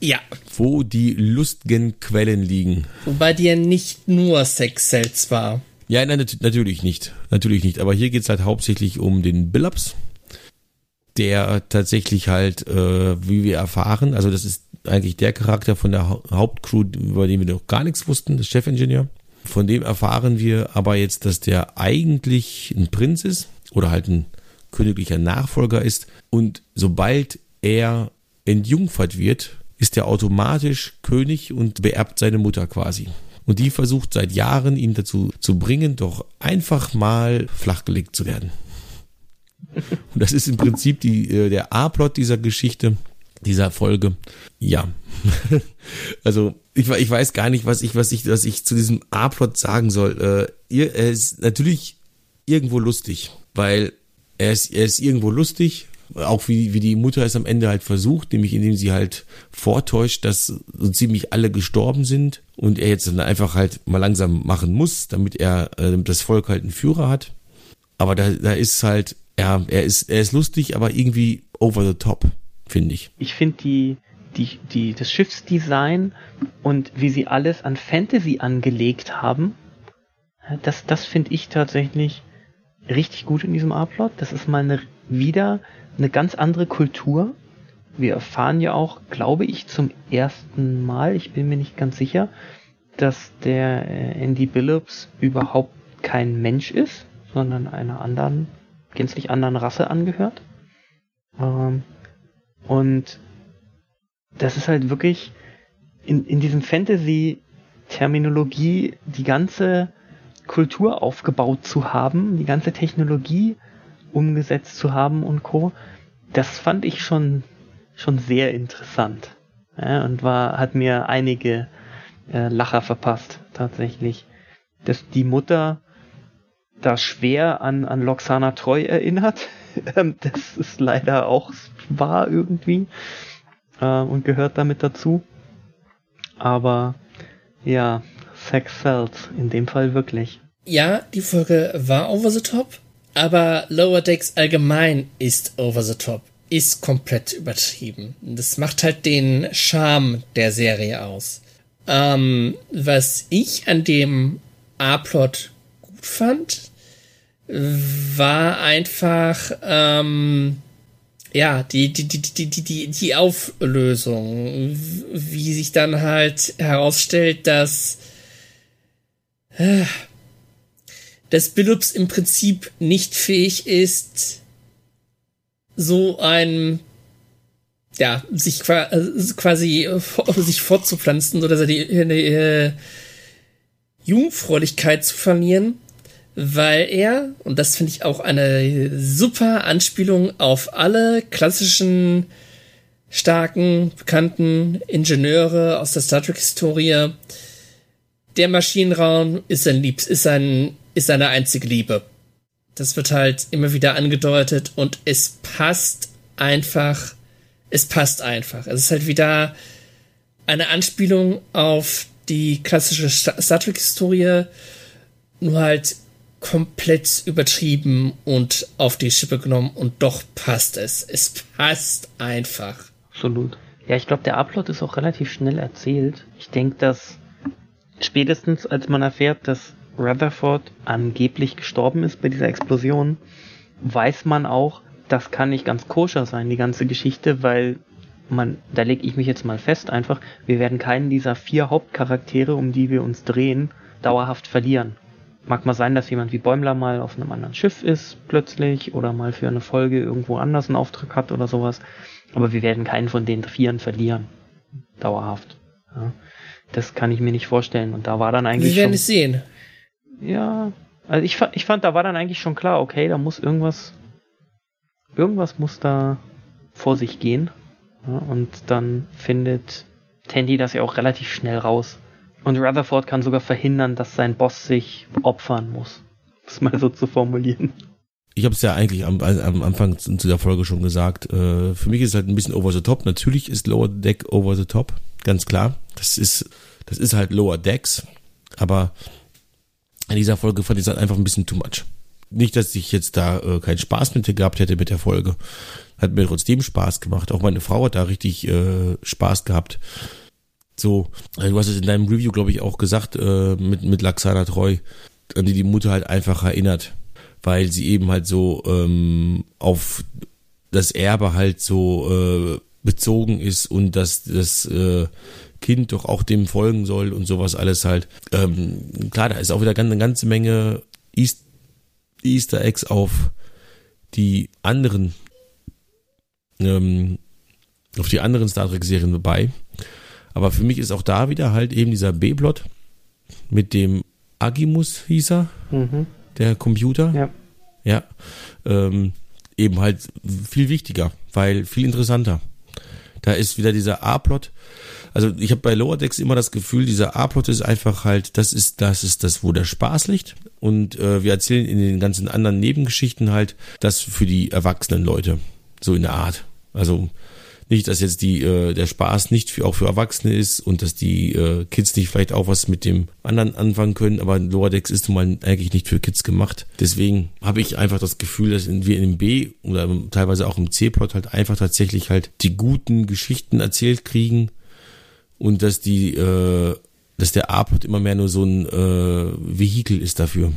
Ja. Wo die lustigen Quellen liegen. Wobei ja nicht nur Sex Cells war. Ja, nein, nat natürlich nicht. Natürlich nicht. Aber hier geht's halt hauptsächlich um den Billups, der tatsächlich halt, äh, wie wir erfahren, also das ist eigentlich der Charakter von der ha Hauptcrew, über den wir noch gar nichts wussten, das Chefingenieur. Von dem erfahren wir aber jetzt, dass der eigentlich ein Prinz ist oder halt ein königlicher Nachfolger ist. Und sobald er entjungfert wird, ist er automatisch König und beerbt seine Mutter quasi. Und die versucht seit Jahren, ihn dazu zu bringen, doch einfach mal flachgelegt zu werden. Und das ist im Prinzip die, äh, der A-Plot dieser Geschichte, dieser Folge. Ja. [laughs] also ich, ich weiß gar nicht, was ich, was ich, was ich zu diesem A-Plot sagen soll. Äh, ihr, er ist natürlich irgendwo lustig, weil er ist, er ist irgendwo lustig, auch wie, wie die Mutter es am Ende halt versucht, nämlich indem sie halt vortäuscht, dass so ziemlich alle gestorben sind und er jetzt dann einfach halt mal langsam machen muss, damit er äh, das Volk halt einen Führer hat. Aber da, da ist halt, ja, er ist, er ist lustig, aber irgendwie over the top, finde ich. Ich finde die, die, die, das Schiffsdesign und wie sie alles an Fantasy angelegt haben, das, das finde ich tatsächlich richtig gut in diesem A-Plot. Das ist mal eine, wieder eine ganz andere Kultur. Wir erfahren ja auch, glaube ich, zum ersten Mal, ich bin mir nicht ganz sicher, dass der äh, Andy Billups überhaupt kein Mensch ist, sondern einer anderen, gänzlich anderen Rasse angehört. Ähm, und das ist halt wirklich in, in diesem Fantasy-Terminologie die ganze Kultur aufgebaut zu haben, die ganze Technologie umgesetzt zu haben und Co. Das fand ich schon, schon sehr interessant. Ja, und war, hat mir einige äh, Lacher verpasst, tatsächlich. Dass die Mutter da schwer an, an Loxana Treu erinnert. [laughs] Das ist leider auch wahr irgendwie äh, und gehört damit dazu. Aber ja, Sex sells, in dem Fall wirklich. Ja, die Folge war over the top, aber Lower Decks allgemein ist over the top, ist komplett übertrieben. Das macht halt den Charme der Serie aus. Ähm, was ich an dem A-Plot gut fand, war einfach, ähm, ja, die, die, die, die, die, die, die Auflösung, wie sich dann halt herausstellt, dass, äh, dass Billups im Prinzip nicht fähig ist, so ein, ja, sich quasi sich fortzupflanzen oder seine äh, Jungfräulichkeit zu verlieren weil er, und das finde ich auch eine super Anspielung auf alle klassischen starken, bekannten Ingenieure aus der Star Trek-Historie, der Maschinenraum ist sein Liebs, ist sein, ist seine einzige Liebe. Das wird halt immer wieder angedeutet und es passt einfach, es passt einfach. Es ist halt wieder eine Anspielung auf die klassische Star Trek-Historie, nur halt komplett übertrieben und auf die Schippe genommen und doch passt es. Es passt einfach. Absolut. Ja, ich glaube, der Upload ist auch relativ schnell erzählt. Ich denke, dass spätestens als man erfährt, dass Rutherford angeblich gestorben ist bei dieser Explosion, weiß man auch, das kann nicht ganz koscher sein, die ganze Geschichte, weil man, da lege ich mich jetzt mal fest einfach, wir werden keinen dieser vier Hauptcharaktere, um die wir uns drehen, dauerhaft verlieren. Mag mal sein, dass jemand wie Bäumler mal auf einem anderen Schiff ist plötzlich oder mal für eine Folge irgendwo anders einen Auftrag hat oder sowas. Aber wir werden keinen von den Vieren verlieren. Dauerhaft. Ja. Das kann ich mir nicht vorstellen. Und da war dann eigentlich. Wir werden schon, es sehen. Ja. Also ich, ich fand, da war dann eigentlich schon klar, okay, da muss irgendwas. Irgendwas muss da vor sich gehen. Ja, und dann findet Tandy das ja auch relativ schnell raus. Und Rutherford kann sogar verhindern, dass sein Boss sich opfern muss. Das mal so zu formulieren. Ich habe es ja eigentlich am, am, Anfang zu, der Folge schon gesagt. Äh, für mich ist es halt ein bisschen over the top. Natürlich ist Lower Deck over the top, ganz klar. Das ist, das ist halt Lower Decks. Aber in dieser Folge fand ich es halt einfach ein bisschen too much. Nicht, dass ich jetzt da äh, keinen Spaß mit gehabt hätte mit der Folge. Hat mir trotzdem Spaß gemacht. Auch meine Frau hat da richtig äh, Spaß gehabt. So, äh, du hast es in deinem Review, glaube ich, auch gesagt, äh, mit, mit Laxana Treu, an die die Mutter halt einfach erinnert, weil sie eben halt so ähm, auf das Erbe halt so äh, bezogen ist und dass das äh, Kind doch auch dem folgen soll und sowas alles halt. Ähm, klar, da ist auch wieder eine ganze Menge Easter Eggs auf die anderen ähm, auf die anderen Star Trek Serien dabei. Aber für mich ist auch da wieder halt eben dieser B-Plot mit dem Agimus hieß er, mhm. der Computer. Ja. Ja. Ähm, eben halt viel wichtiger, weil viel interessanter. Da ist wieder dieser A-Plot. Also ich habe bei Lower Decks immer das Gefühl, dieser A-Plot ist einfach halt, das ist das ist das, wo der Spaß liegt. Und äh, wir erzählen in den ganzen anderen Nebengeschichten halt das für die erwachsenen Leute. So in der Art. Also nicht, dass jetzt die, äh, der Spaß nicht für, auch für Erwachsene ist und dass die äh, Kids nicht vielleicht auch was mit dem anderen anfangen können, aber Decks ist nun mal eigentlich nicht für Kids gemacht. Deswegen habe ich einfach das Gefühl, dass wir in dem B oder teilweise auch im C-Plot halt einfach tatsächlich halt die guten Geschichten erzählt kriegen und dass die, äh, dass der A-Plot immer mehr nur so ein äh, Vehikel ist dafür.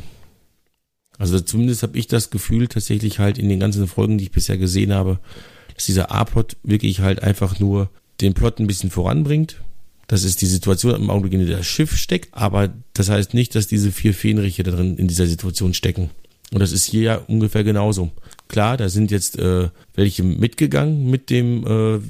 Also zumindest habe ich das Gefühl tatsächlich halt in den ganzen Folgen, die ich bisher gesehen habe, dass dieser A-Plot wirklich halt einfach nur den Plot ein bisschen voranbringt. Das ist die Situation im Augenblick, in der das Schiff steckt, aber das heißt nicht, dass diese vier Fähnriche da drin in dieser Situation stecken. Und das ist hier ja ungefähr genauso. Klar, da sind jetzt äh, welche mitgegangen mit dem äh,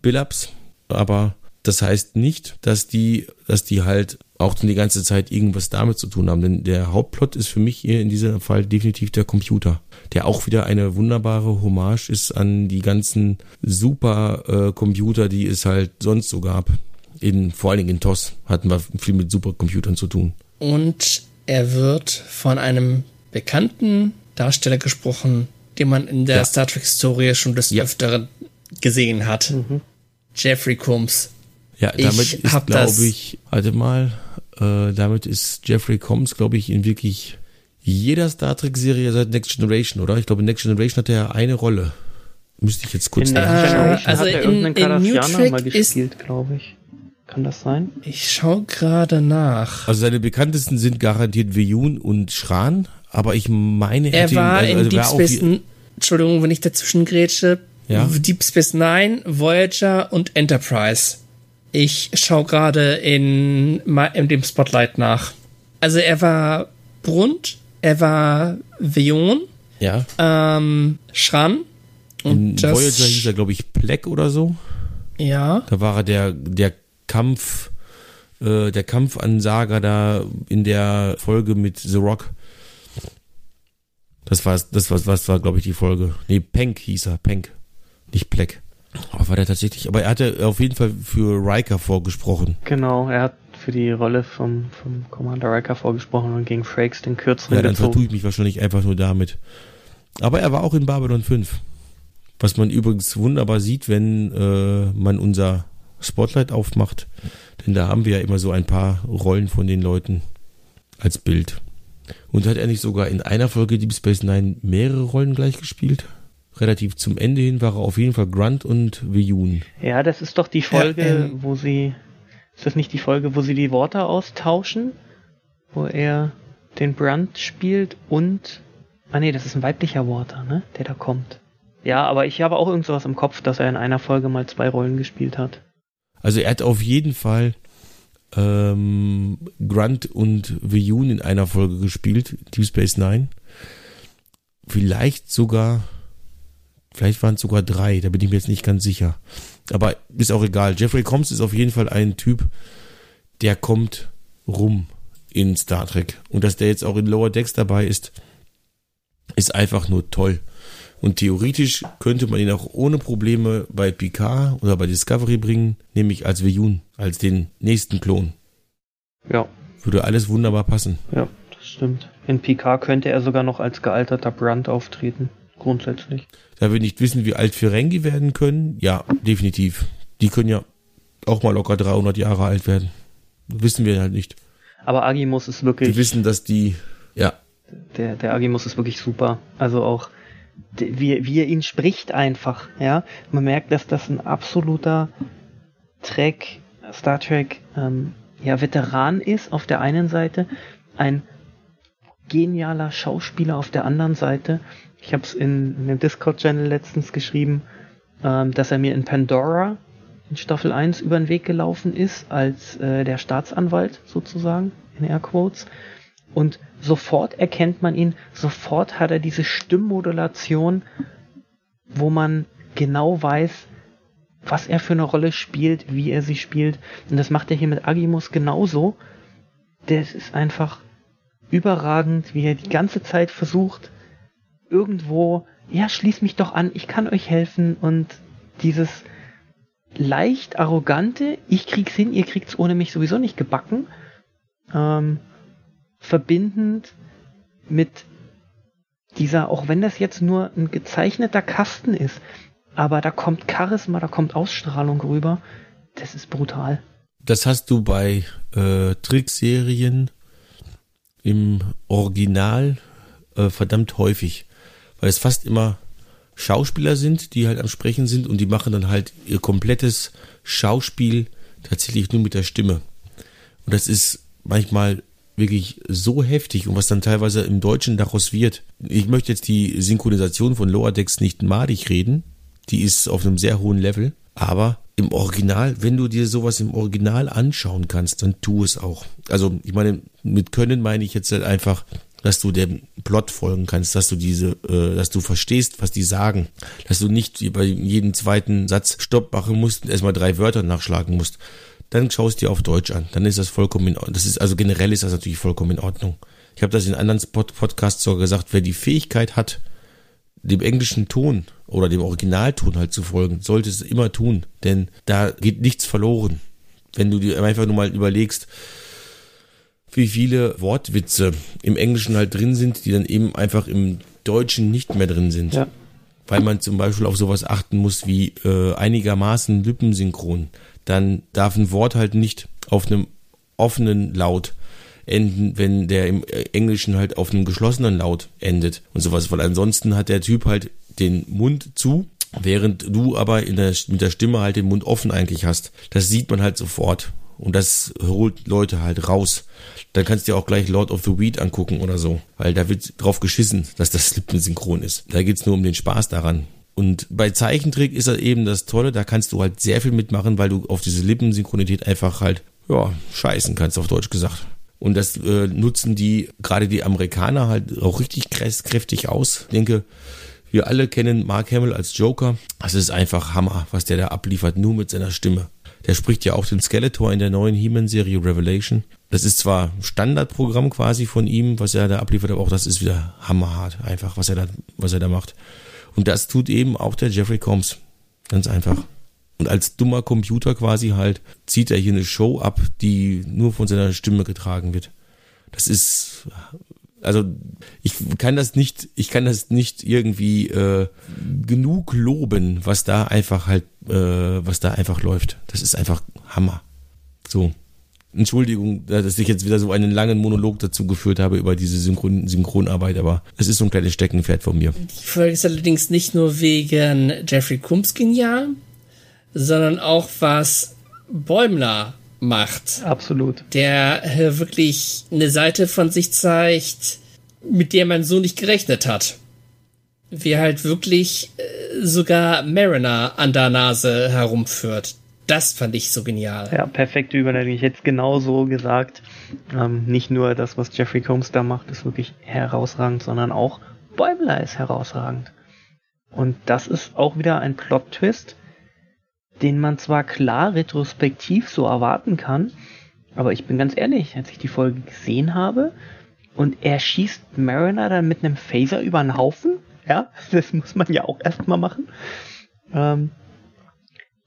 Billaps, aber das heißt nicht, dass die, dass die halt auch die ganze Zeit irgendwas damit zu tun haben. Denn der Hauptplot ist für mich hier in diesem Fall definitiv der Computer, der auch wieder eine wunderbare Hommage ist an die ganzen super äh, die es halt sonst so gab. In, vor allen Dingen in TOS hatten wir viel mit Supercomputern zu tun. Und er wird von einem bekannten Darsteller gesprochen, den man in der ja. Star Trek-Historie schon des ja. Öfteren gesehen hat. Mhm. Jeffrey Combs. Ja, damit ich ist, glaube ich, warte mal, äh, damit ist Jeffrey Combs, glaube ich, in wirklich jeder Star Trek-Serie seit Next Generation, oder? Ich glaube, in Next Generation hat er eine Rolle. Müsste ich jetzt kurz in nachschauen. Äh, also hat er in, in New Track mal gespielt, glaube ich. Kann das sein? Ich schaue gerade nach. Also seine bekanntesten sind garantiert Veyun und Schran, aber ich meine, er war ihn, also, in also Deep Space. Entschuldigung, wenn ich dazwischen grätsche. Ja? Deep Space Nine, Voyager und Enterprise. Ich schaue gerade in, in dem Spotlight nach. Also er war Brunt, er war Vion, ja. ähm, Schran. Und in das, Voyager hieß er, glaube ich, Pleck oder so. Ja. Da war er der, der Kampf, äh, der Kampfansager da in der Folge mit The Rock. Das war, das war, was war, glaube ich, die Folge. Nee, Penk hieß er, Penk. Nicht Pleck. Aber war der tatsächlich, aber er hatte auf jeden Fall für Riker vorgesprochen. Genau, er hat für die Rolle vom, vom Commander Riker vorgesprochen und gegen Frakes den kürzeren Ja, dann vertue ich mich wahrscheinlich einfach nur damit. Aber er war auch in Babylon 5. Was man übrigens wunderbar sieht, wenn äh, man unser Spotlight aufmacht. Denn da haben wir ja immer so ein paar Rollen von den Leuten als Bild. Und hat er nicht sogar in einer Folge Deep Space Nine mehrere Rollen gleich gespielt? relativ zum Ende hin war er auf jeden Fall Grunt und Viyun. Ja, das ist doch die Folge, ja, ähm, wo sie. Ist das nicht die Folge, wo sie die Worte austauschen? Wo er den Brunt spielt und. Ah nee, das ist ein weiblicher Water, ne? Der da kommt. Ja, aber ich habe auch irgend sowas im Kopf, dass er in einer Folge mal zwei Rollen gespielt hat. Also er hat auf jeden Fall ähm, Grunt und Viyun in einer Folge gespielt, Deep Space Nine. Vielleicht sogar Vielleicht waren es sogar drei, da bin ich mir jetzt nicht ganz sicher. Aber ist auch egal. Jeffrey Combs ist auf jeden Fall ein Typ, der kommt rum in Star Trek. Und dass der jetzt auch in Lower Decks dabei ist, ist einfach nur toll. Und theoretisch könnte man ihn auch ohne Probleme bei Picard oder bei Discovery bringen, nämlich als Veyun, als den nächsten Klon. Ja. Würde alles wunderbar passen. Ja, das stimmt. In Picard könnte er sogar noch als gealterter Brand auftreten grundsätzlich. Da wir nicht wissen, wie alt Ferengi werden können, ja, definitiv. Die können ja auch mal locker 300 Jahre alt werden. wissen wir halt nicht. Aber Agimus ist wirklich. Wir wissen, dass die, ja. Der, der Agimus ist wirklich super. Also auch, wie, wie er ihn spricht einfach, ja. Man merkt, dass das ein absoluter Trek, Star Trek, ähm, ja, Veteran ist auf der einen Seite, ein genialer Schauspieler auf der anderen Seite ich habe es in, in dem Discord-Channel letztens geschrieben, ähm, dass er mir in Pandora in Staffel 1 über den Weg gelaufen ist, als äh, der Staatsanwalt sozusagen, in Airquotes. Und sofort erkennt man ihn, sofort hat er diese Stimmmodulation, wo man genau weiß, was er für eine Rolle spielt, wie er sie spielt. Und das macht er hier mit Agimus genauso. Das ist einfach überragend, wie er die ganze Zeit versucht, irgendwo, ja, schließ mich doch an, ich kann euch helfen und dieses, leicht arrogante, ich krieg's hin, ihr kriegt's ohne mich sowieso nicht gebacken, ähm, verbindend mit dieser, auch wenn das jetzt nur ein gezeichneter Kasten ist, aber da kommt Charisma, da kommt Ausstrahlung rüber, das ist brutal. Das hast du bei äh, Trickserien im Original äh, verdammt häufig, weil es fast immer Schauspieler sind, die halt am Sprechen sind und die machen dann halt ihr komplettes Schauspiel tatsächlich nur mit der Stimme. Und das ist manchmal wirklich so heftig und was dann teilweise im Deutschen daraus wird. Ich möchte jetzt die Synchronisation von Lower Decks nicht madig reden. Die ist auf einem sehr hohen Level. Aber im Original, wenn du dir sowas im Original anschauen kannst, dann tu es auch. Also, ich meine, mit können meine ich jetzt halt einfach, dass du dem Plot folgen kannst, dass du diese, äh, dass du verstehst, was die sagen, dass du nicht bei jedem zweiten Satz Stopp machen musst und erstmal drei Wörter nachschlagen musst. Dann schaust dir auf Deutsch an. Dann ist das vollkommen in Ordnung. Das ist, also generell ist das natürlich vollkommen in Ordnung. Ich habe das in anderen Pod Podcasts sogar gesagt, wer die Fähigkeit hat, dem englischen Ton oder dem Originalton halt zu folgen, sollte es immer tun, denn da geht nichts verloren. Wenn du dir einfach nur mal überlegst, wie viele Wortwitze im Englischen halt drin sind, die dann eben einfach im Deutschen nicht mehr drin sind. Ja. Weil man zum Beispiel auf sowas achten muss wie äh, einigermaßen lippensynchron. Dann darf ein Wort halt nicht auf einem offenen Laut enden, wenn der im Englischen halt auf einem geschlossenen Laut endet und sowas, weil ansonsten hat der Typ halt den Mund zu, während du aber der, mit der Stimme halt den Mund offen eigentlich hast. Das sieht man halt sofort und das holt Leute halt raus. Dann kannst du dir auch gleich Lord of the Weed angucken oder so, weil da wird drauf geschissen, dass das lippensynchron ist. Da geht's nur um den Spaß daran. Und bei Zeichentrick ist das eben das Tolle, da kannst du halt sehr viel mitmachen, weil du auf diese Lippensynchronität einfach halt, ja, scheißen kannst, auf Deutsch gesagt. Und das äh, nutzen die, gerade die Amerikaner halt auch richtig kräftig aus. Ich denke, wir alle kennen Mark Hamill als Joker. Das ist einfach Hammer, was der da abliefert, nur mit seiner Stimme. Der spricht ja auch den Skeletor in der neuen He-Man-Serie Revelation. Das ist zwar Standardprogramm quasi von ihm, was er da abliefert, aber auch das ist wieder hammerhart, einfach, was er da, was er da macht. Und das tut eben auch der Jeffrey Combs. Ganz einfach. Und als dummer Computer quasi halt zieht er hier eine Show ab, die nur von seiner Stimme getragen wird. Das ist, also ich kann das nicht, ich kann das nicht irgendwie äh, genug loben, was da einfach halt, äh, was da einfach läuft. Das ist einfach Hammer. So. Entschuldigung, dass ich jetzt wieder so einen langen Monolog dazu geführt habe über diese Synchron Synchronarbeit, aber es ist so ein kleines Steckenpferd von mir. Die Folge ist allerdings nicht nur wegen Jeffrey Combs genial, sondern auch was Bäumler macht. Absolut. Der äh, wirklich eine Seite von sich zeigt, mit der man so nicht gerechnet hat. Wie halt wirklich äh, sogar Mariner an der Nase herumführt. Das fand ich so genial. Ja, perfekte Überleitung. Ich hätte es genau so gesagt. Ähm, nicht nur das, was Jeffrey Combs da macht, ist wirklich herausragend, sondern auch Bäumler ist herausragend. Und das ist auch wieder ein Plot-Twist, den man zwar klar retrospektiv so erwarten kann, aber ich bin ganz ehrlich, als ich die Folge gesehen habe und er schießt Mariner dann mit einem Phaser über einen Haufen, ja, [laughs] das muss man ja auch erstmal machen. Ähm,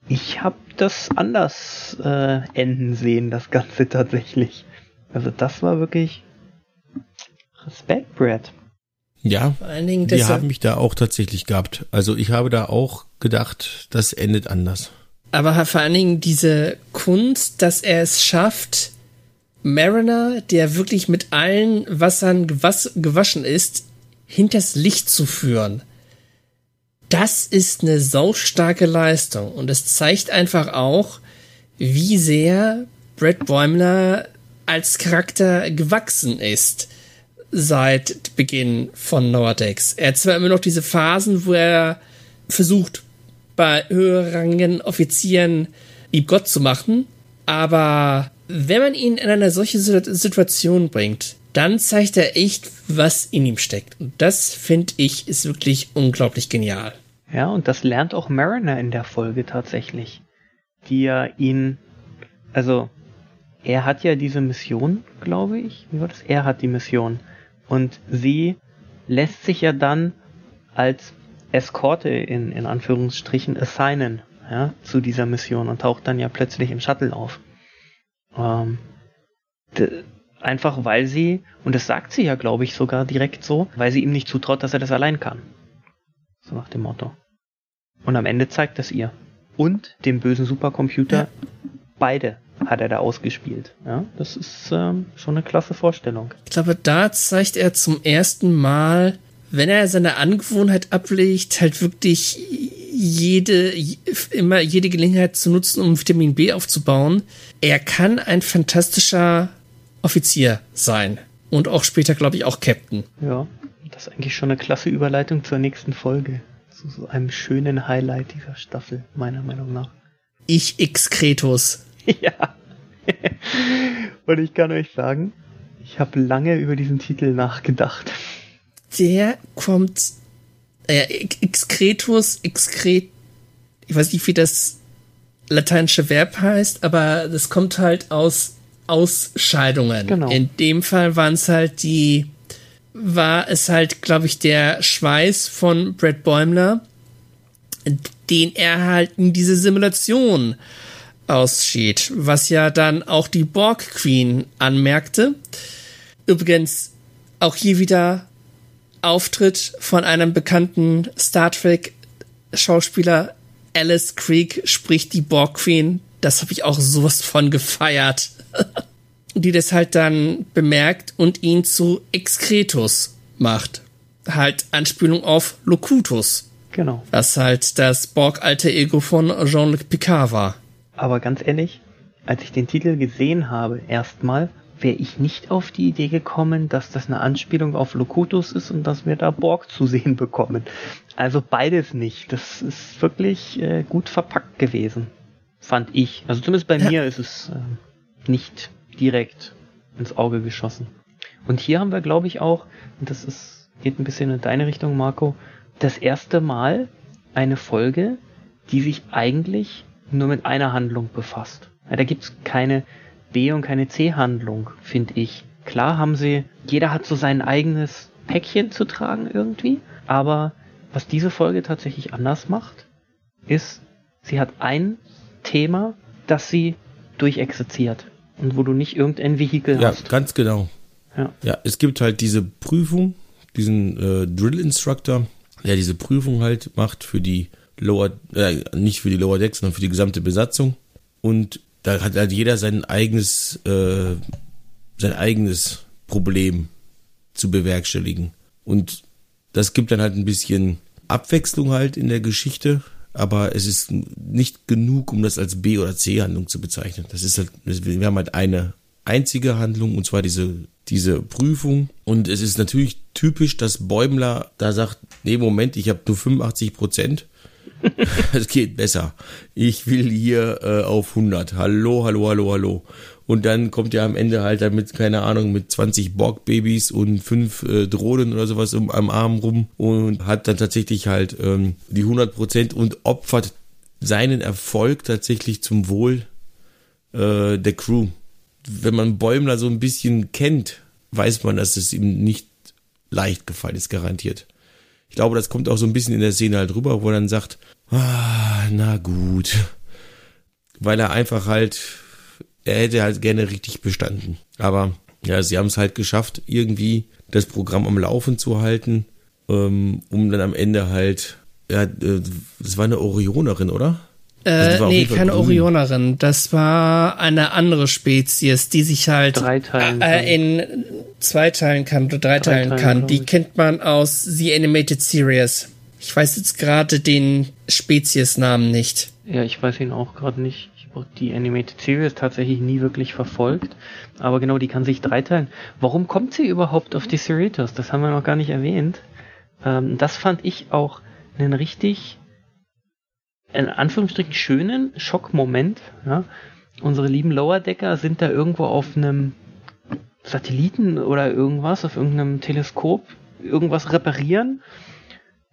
ich habe das anders äh, enden sehen, das Ganze [laughs] tatsächlich. Also das war wirklich Respekt, Brad. Ja, Vor allen Dingen wir haben mich da auch tatsächlich gehabt. Also ich habe da auch gedacht, das endet anders aber vor allen Dingen diese Kunst, dass er es schafft, Mariner, der wirklich mit allen Wassern gewas gewaschen ist, hinters Licht zu führen. Das ist eine saustarke Leistung und es zeigt einfach auch, wie sehr Brett Bäumler als Charakter gewachsen ist seit Beginn von Decks. Er hat zwar immer noch diese Phasen, wo er versucht, bei höherrangigen Offizieren lieb Gott zu machen, aber wenn man ihn in eine solche Situation bringt, dann zeigt er echt, was in ihm steckt. Und das, finde ich, ist wirklich unglaublich genial. Ja, und das lernt auch Mariner in der Folge tatsächlich. Die ja ihn, also, er hat ja diese Mission, glaube ich. Wie war das? Er hat die Mission. Und sie lässt sich ja dann als Eskorte in, in Anführungsstrichen assignen. ja, zu dieser Mission und taucht dann ja plötzlich im Shuttle auf. Ähm, einfach weil sie, und das sagt sie ja, glaube ich, sogar direkt so, weil sie ihm nicht zutraut, dass er das allein kann. So nach dem Motto. Und am Ende zeigt das ihr. Und dem bösen Supercomputer ja. beide hat er da ausgespielt. Ja, das ist ähm, schon eine klasse Vorstellung. Ich glaube, da zeigt er zum ersten Mal, wenn er seine Angewohnheit ablegt, halt wirklich jede, immer jede Gelegenheit zu nutzen, um Vitamin B aufzubauen. Er kann ein fantastischer Offizier sein. Und auch später, glaube ich, auch Captain. Ja, das ist eigentlich schon eine klasse Überleitung zur nächsten Folge. Zu so einem schönen Highlight dieser Staffel, meiner Meinung nach. Ich Excretus. [laughs] ja. Und ich kann euch sagen, ich habe lange über diesen Titel nachgedacht. Der kommt. Äh, excretus, excret. Ich weiß nicht, wie das lateinische Verb heißt, aber das kommt halt aus Ausscheidungen. Genau. In dem Fall waren es halt die, war es halt, glaube ich, der Schweiß von Brett Bäumler, den er halt in diese Simulation ausschied, was ja dann auch die Borg Queen anmerkte. Übrigens auch hier wieder Auftritt von einem bekannten Star Trek Schauspieler Alice Creek spricht die Borg Queen. Das habe ich auch sowas von gefeiert. [laughs] die das halt dann bemerkt und ihn zu Excretus macht. Halt Anspielung auf Locutus. Genau. Was halt das Borg-alter Ego von Jean-Luc Picard war. Aber ganz ehrlich, als ich den Titel gesehen habe, erstmal, wäre ich nicht auf die Idee gekommen, dass das eine Anspielung auf Locutus ist und dass wir da Borg zu sehen bekommen. Also beides nicht. Das ist wirklich äh, gut verpackt gewesen. Fand ich. Also zumindest bei ja. mir ist es äh, nicht direkt ins Auge geschossen. Und hier haben wir, glaube ich, auch, und das ist, geht ein bisschen in deine Richtung, Marco, das erste Mal eine Folge, die sich eigentlich nur mit einer Handlung befasst. Ja, da gibt's keine B- und keine C-Handlung, finde ich. Klar haben sie, jeder hat so sein eigenes Päckchen zu tragen irgendwie, aber was diese Folge tatsächlich anders macht, ist, sie hat ein Thema, das sie durchexerziert und wo du nicht irgendein Vehikel ja, hast. Ja, ganz genau. Ja. ja, es gibt halt diese Prüfung, diesen äh, Drill Instructor, der diese Prüfung halt macht für die Lower, äh, nicht für die Lower Decks, sondern für die gesamte Besatzung. Und da hat halt jeder sein eigenes, äh, sein eigenes Problem zu bewerkstelligen. Und das gibt dann halt ein bisschen Abwechslung halt in der Geschichte, aber es ist nicht genug, um das als B- oder C-Handlung zu bezeichnen. Das ist halt, wir haben halt eine einzige Handlung und zwar diese, diese Prüfung. Und es ist natürlich typisch, dass Bäumler da sagt, nee, Moment, ich habe nur 85 Prozent. [laughs] Es geht besser. Ich will hier äh, auf 100. Hallo, hallo, hallo, hallo. Und dann kommt er am Ende halt damit, keine Ahnung, mit 20 Borg-Babys und fünf äh, Drohnen oder sowas um, am Arm rum und hat dann tatsächlich halt ähm, die 100 Prozent und opfert seinen Erfolg tatsächlich zum Wohl äh, der Crew. Wenn man Bäumler so ein bisschen kennt, weiß man, dass es ihm nicht leicht gefallen ist, garantiert. Ich glaube, das kommt auch so ein bisschen in der Szene halt rüber, wo er dann sagt, ah, na gut. Weil er einfach halt er hätte halt gerne richtig bestanden. Aber ja, sie haben es halt geschafft, irgendwie das Programm am Laufen zu halten, ähm, um dann am Ende halt, ja, das war eine Orionerin, oder? Äh, nee, keine grün. Orionerin. Das war eine andere Spezies, die sich halt äh, in zwei Teilen kann oder drei, drei Teilen, Teilen kann. Die kennt man aus The Animated Series. Ich weiß jetzt gerade den Speziesnamen nicht. Ja, ich weiß ihn auch gerade nicht die Animated Series tatsächlich nie wirklich verfolgt. Aber genau, die kann sich dreiteilen. Warum kommt sie überhaupt auf die Cerritos? Das haben wir noch gar nicht erwähnt. Ähm, das fand ich auch einen richtig, in Anführungsstrichen, schönen Schockmoment. Ja? Unsere lieben Lower Decker sind da irgendwo auf einem Satelliten oder irgendwas, auf irgendeinem Teleskop, irgendwas reparieren.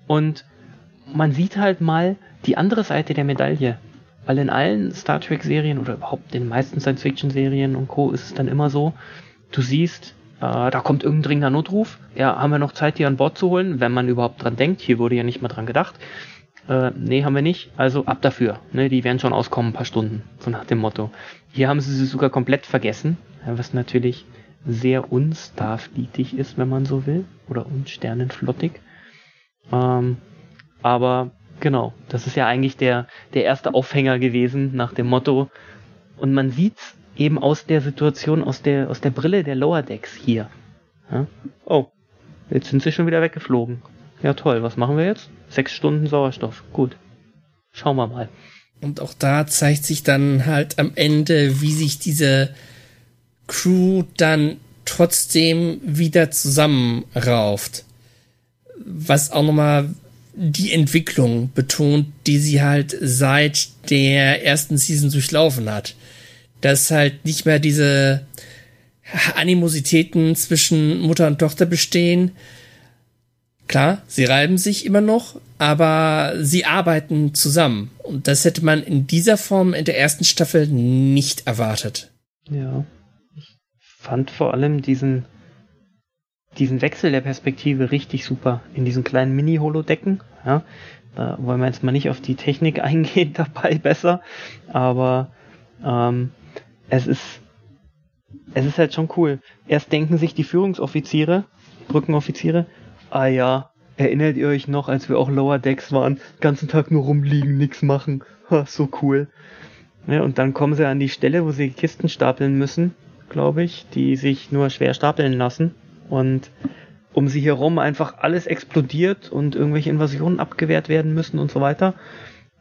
Und man sieht halt mal die andere Seite der Medaille. Weil in allen Star Trek-Serien oder überhaupt in den meisten Science-Fiction-Serien und Co. ist es dann immer so, du siehst, äh, da kommt irgendein dringender Notruf, ja, haben wir noch Zeit, die an Bord zu holen, wenn man überhaupt dran denkt, hier wurde ja nicht mal dran gedacht. Äh, nee, haben wir nicht, also ab dafür. Ne, die werden schon auskommen, ein paar Stunden, so nach dem Motto. Hier haben sie sie sogar komplett vergessen, was natürlich sehr unstarfleetig ist, wenn man so will, oder unsternenflottig. Ähm, aber genau, das ist ja eigentlich der, der erste Aufhänger gewesen nach dem Motto. Und man sieht's eben aus der Situation, aus der, aus der Brille der Lower Decks hier. Ja? Oh, jetzt sind sie schon wieder weggeflogen. Ja toll, was machen wir jetzt? Sechs Stunden Sauerstoff. Gut. Schauen wir mal. Und auch da zeigt sich dann halt am Ende, wie sich diese Crew dann trotzdem wieder zusammenrauft. Was auch nochmal die Entwicklung betont, die sie halt seit der ersten Season durchlaufen hat. Dass halt nicht mehr diese Animositäten zwischen Mutter und Tochter bestehen. Klar, sie reiben sich immer noch, aber sie arbeiten zusammen. Und das hätte man in dieser Form in der ersten Staffel nicht erwartet. Ja. Ich fand vor allem diesen, diesen Wechsel der Perspektive richtig super in diesen kleinen Mini-Holodecken. Ja, da wollen wir jetzt mal nicht auf die Technik [laughs] eingehen dabei besser, aber ähm, es ist es ist halt schon cool. Erst denken sich die Führungsoffiziere, Brückenoffiziere, ah ja, erinnert ihr euch noch, als wir auch Lower Decks waren, ganzen Tag nur rumliegen, nix machen, ha, so cool. Ja, und dann kommen sie an die Stelle, wo sie Kisten stapeln müssen, glaube ich, die sich nur schwer stapeln lassen und um sie herum einfach alles explodiert und irgendwelche Invasionen abgewehrt werden müssen und so weiter.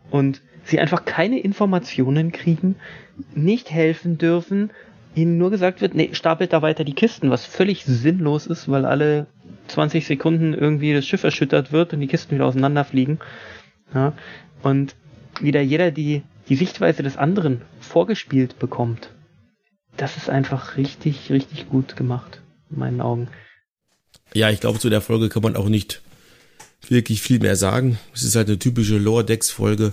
Und sie einfach keine Informationen kriegen, nicht helfen dürfen, ihnen nur gesagt wird, nee, stapelt da weiter die Kisten, was völlig sinnlos ist, weil alle 20 Sekunden irgendwie das Schiff erschüttert wird und die Kisten wieder auseinanderfliegen. Ja, und wieder jeder die, die Sichtweise des anderen vorgespielt bekommt. Das ist einfach richtig, richtig gut gemacht, in meinen Augen. Ja, ich glaube, zu der Folge kann man auch nicht wirklich viel mehr sagen. Es ist halt eine typische Lower Decks Folge.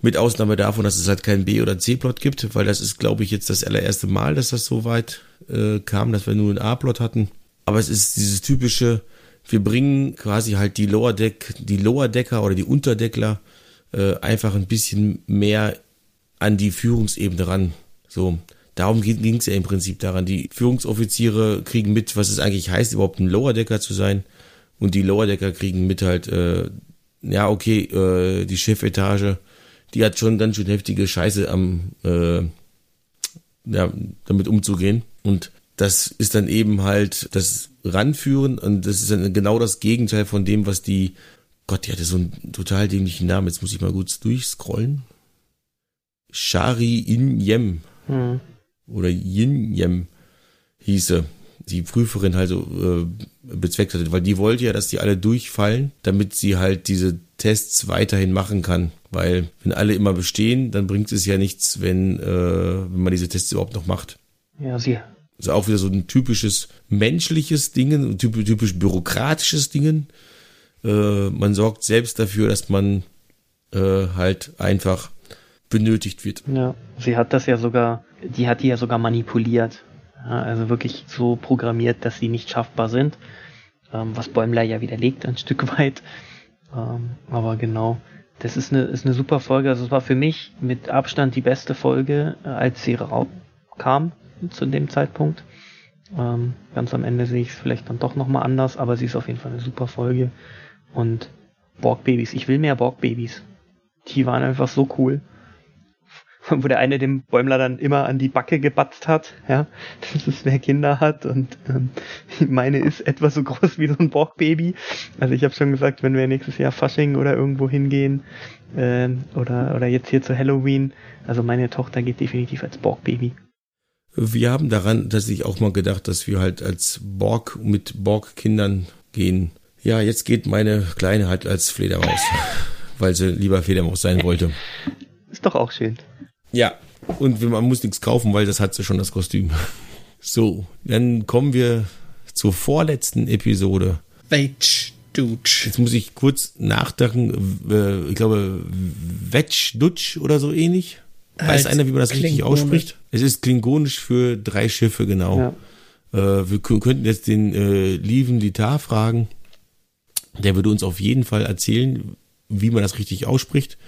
Mit Ausnahme davon, dass es halt keinen B- oder C-Plot gibt, weil das ist, glaube ich, jetzt das allererste Mal, dass das so weit äh, kam, dass wir nur einen A-Plot hatten. Aber es ist dieses typische, wir bringen quasi halt die Lower Deck, die Lower Decker oder die Unterdeckler äh, einfach ein bisschen mehr an die Führungsebene ran. So, darum ging es ja im Prinzip daran. Die Führungsoffiziere kriegen mit, was es eigentlich heißt, überhaupt ein Lower Decker zu sein. Und die Lower Decker kriegen mit halt, äh, ja, okay, äh, die Chefetage, die hat schon ganz schön heftige Scheiße am, äh, ja, damit umzugehen. Und das ist dann eben halt das Ranführen und das ist dann genau das Gegenteil von dem, was die, Gott, die hatte so einen total dämlichen Namen, jetzt muss ich mal kurz durchscrollen. Shari In Yem. Hm. Oder Yin Yem hieße die Prüferin halt so äh, bezweckt hatte, weil die wollte ja, dass die alle durchfallen, damit sie halt diese Tests weiterhin machen kann. Weil wenn alle immer bestehen, dann bringt es ja nichts, wenn, äh, wenn man diese Tests überhaupt noch macht. Ja, sie. Also auch wieder so ein typisches menschliches Dingen, typisch, typisch bürokratisches Dingen. Äh, man sorgt selbst dafür, dass man äh, halt einfach benötigt wird. Ja, sie hat das ja sogar, die hat die ja sogar manipuliert. Ja, also wirklich so programmiert, dass sie nicht schaffbar sind. Ähm, was Bäumler ja widerlegt ein [laughs] Stück weit. Ähm, aber genau, das ist eine, ist eine super Folge. Also es war für mich mit Abstand die beste Folge, äh, als sie kam zu dem Zeitpunkt. Ähm, ganz am Ende sehe ich es vielleicht dann doch nochmal anders, aber sie ist auf jeden Fall eine super Folge. Und Borg-Babys, ich will mehr Borg-Babys. Die waren einfach so cool. [laughs] Wo der eine dem Bäumler dann immer an die Backe gebatzt hat, ja, [laughs] dass es mehr Kinder hat und ähm, [laughs] meine ist etwa so groß wie so ein Borg-Baby. Also ich habe schon gesagt, wenn wir nächstes Jahr Fasching oder irgendwo hingehen äh, oder, oder jetzt hier zu Halloween, also meine Tochter geht definitiv als Borg-Baby. Wir haben daran tatsächlich auch mal gedacht, dass wir halt als Borg mit Borg-Kindern gehen. Ja, jetzt geht meine Kleine halt als Fledermaus, weil sie lieber Fledermaus sein wollte. Ist doch auch schön. Ja, und man muss nichts kaufen, weil das hat sie schon das Kostüm. So, dann kommen wir zur vorletzten Episode. Vetch Dutch. Jetzt muss ich kurz nachdenken. Äh, ich glaube, Vetch Dutch oder so ähnlich. Weiß halt einer, wie man das richtig ausspricht? Es ist klingonisch für drei Schiffe, genau. Ja. Äh, wir könnten jetzt den äh, Lieven Litar fragen. Der würde uns auf jeden Fall erzählen, wie man das richtig ausspricht.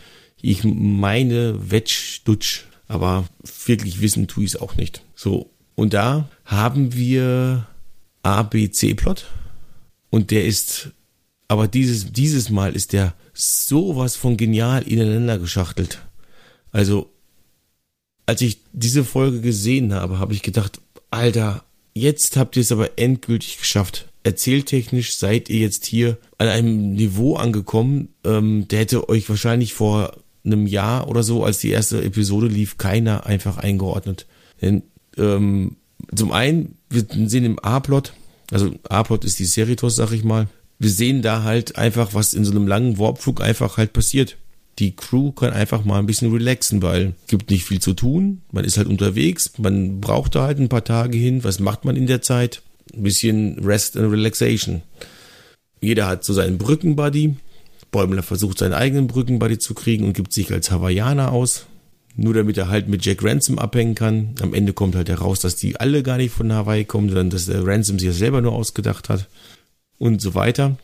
Ich meine Wetsch-Dutsch, aber wirklich wissen tue ich es auch nicht. So, und da haben wir ABC-Plot und der ist, aber dieses, dieses Mal ist der sowas von genial ineinander geschachtelt. Also, als ich diese Folge gesehen habe, habe ich gedacht, Alter, jetzt habt ihr es aber endgültig geschafft. Erzähltechnisch seid ihr jetzt hier an einem Niveau angekommen, ähm, der hätte euch wahrscheinlich vor einem Jahr oder so, als die erste Episode lief, keiner einfach eingeordnet. Denn ähm, zum einen, wir sehen im A-Plot, also A-Plot ist die Seritos, sag ich mal, wir sehen da halt einfach, was in so einem langen Warpflug einfach halt passiert. Die Crew kann einfach mal ein bisschen relaxen, weil es gibt nicht viel zu tun. Man ist halt unterwegs, man braucht da halt ein paar Tage hin. Was macht man in der Zeit? Ein bisschen Rest and Relaxation. Jeder hat so seinen Brückenbuddy. Bäumler versucht seinen eigenen Brückenbuddy zu kriegen und gibt sich als Hawaiianer aus. Nur damit er halt mit Jack Ransom abhängen kann. Am Ende kommt halt heraus, dass die alle gar nicht von Hawaii kommen, sondern dass der Ransom sich das selber nur ausgedacht hat. Und so weiter.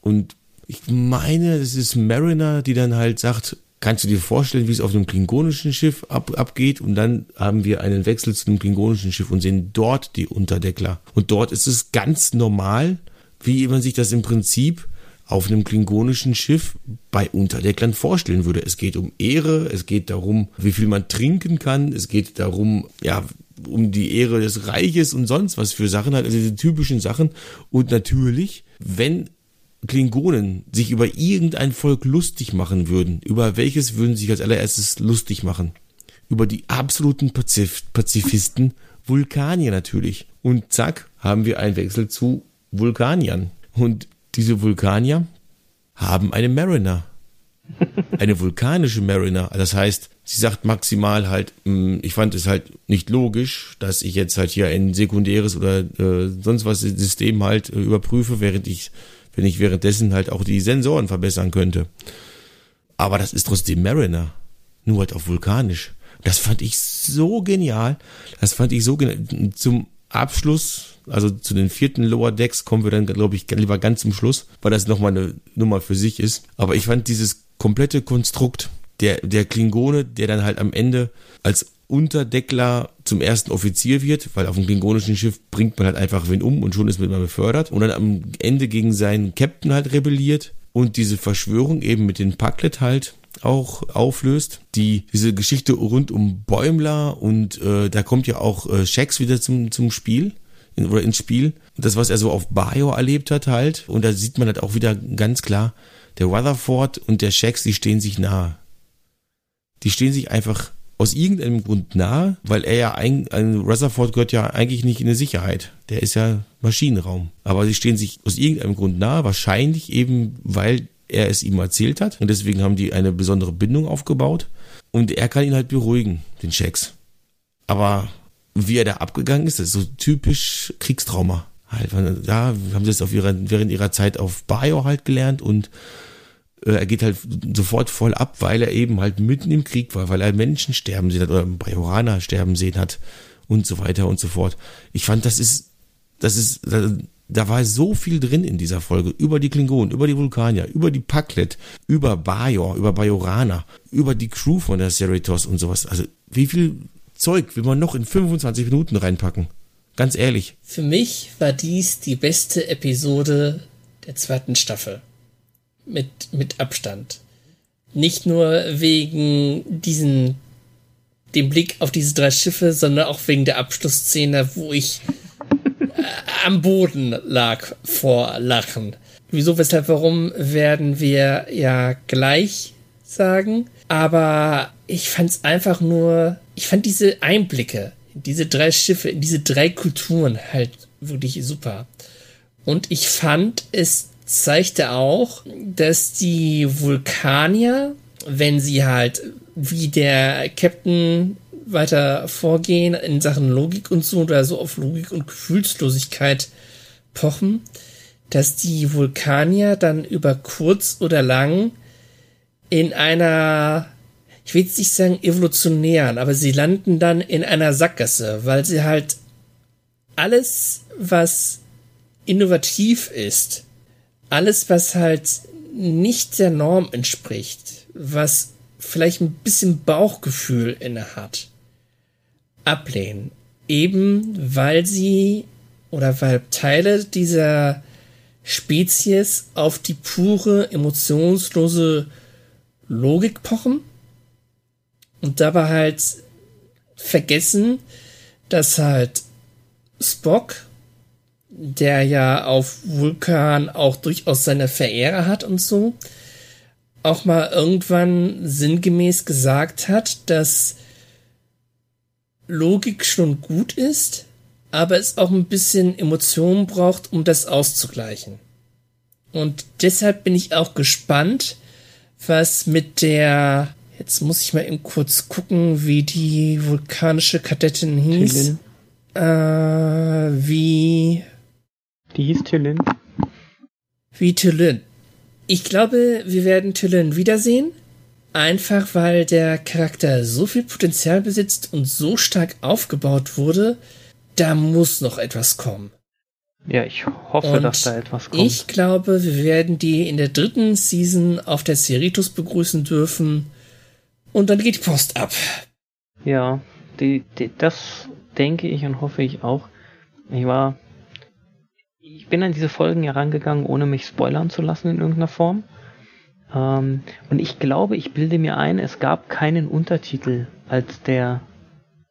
Und ich meine, es ist Mariner, die dann halt sagt, kannst du dir vorstellen, wie es auf einem klingonischen Schiff ab, abgeht? Und dann haben wir einen Wechsel zu einem klingonischen Schiff und sehen dort die Unterdeckler. Und dort ist es ganz normal, wie man sich das im Prinzip auf einem klingonischen Schiff bei Unterdecklern vorstellen würde. Es geht um Ehre, es geht darum, wie viel man trinken kann, es geht darum, ja, um die Ehre des Reiches und sonst was für Sachen halt, also diese typischen Sachen. Und natürlich, wenn Klingonen sich über irgendein Volk lustig machen würden, über welches würden sie sich als allererstes lustig machen? Über die absoluten Pazif Pazifisten, Vulkanier natürlich. Und zack, haben wir einen Wechsel zu Vulkaniern. Und diese Vulkanier haben eine Mariner. [laughs] Eine vulkanische Mariner. Das heißt, sie sagt maximal halt, mm, ich fand es halt nicht logisch, dass ich jetzt halt hier ein sekundäres oder äh, sonst was System halt äh, überprüfe, während ich, wenn ich währenddessen halt auch die Sensoren verbessern könnte. Aber das ist trotzdem Mariner. Nur halt auf vulkanisch. Das fand ich so genial. Das fand ich so genial. Zum Abschluss, also zu den vierten Lower Decks, kommen wir dann, glaube ich, lieber ganz zum Schluss, weil das nochmal eine Nummer für sich ist. Aber ich fand dieses komplette Konstrukt der, der Klingone, der dann halt am Ende als Unterdeckler zum ersten Offizier wird, weil auf dem klingonischen Schiff bringt man halt einfach wen um und schon ist man befördert und dann am Ende gegen seinen Captain halt rebelliert und diese Verschwörung eben mit den Packlet halt auch auflöst. Die, diese Geschichte rund um Bäumler und äh, da kommt ja auch äh, Shax wieder zum, zum Spiel in, oder ins Spiel. Das, was er so auf Bayo erlebt hat halt. Und da sieht man halt auch wieder ganz klar, der Rutherford und der Shax, die stehen sich nahe. Die stehen sich einfach aus irgendeinem Grund nahe, weil er ja ein, ein Rutherford gehört ja eigentlich nicht in eine Sicherheit. Der ist ja Maschinenraum. Aber sie stehen sich aus irgendeinem Grund nahe, wahrscheinlich eben, weil er es ihm erzählt hat. Und deswegen haben die eine besondere Bindung aufgebaut. Und er kann ihn halt beruhigen, den Shacks. Aber wie er da abgegangen ist, das ist so typisch Kriegstrauma. Halt, da haben sie es auf ihrer, während ihrer Zeit auf Bayo halt gelernt und er geht halt sofort voll ab, weil er eben halt mitten im Krieg war, weil er Menschen sterben sehen hat oder Bajoraner sterben sehen hat und so weiter und so fort. Ich fand, das ist, das ist, da war so viel drin in dieser Folge. Über die Klingonen, über die Vulkanier, über die Paklet, über Bajor, über Bajorana, über die Crew von der Cerritos und sowas. Also wie viel Zeug will man noch in 25 Minuten reinpacken? Ganz ehrlich. Für mich war dies die beste Episode der zweiten Staffel. Mit, mit Abstand. Nicht nur wegen diesen, dem Blick auf diese drei Schiffe, sondern auch wegen der Abschlussszene, wo ich am Boden lag vor Lachen. Wieso, weshalb, warum werden wir ja gleich sagen. Aber ich fand es einfach nur, ich fand diese Einblicke in diese drei Schiffe, in diese drei Kulturen halt wirklich super. Und ich fand, es zeigte auch, dass die Vulkanier, wenn sie halt wie der Captain weiter vorgehen in Sachen Logik und so oder so auf Logik und Gefühlslosigkeit pochen, dass die Vulkanier dann über kurz oder lang in einer, ich will jetzt nicht sagen evolutionären, aber sie landen dann in einer Sackgasse, weil sie halt alles, was innovativ ist, alles, was halt nicht der Norm entspricht, was vielleicht ein bisschen Bauchgefühl inne hat, ablehnen. Eben weil sie oder weil Teile dieser Spezies auf die pure, emotionslose Logik pochen und dabei halt vergessen, dass halt Spock, der ja auf Vulkan auch durchaus seine Verehrer hat und so, auch mal irgendwann sinngemäß gesagt hat, dass Logik schon gut ist, aber es auch ein bisschen Emotionen braucht, um das auszugleichen. Und deshalb bin ich auch gespannt, was mit der, jetzt muss ich mal eben kurz gucken, wie die vulkanische Kadettin hieß. Äh, wie. Die hieß Tillin. Wie Tillin. Ich glaube, wir werden Tillin wiedersehen. Einfach weil der Charakter so viel Potenzial besitzt und so stark aufgebaut wurde, da muss noch etwas kommen. Ja, ich hoffe, und dass da etwas kommt. Ich glaube, wir werden die in der dritten Season auf der Cerritos begrüßen dürfen. Und dann geht die Post ab. Ja, die, die, das denke ich und hoffe ich auch. Ich war. Bin an diese Folgen herangegangen, ohne mich spoilern zu lassen in irgendeiner Form. Ähm, und ich glaube, ich bilde mir ein, es gab keinen Untertitel, als der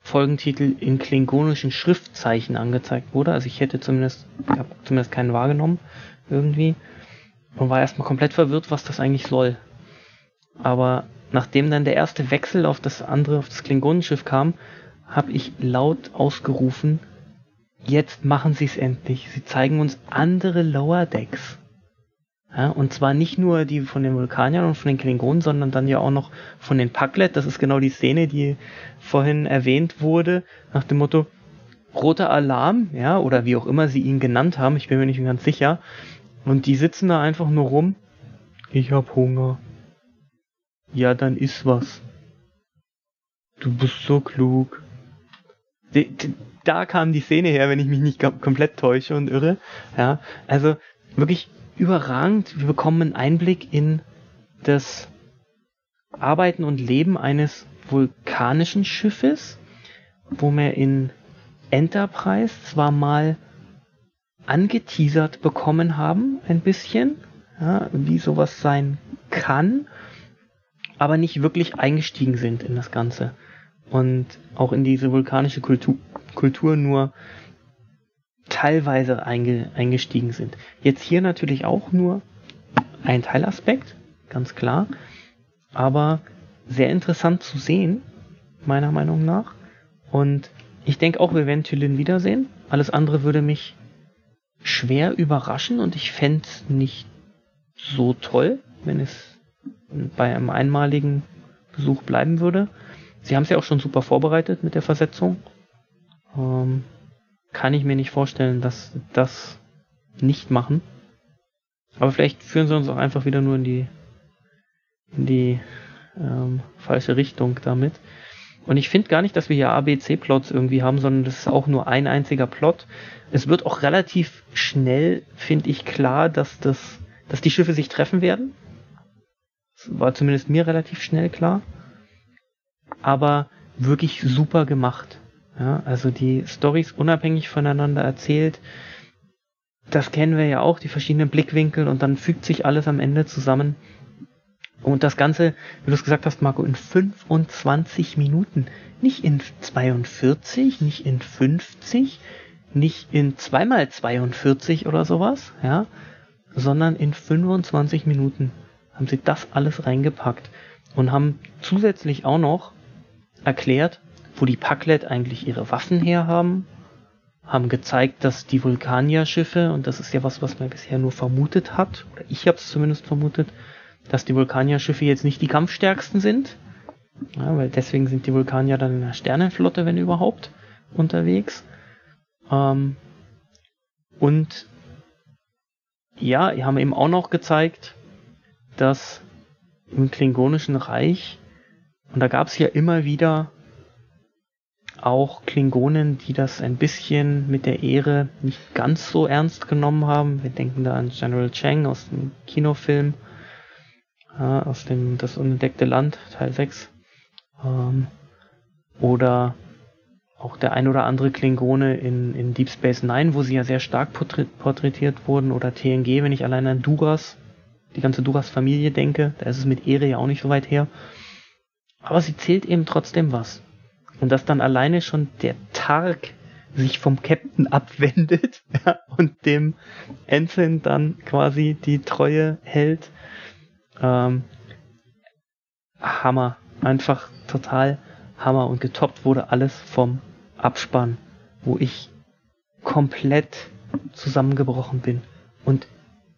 Folgentitel in klingonischen Schriftzeichen angezeigt wurde. Also ich hätte zumindest, ich habe zumindest keinen wahrgenommen irgendwie und war erstmal komplett verwirrt, was das eigentlich soll. Aber nachdem dann der erste Wechsel auf das andere, auf das Klingonenschiff kam, habe ich laut ausgerufen, jetzt machen sie es endlich. Sie zeigen uns andere Lower Decks. Ja, und zwar nicht nur die von den Vulkaniern und von den Klingonen, sondern dann ja auch noch von den Paklet. Das ist genau die Szene, die vorhin erwähnt wurde, nach dem Motto roter Alarm, ja, oder wie auch immer sie ihn genannt haben, ich bin mir nicht ganz sicher. Und die sitzen da einfach nur rum. Ich hab Hunger. Ja, dann iss was. Du bist so klug. Da kam die Szene her, wenn ich mich nicht komplett täusche und irre. Ja, also wirklich überragend. Wir bekommen einen Einblick in das Arbeiten und Leben eines vulkanischen Schiffes, wo wir in Enterprise zwar mal angeteasert bekommen haben, ein bisschen, ja, wie sowas sein kann, aber nicht wirklich eingestiegen sind in das Ganze. Und auch in diese vulkanische Kultur, Kultur nur teilweise einge, eingestiegen sind. Jetzt hier natürlich auch nur ein Teilaspekt, ganz klar, aber sehr interessant zu sehen, meiner Meinung nach. Und ich denke auch, wir werden Thülin wiedersehen. Alles andere würde mich schwer überraschen und ich fände es nicht so toll, wenn es bei einem einmaligen Besuch bleiben würde. Sie haben es ja auch schon super vorbereitet mit der Versetzung. Ähm, kann ich mir nicht vorstellen, dass das nicht machen. Aber vielleicht führen sie uns auch einfach wieder nur in die in die ähm, falsche Richtung damit. Und ich finde gar nicht, dass wir hier ABC-Plots irgendwie haben, sondern das ist auch nur ein einziger Plot. Es wird auch relativ schnell, finde ich, klar, dass das, dass die Schiffe sich treffen werden. Das war zumindest mir relativ schnell klar. Aber wirklich super gemacht. Ja, also die Stories unabhängig voneinander erzählt. Das kennen wir ja auch, die verschiedenen Blickwinkel und dann fügt sich alles am Ende zusammen. Und das Ganze, wie du es gesagt hast, Marco, in 25 Minuten. Nicht in 42, nicht in 50, nicht in zweimal 42 oder sowas, ja, sondern in 25 Minuten haben sie das alles reingepackt und haben zusätzlich auch noch erklärt, wo die Paklet eigentlich ihre Waffen herhaben, haben gezeigt, dass die Vulkanier-Schiffe, und das ist ja was, was man bisher nur vermutet hat, oder ich habe es zumindest vermutet, dass die Vulkanier-Schiffe jetzt nicht die kampfstärksten sind, ja, weil deswegen sind die Vulkanier dann in der Sternenflotte, wenn überhaupt, unterwegs. Ähm, und ja, die haben eben auch noch gezeigt, dass im Klingonischen Reich, und da gab es ja immer wieder auch Klingonen, die das ein bisschen mit der Ehre nicht ganz so ernst genommen haben. Wir denken da an General Chang aus dem Kinofilm ja, aus dem Das unentdeckte Land, Teil 6. Ähm, oder auch der ein oder andere Klingone in, in Deep Space Nine, wo sie ja sehr stark porträtiert wurden, oder TNG, wenn ich allein an Duras, die ganze Duras-Familie denke, da ist es mit Ere ja auch nicht so weit her. Aber sie zählt eben trotzdem was. Und dass dann alleine schon der Targ sich vom Captain abwendet [laughs] ja, und dem Ensign dann quasi die Treue hält. Ähm, Hammer. Einfach total Hammer. Und getoppt wurde alles vom Abspann, wo ich komplett zusammengebrochen bin und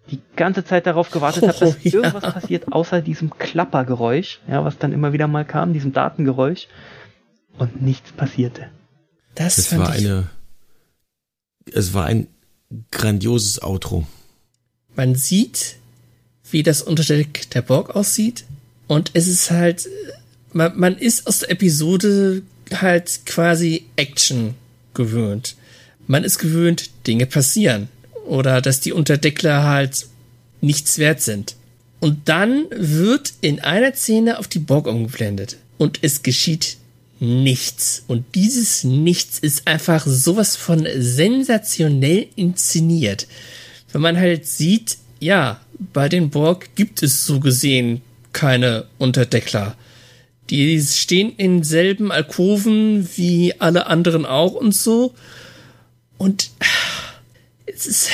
die ganze Zeit darauf gewartet oh, habe, dass [laughs] ja. irgendwas passiert, außer diesem Klappergeräusch, ja, was dann immer wieder mal kam, diesem Datengeräusch. Und nichts passierte. Das es war eine, es war ein grandioses Outro. Man sieht, wie das Unterdeck der Borg aussieht. Und es ist halt, man, man ist aus der Episode halt quasi Action gewöhnt. Man ist gewöhnt, Dinge passieren. Oder dass die Unterdeckler halt nichts wert sind. Und dann wird in einer Szene auf die Borg umgeblendet. Und es geschieht nichts. Und dieses Nichts ist einfach sowas von sensationell inszeniert. Wenn man halt sieht, ja, bei den Borg gibt es so gesehen keine Unterdeckler. Die stehen in selben Alkoven wie alle anderen auch und so. Und es ist.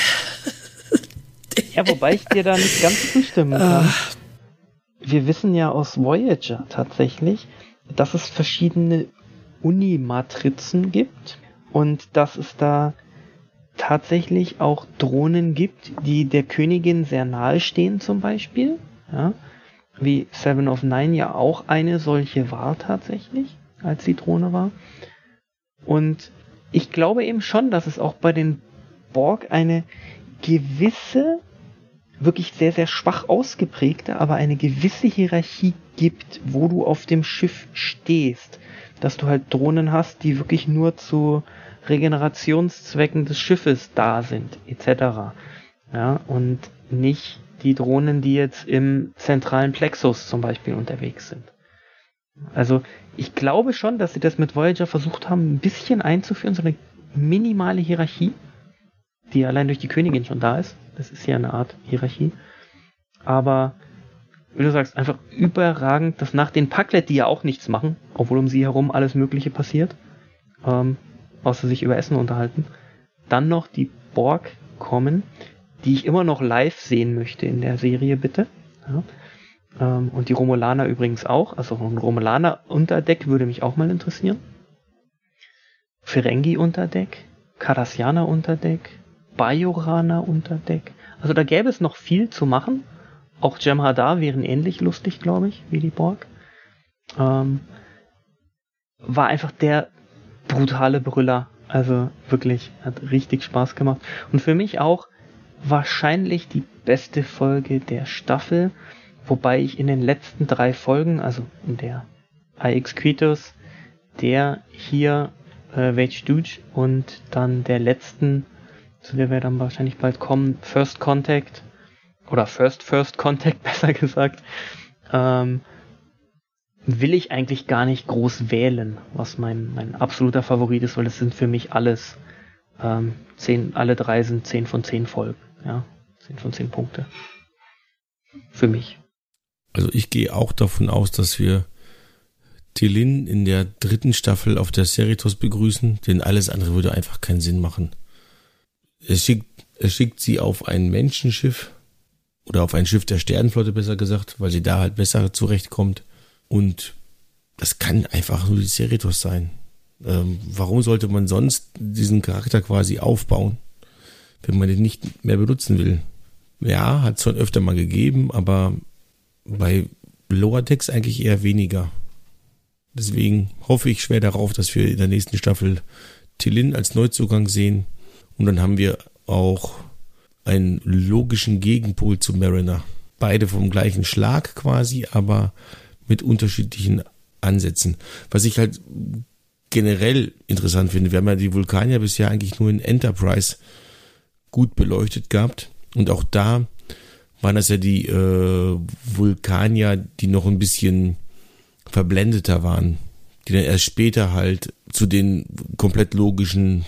[laughs] ja, wobei ich dir da nicht ganz zustimmen kann. Ah. Wir wissen ja aus Voyager tatsächlich, dass es verschiedene Unimatrizen gibt und dass es da tatsächlich auch Drohnen gibt, die der Königin sehr nahe stehen zum Beispiel. Ja, wie Seven of Nine ja auch eine solche war tatsächlich, als die Drohne war. Und ich glaube eben schon, dass es auch bei den Borg eine gewisse, wirklich sehr, sehr schwach ausgeprägte, aber eine gewisse Hierarchie gibt, wo du auf dem Schiff stehst. Dass du halt Drohnen hast, die wirklich nur zu Regenerationszwecken des Schiffes da sind, etc. Ja, und nicht die Drohnen, die jetzt im zentralen Plexus zum Beispiel unterwegs sind. Also ich glaube schon, dass sie das mit Voyager versucht haben, ein bisschen einzuführen, so eine minimale Hierarchie, die allein durch die Königin schon da ist. Das ist ja eine Art Hierarchie. Aber wie du sagst, einfach überragend, dass nach den Packlet, die ja auch nichts machen, obwohl um sie herum alles Mögliche passiert, ähm, außer sich über Essen unterhalten, dann noch die Borg kommen, die ich immer noch live sehen möchte in der Serie, bitte. Ja. Ähm, und die Romulaner übrigens auch. Also ein Romulaner Unterdeck würde mich auch mal interessieren. Ferengi Unterdeck, Cardassianer Unterdeck, Bajoraner Unterdeck. Also da gäbe es noch viel zu machen. Auch Jem'Hadar wären ähnlich lustig, glaube ich, wie die Borg. Ähm, war einfach der brutale Brüller. Also wirklich, hat richtig Spaß gemacht. Und für mich auch wahrscheinlich die beste Folge der Staffel, wobei ich in den letzten drei Folgen, also in der IX Quitus, der hier äh, Wage Dude und dann der letzten, zu der wir dann wahrscheinlich bald kommen, First Contact oder First First Contact [laughs] besser gesagt, ähm, will ich eigentlich gar nicht groß wählen, was mein, mein absoluter Favorit ist, weil es sind für mich alles ähm, zehn, alle drei sind 10 von 10 Folgen. Ja, 10 von 10 Punkte. Für mich. Also ich gehe auch davon aus, dass wir Tilin in der dritten Staffel auf der Seritos begrüßen, denn alles andere würde einfach keinen Sinn machen. Es schickt, es schickt sie auf ein Menschenschiff oder auf ein Schiff der Sternenflotte besser gesagt, weil sie da halt besser zurechtkommt. Und das kann einfach nur die Seritos sein. Ähm, warum sollte man sonst diesen Charakter quasi aufbauen? wenn man den nicht mehr benutzen will. Ja, hat es schon öfter mal gegeben, aber bei Lower Decks eigentlich eher weniger. Deswegen hoffe ich schwer darauf, dass wir in der nächsten Staffel Tillin als Neuzugang sehen. Und dann haben wir auch einen logischen Gegenpol zu Mariner. Beide vom gleichen Schlag quasi, aber mit unterschiedlichen Ansätzen. Was ich halt generell interessant finde, wir haben ja die Vulkanier bisher eigentlich nur in Enterprise gut beleuchtet gehabt. Und auch da waren das ja die äh, Vulkanier, die noch ein bisschen verblendeter waren, die dann erst später halt zu den komplett logischen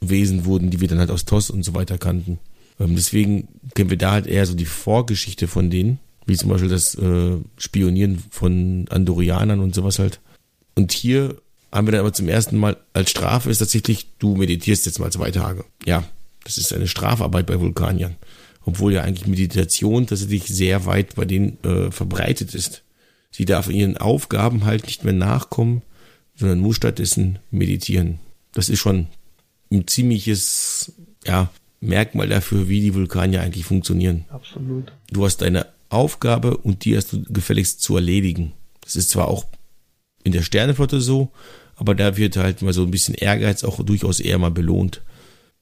Wesen wurden, die wir dann halt aus TOS und so weiter kannten. Ähm, deswegen kennen wir da halt eher so die Vorgeschichte von denen, wie zum Beispiel das äh, Spionieren von Andorianern und sowas halt. Und hier haben wir dann aber zum ersten Mal als Strafe ist tatsächlich, du meditierst jetzt mal zwei Tage. Ja, das ist eine Strafarbeit bei Vulkaniern. Obwohl ja eigentlich Meditation tatsächlich sehr weit bei denen äh, verbreitet ist. Sie darf ihren Aufgaben halt nicht mehr nachkommen, sondern muss stattdessen meditieren. Das ist schon ein ziemliches ja, Merkmal dafür, wie die Vulkanier eigentlich funktionieren. Absolut. Du hast deine Aufgabe und die hast du gefälligst zu erledigen. Das ist zwar auch in der Sternenflotte so, aber da wird halt mal so ein bisschen Ehrgeiz auch durchaus eher mal belohnt.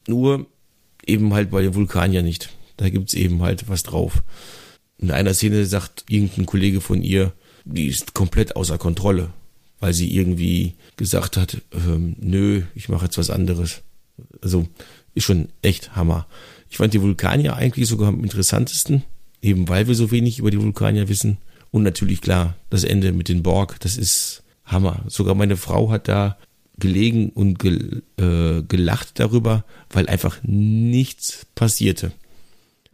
Nur eben halt bei den Vulkaniern nicht. Da gibt's eben halt was drauf. In einer Szene sagt irgendein Kollege von ihr, die ist komplett außer Kontrolle, weil sie irgendwie gesagt hat, ähm, nö, ich mache jetzt was anderes. Also ist schon echt Hammer. Ich fand die Vulkanier eigentlich sogar am interessantesten, eben weil wir so wenig über die Vulkanier wissen. Und natürlich klar, das Ende mit den Borg, das ist Hammer. Sogar meine Frau hat da gelegen und gel, äh, gelacht darüber, weil einfach nichts passierte.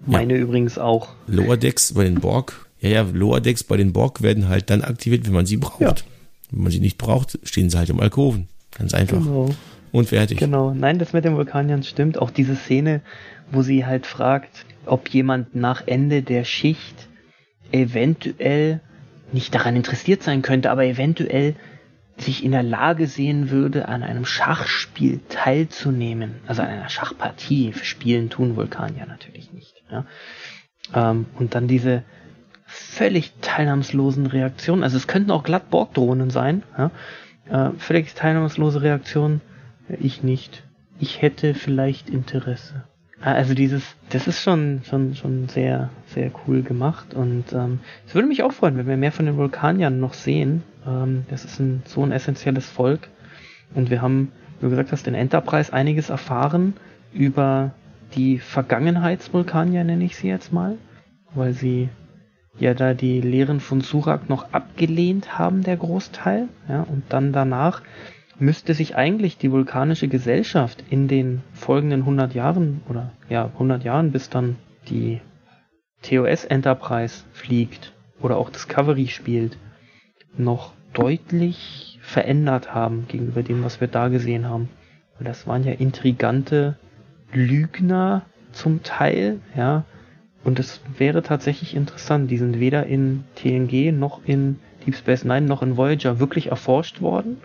Meine ja. übrigens auch. Lower Decks bei den Borg, ja, ja, Lower Decks bei den Borg werden halt dann aktiviert, wenn man sie braucht. Ja. Wenn man sie nicht braucht, stehen sie halt im Alkoven. Ganz einfach. Genau. Und fertig. Genau. Nein, das mit den Vulkaniern stimmt. Auch diese Szene, wo sie halt fragt, ob jemand nach Ende der Schicht eventuell nicht daran interessiert sein könnte, aber eventuell sich in der Lage sehen würde, an einem Schachspiel teilzunehmen, also an einer Schachpartie, spielen tun Vulkanier natürlich nicht. Ja. Ähm, und dann diese völlig teilnahmslosen Reaktionen, also es könnten auch glatt Borgdrohnen sein, ja. äh, völlig teilnahmslose Reaktionen, ich nicht. Ich hätte vielleicht Interesse. Ah, also dieses, das ist schon, schon, schon sehr, sehr cool gemacht und ähm, es würde mich auch freuen, wenn wir mehr von den Vulkaniern noch sehen. Ähm, das ist ein, so ein essentielles Volk und wir haben, wie du gesagt hast, in Enterprise einiges erfahren über die Vergangenheitsvulkanier, nenne ich sie jetzt mal, weil sie ja da die Lehren von Surak noch abgelehnt haben, der Großteil, ja, und dann danach müsste sich eigentlich die vulkanische Gesellschaft in den folgenden 100 Jahren oder ja 100 Jahren, bis dann die TOS Enterprise fliegt oder auch Discovery spielt, noch deutlich verändert haben gegenüber dem, was wir da gesehen haben. Weil das waren ja intrigante Lügner zum Teil, ja. Und es wäre tatsächlich interessant. Die sind weder in TNG noch in Deep Space Nine noch in Voyager wirklich erforscht worden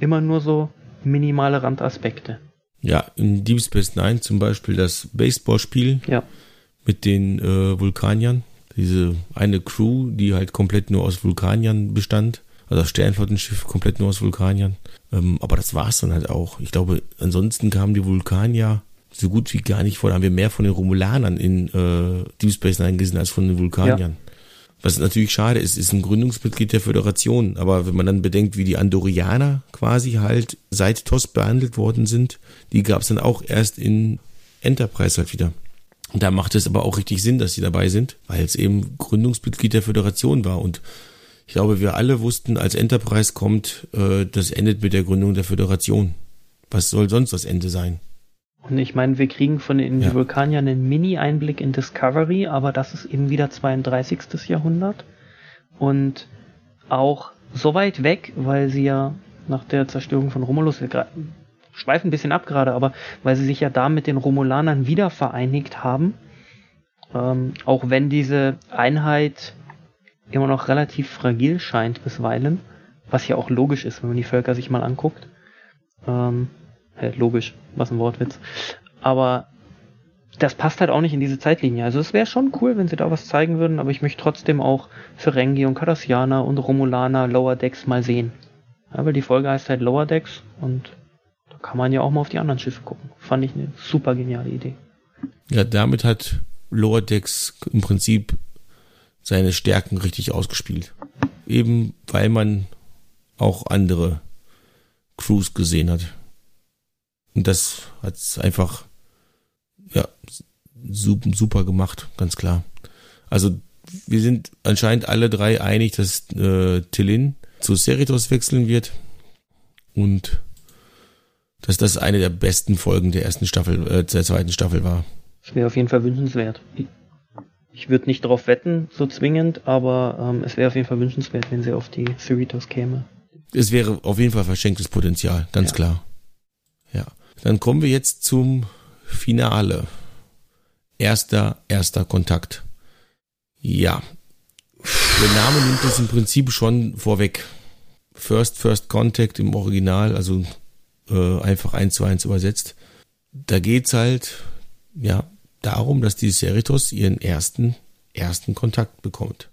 immer nur so minimale Randaspekte. Ja, in Deep Space Nine zum Beispiel das Baseballspiel ja. mit den äh, Vulkaniern. Diese eine Crew, die halt komplett nur aus Vulkaniern bestand. Also das Sternflottenschiff komplett nur aus Vulkaniern. Ähm, aber das war's dann halt auch. Ich glaube, ansonsten kamen die Vulkanier so gut wie gar nicht vor. Da haben wir mehr von den Romulanern in äh, Deep Space Nine gesehen als von den Vulkaniern. Ja. Was natürlich schade ist, ist ein Gründungsmitglied der Föderation. Aber wenn man dann bedenkt, wie die Andorianer quasi halt seit TOS behandelt worden sind, die gab es dann auch erst in Enterprise halt wieder. Und da macht es aber auch richtig Sinn, dass sie dabei sind, weil es eben Gründungsmitglied der Föderation war. Und ich glaube, wir alle wussten, als Enterprise kommt, äh, das endet mit der Gründung der Föderation. Was soll sonst das Ende sein? Und ich meine, wir kriegen von den ja. Vulkaniern einen Mini-Einblick in Discovery, aber das ist eben wieder 32. Jahrhundert. Und auch so weit weg, weil sie ja nach der Zerstörung von Romulus, wir schweifen ein bisschen ab gerade, aber weil sie sich ja da mit den Romulanern wieder vereinigt haben, ähm, auch wenn diese Einheit immer noch relativ fragil scheint bisweilen, was ja auch logisch ist, wenn man die Völker sich mal anguckt. Ähm, Hä, logisch, was ein Wortwitz. Aber das passt halt auch nicht in diese Zeitlinie. Also es wäre schon cool, wenn sie da was zeigen würden, aber ich möchte trotzdem auch Ferengi und Cardassianer und Romulaner Lower Decks mal sehen. Ja, weil die Folge heißt halt Lower Decks und da kann man ja auch mal auf die anderen Schiffe gucken. Fand ich eine super geniale Idee. Ja, damit hat Lower Decks im Prinzip seine Stärken richtig ausgespielt. Eben weil man auch andere Crews gesehen hat. Und das hat's einfach, ja, super gemacht, ganz klar. Also wir sind anscheinend alle drei einig, dass äh, Tillin zu Cerritos wechseln wird und dass das eine der besten Folgen der ersten Staffel, äh, der zweiten Staffel war. Das wäre auf jeden Fall wünschenswert. Ich würde nicht darauf wetten, so zwingend, aber ähm, es wäre auf jeden Fall wünschenswert, wenn sie auf die Cerritos käme. Es wäre auf jeden Fall verschenktes Potenzial, ganz ja. klar. Dann kommen wir jetzt zum Finale. Erster, erster Kontakt. Ja. Der Name nimmt es im Prinzip schon vorweg. First, First Contact im Original, also äh, einfach eins zu eins übersetzt. Da geht's halt, ja, darum, dass die Cerritos ihren ersten, ersten Kontakt bekommt.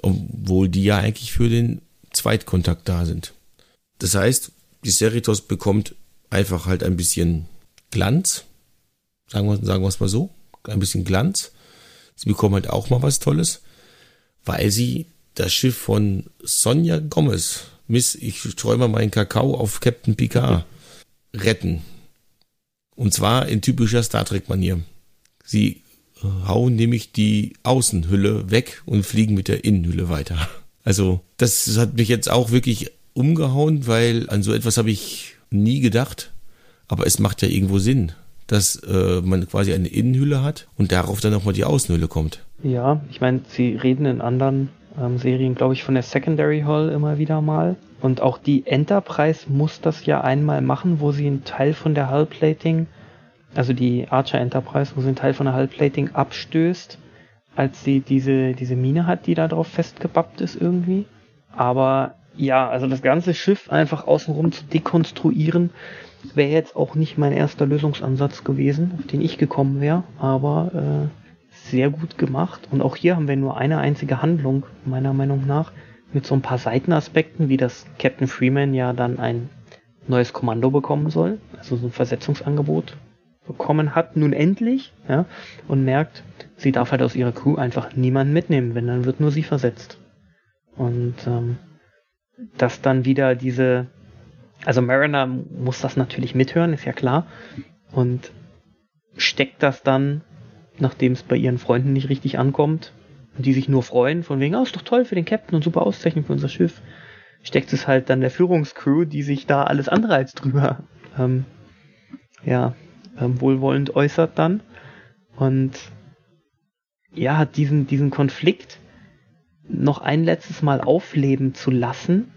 Obwohl die ja eigentlich für den Zweitkontakt da sind. Das heißt, die Cerritos bekommt einfach halt ein bisschen Glanz. Sagen wir, sagen wir es mal so. Ein bisschen Glanz. Sie bekommen halt auch mal was Tolles, weil sie das Schiff von Sonja Gomez, Miss, ich träume meinen Kakao auf Captain Picard, retten. Und zwar in typischer Star Trek-Manier. Sie hauen nämlich die Außenhülle weg und fliegen mit der Innenhülle weiter. Also das hat mich jetzt auch wirklich umgehauen, weil an so etwas habe ich nie gedacht. Aber es macht ja irgendwo Sinn, dass äh, man quasi eine Innenhülle hat und darauf dann nochmal die Außenhülle kommt. Ja, ich meine, sie reden in anderen ähm, Serien, glaube ich, von der Secondary Hull immer wieder mal. Und auch die Enterprise muss das ja einmal machen, wo sie einen Teil von der Hullplating also die Archer Enterprise, wo sie einen Teil von der Hullplating abstößt, als sie diese, diese Mine hat, die da drauf festgebappt ist irgendwie. Aber ja, also das ganze Schiff einfach außenrum zu dekonstruieren, wäre jetzt auch nicht mein erster Lösungsansatz gewesen, auf den ich gekommen wäre, aber äh, sehr gut gemacht. Und auch hier haben wir nur eine einzige Handlung, meiner Meinung nach, mit so ein paar Seitenaspekten, wie das Captain Freeman ja dann ein neues Kommando bekommen soll, also so ein Versetzungsangebot bekommen hat, nun endlich, ja, und merkt, sie darf halt aus ihrer Crew einfach niemanden mitnehmen, wenn dann wird nur sie versetzt. Und ähm, dass dann wieder diese, also Mariner muss das natürlich mithören, ist ja klar, und steckt das dann, nachdem es bei ihren Freunden nicht richtig ankommt, und die sich nur freuen, von wegen, oh, ist doch toll für den Captain und super Auszeichnung für unser Schiff, steckt es halt dann der Führungscrew, die sich da alles andere als drüber ähm, ja, ähm, wohlwollend äußert dann. Und ja, hat diesen, diesen Konflikt noch ein letztes Mal aufleben zu lassen.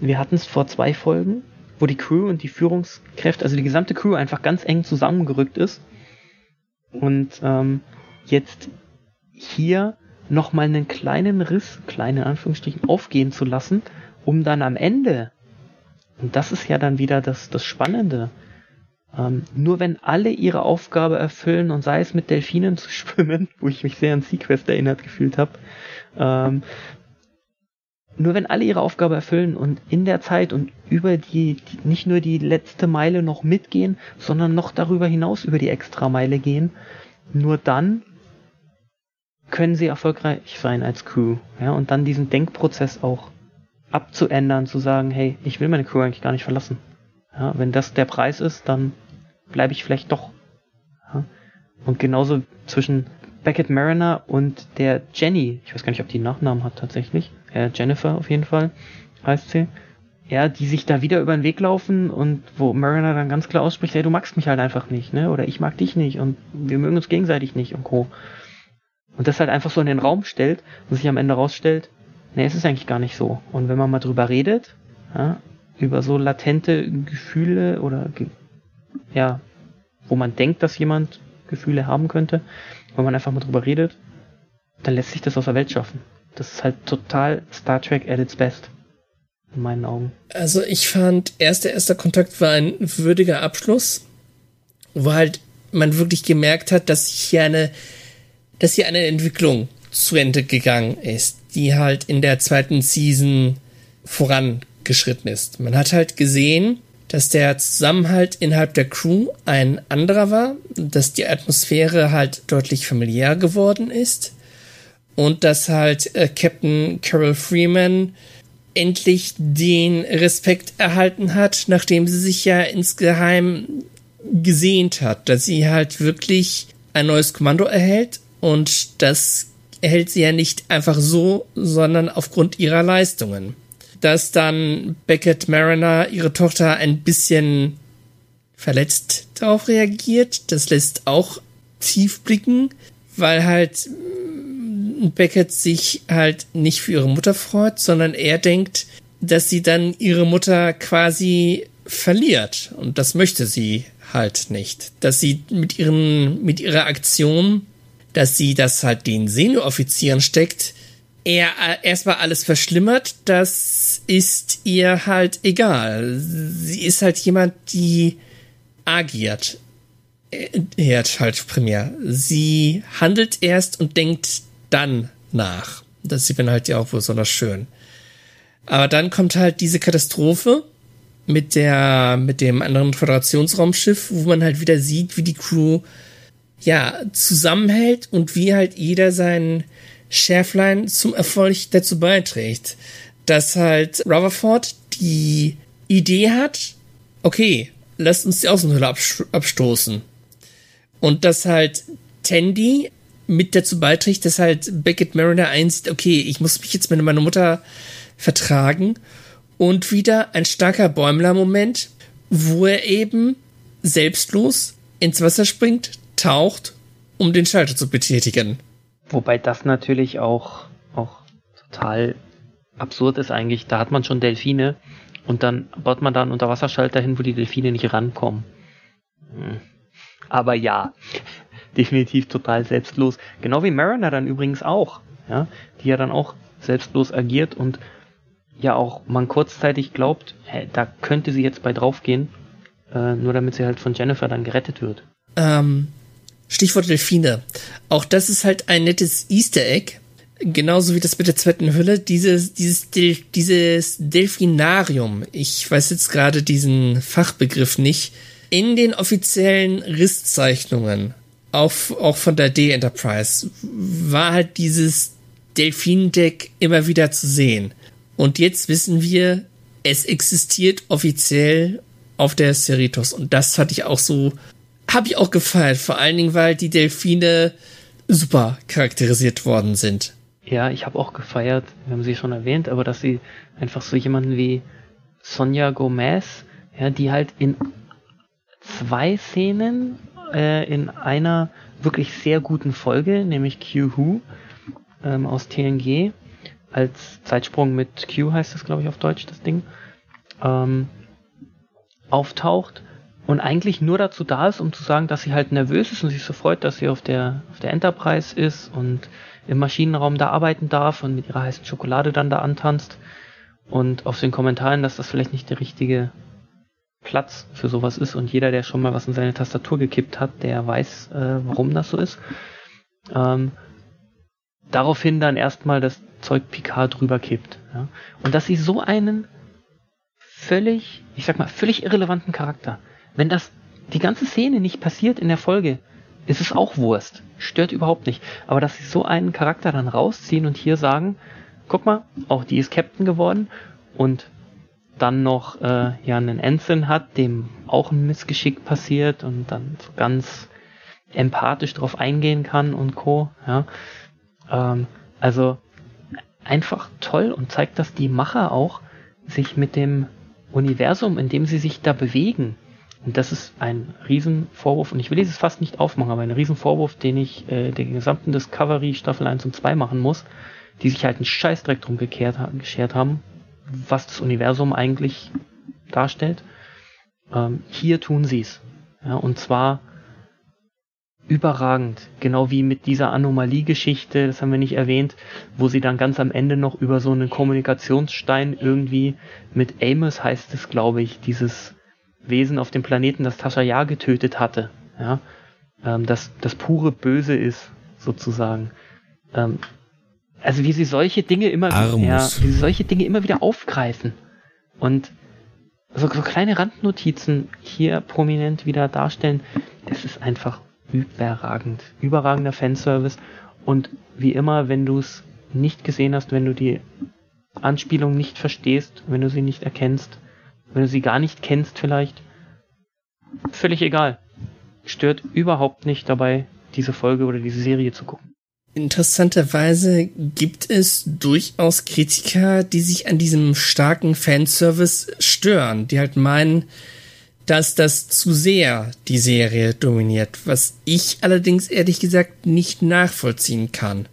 Wir hatten es vor zwei Folgen, wo die Crew und die Führungskräfte, also die gesamte Crew einfach ganz eng zusammengerückt ist. Und ähm, jetzt hier nochmal einen kleinen Riss, kleine Anführungsstrichen, aufgehen zu lassen, um dann am Ende, und das ist ja dann wieder das, das Spannende, ähm, nur wenn alle ihre Aufgabe erfüllen und sei es mit Delfinen zu schwimmen, [laughs] wo ich mich sehr an Sequest erinnert gefühlt habe, ähm, nur wenn alle ihre Aufgabe erfüllen und in der Zeit und über die, die, nicht nur die letzte Meile noch mitgehen, sondern noch darüber hinaus über die Extrameile gehen, nur dann können sie erfolgreich sein als Crew. Ja, und dann diesen Denkprozess auch abzuändern, zu sagen, hey, ich will meine Crew eigentlich gar nicht verlassen. Ja, wenn das der Preis ist, dann bleibe ich vielleicht doch. Ja. Und genauso zwischen Beckett Mariner und der Jenny, ich weiß gar nicht, ob die einen Nachnamen hat tatsächlich, äh, Jennifer auf jeden Fall heißt sie, ja, die sich da wieder über den Weg laufen und wo Mariner dann ganz klar ausspricht, hey, du magst mich halt einfach nicht, ne? Oder ich mag dich nicht und wir mögen uns gegenseitig nicht und Co. Und das halt einfach so in den Raum stellt und sich am Ende rausstellt, ne, es ist eigentlich gar nicht so. Und wenn man mal drüber redet, ja, über so latente Gefühle oder ja, wo man denkt, dass jemand Gefühle haben könnte, wenn man einfach mal drüber redet, dann lässt sich das aus der Welt schaffen. Das ist halt total Star Trek at its best. In meinen Augen. Also ich fand, erster, erster Kontakt war ein würdiger Abschluss, wo halt man wirklich gemerkt hat, dass hier eine, dass hier eine Entwicklung zu Ende gegangen ist, die halt in der zweiten Season voran geschritten ist. Man hat halt gesehen, dass der Zusammenhalt innerhalb der Crew ein anderer war, dass die Atmosphäre halt deutlich familiär geworden ist und dass halt äh, Captain Carol Freeman endlich den Respekt erhalten hat, nachdem sie sich ja insgeheim gesehnt hat, dass sie halt wirklich ein neues Kommando erhält und dass erhält sie ja nicht einfach so, sondern aufgrund ihrer Leistungen. Dass dann Beckett Mariner, ihre Tochter, ein bisschen verletzt darauf reagiert, das lässt auch tief blicken, weil halt Beckett sich halt nicht für ihre Mutter freut, sondern er denkt, dass sie dann ihre Mutter quasi verliert. Und das möchte sie halt nicht. Dass sie mit ihren, mit ihrer Aktion, dass sie das halt den Senioroffizieren steckt, er erstmal alles verschlimmert, das ist ihr halt egal. Sie ist halt jemand, die agiert. Er hat halt primär. Sie handelt erst und denkt dann nach. Das sieht man halt ja auch besonders schön. Aber dann kommt halt diese Katastrophe mit der, mit dem anderen Föderationsraumschiff, wo man halt wieder sieht, wie die Crew ja zusammenhält und wie halt jeder sein Schärflein zum Erfolg dazu beiträgt. Dass halt Rutherford die Idee hat, okay, lasst uns die Außenhülle abstoßen. Und dass halt Tandy mit dazu beiträgt, dass halt Beckett Mariner einsieht, okay, ich muss mich jetzt mit meiner Mutter vertragen. Und wieder ein starker Bäumler-Moment, wo er eben selbstlos ins Wasser springt, taucht, um den Schalter zu betätigen. Wobei das natürlich auch, auch total absurd ist eigentlich. Da hat man schon Delfine und dann baut man da einen Unterwasserschalter hin, wo die Delfine nicht rankommen. Hm. Aber ja, [laughs] definitiv total selbstlos. Genau wie Mariner dann übrigens auch, ja, die ja dann auch selbstlos agiert und ja auch man kurzzeitig glaubt, hä, da könnte sie jetzt bei draufgehen, äh, nur damit sie halt von Jennifer dann gerettet wird. Ähm, Stichwort Delfine. Auch das ist halt ein nettes Easter Egg. Genauso wie das mit der zweiten Hülle. Dieses, dieses, Del dieses Delfinarium. Ich weiß jetzt gerade diesen Fachbegriff nicht. In den offiziellen Risszeichnungen auch, auch von der D-Enterprise, war halt dieses Delfindeck immer wieder zu sehen. Und jetzt wissen wir, es existiert offiziell auf der Cerritos. Und das hatte ich auch so, habe ich auch gefeiert. Vor allen Dingen, weil die Delfine super charakterisiert worden sind. Ja, ich habe auch gefeiert, wir haben sie schon erwähnt, aber dass sie einfach so jemanden wie Sonja Gomez, ja, die halt in zwei Szenen äh, in einer wirklich sehr guten Folge, nämlich Q-Who ähm, aus TNG, als Zeitsprung mit Q heißt das, glaube ich, auf Deutsch, das Ding, ähm, auftaucht und eigentlich nur dazu da ist, um zu sagen, dass sie halt nervös ist und sich so freut, dass sie auf der, auf der Enterprise ist und im Maschinenraum da arbeiten darf und mit ihrer heißen Schokolade dann da antanzt und auf den Kommentaren, dass das vielleicht nicht der richtige Platz für sowas ist und jeder, der schon mal was in seine Tastatur gekippt hat, der weiß, äh, warum das so ist. Ähm, daraufhin dann erstmal das Zeug Picard drüber kippt. Ja? Und dass sie so einen völlig, ich sag mal, völlig irrelevanten Charakter, wenn das die ganze Szene nicht passiert in der Folge, ist es auch Wurst. Stört überhaupt nicht. Aber dass sie so einen Charakter dann rausziehen und hier sagen, guck mal, auch die ist Captain geworden und dann noch äh, ja einen Ensign hat, dem auch ein Missgeschick passiert und dann so ganz empathisch drauf eingehen kann und co. Ja. Ähm, also einfach toll und zeigt, dass die Macher auch sich mit dem Universum, in dem sie sich da bewegen, und das ist ein Riesenvorwurf, und ich will dieses fast nicht aufmachen, aber ein Riesenvorwurf, den ich äh, der gesamten Discovery Staffel 1 und 2 machen muss, die sich halt einen Scheißdreck drum gekehrt, geschert haben, was das Universum eigentlich darstellt. Ähm, hier tun sie es. Ja, und zwar überragend. Genau wie mit dieser Anomalie-Geschichte, das haben wir nicht erwähnt, wo sie dann ganz am Ende noch über so einen Kommunikationsstein irgendwie mit Amos heißt es, glaube ich, dieses Wesen auf dem Planeten, das Tascha Ja getötet hatte. Ja, ähm, das, das pure Böse ist, sozusagen. Ähm, also wie sie solche Dinge immer, ja, wie sie solche Dinge immer wieder aufgreifen und so, so kleine Randnotizen hier prominent wieder darstellen, das ist einfach überragend, überragender Fanservice und wie immer, wenn du es nicht gesehen hast, wenn du die Anspielung nicht verstehst, wenn du sie nicht erkennst, wenn du sie gar nicht kennst vielleicht, völlig egal. Stört überhaupt nicht dabei, diese Folge oder diese Serie zu gucken. Interessanterweise gibt es durchaus Kritiker, die sich an diesem starken Fanservice stören, die halt meinen, dass das zu sehr die Serie dominiert, was ich allerdings ehrlich gesagt nicht nachvollziehen kann.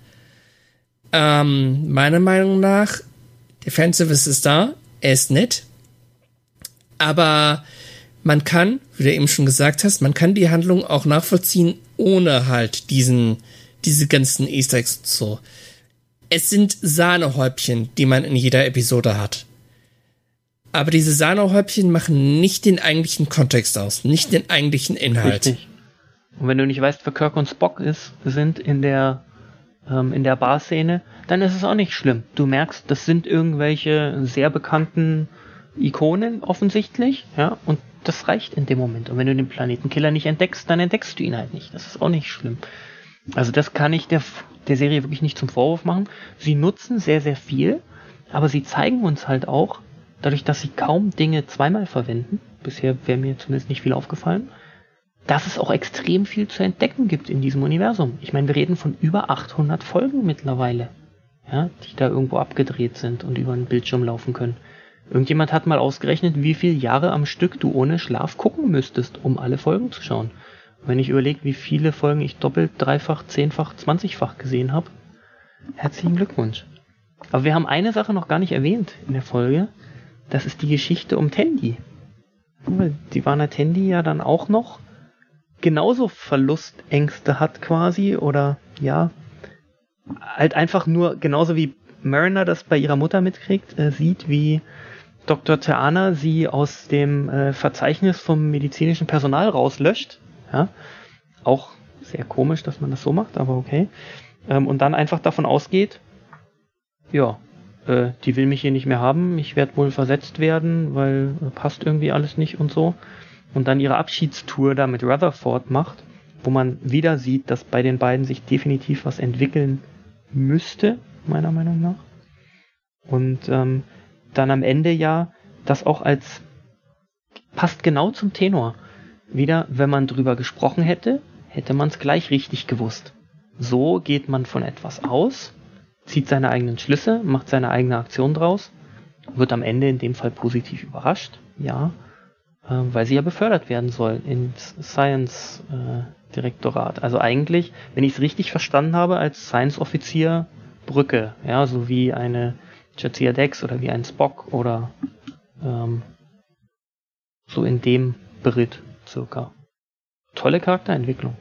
Ähm, meiner Meinung nach, der Fanservice ist da, er ist nett, aber man kann, wie du eben schon gesagt hast, man kann die Handlung auch nachvollziehen, ohne halt diesen, diese ganzen Easter Eggs und so. Es sind Sahnehäubchen, die man in jeder Episode hat. Aber diese Sahnehäubchen machen nicht den eigentlichen Kontext aus, nicht den eigentlichen Inhalt. Richtig. Und wenn du nicht weißt, wer Kirk und Spock ist, sind in der ähm, in der Bar-Szene, dann ist es auch nicht schlimm. Du merkst, das sind irgendwelche sehr bekannten Ikonen offensichtlich, ja, und das reicht in dem Moment. Und wenn du den Planetenkiller nicht entdeckst, dann entdeckst du ihn halt nicht. Das ist auch nicht schlimm. Also das kann ich der, der Serie wirklich nicht zum Vorwurf machen. Sie nutzen sehr, sehr viel, aber sie zeigen uns halt auch, dadurch, dass sie kaum Dinge zweimal verwenden, bisher wäre mir zumindest nicht viel aufgefallen, dass es auch extrem viel zu entdecken gibt in diesem Universum. Ich meine, wir reden von über 800 Folgen mittlerweile, ja, die da irgendwo abgedreht sind und über den Bildschirm laufen können. Irgendjemand hat mal ausgerechnet, wie viele Jahre am Stück du ohne Schlaf gucken müsstest, um alle Folgen zu schauen. Und wenn ich überlege, wie viele Folgen ich doppelt, dreifach, zehnfach, zwanzigfach gesehen habe, herzlichen Glückwunsch. Aber wir haben eine Sache noch gar nicht erwähnt in der Folge. Das ist die Geschichte um Tandy. Die Warner Tandy ja dann auch noch genauso Verlustängste hat quasi oder ja, halt einfach nur genauso wie Mariner das bei ihrer Mutter mitkriegt, äh, sieht, wie Dr. Theana sie aus dem äh, Verzeichnis vom medizinischen Personal rauslöscht. Ja? Auch sehr komisch, dass man das so macht, aber okay. Ähm, und dann einfach davon ausgeht, ja, äh, die will mich hier nicht mehr haben, ich werde wohl versetzt werden, weil äh, passt irgendwie alles nicht und so und dann ihre Abschiedstour da mit Rutherford macht, wo man wieder sieht, dass bei den beiden sich definitiv was entwickeln müsste, meiner Meinung nach. Und ähm, dann am Ende ja das auch als passt genau zum Tenor. Wieder, wenn man drüber gesprochen hätte, hätte man es gleich richtig gewusst. So geht man von etwas aus, zieht seine eigenen Schlüsse, macht seine eigene Aktion draus, wird am Ende in dem Fall positiv überrascht, ja, ähm, weil sie ja befördert werden soll ins Science-Direktorat. Äh, also eigentlich, wenn ich es richtig verstanden habe, als Science-Offizier Brücke, ja, so wie eine Jadzia Dex oder wie ein Spock oder ähm, so in dem Brit circa. Tolle Charakterentwicklung,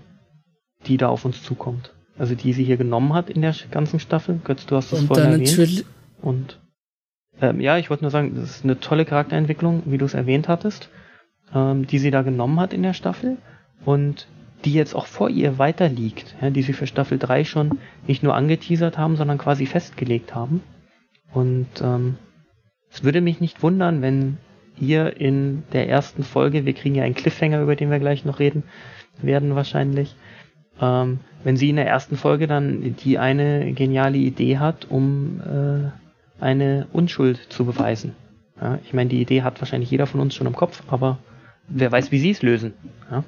die da auf uns zukommt. Also die sie hier genommen hat in der ganzen Staffel. Götz, du hast das vorhin erwähnt. Und ähm, ja, ich wollte nur sagen, das ist eine tolle Charakterentwicklung, wie du es erwähnt hattest ähm, die sie da genommen hat in der Staffel und die jetzt auch vor ihr weiter liegt, ja, die sie für Staffel 3 schon nicht nur angeteasert haben, sondern quasi festgelegt haben. Und ähm, es würde mich nicht wundern, wenn ihr in der ersten Folge, wir kriegen ja einen Cliffhanger, über den wir gleich noch reden werden wahrscheinlich, ähm, wenn sie in der ersten Folge dann die eine geniale Idee hat, um äh, eine Unschuld zu beweisen. Ja, ich meine, die Idee hat wahrscheinlich jeder von uns schon im Kopf, aber wer weiß, wie sie es lösen. Ja?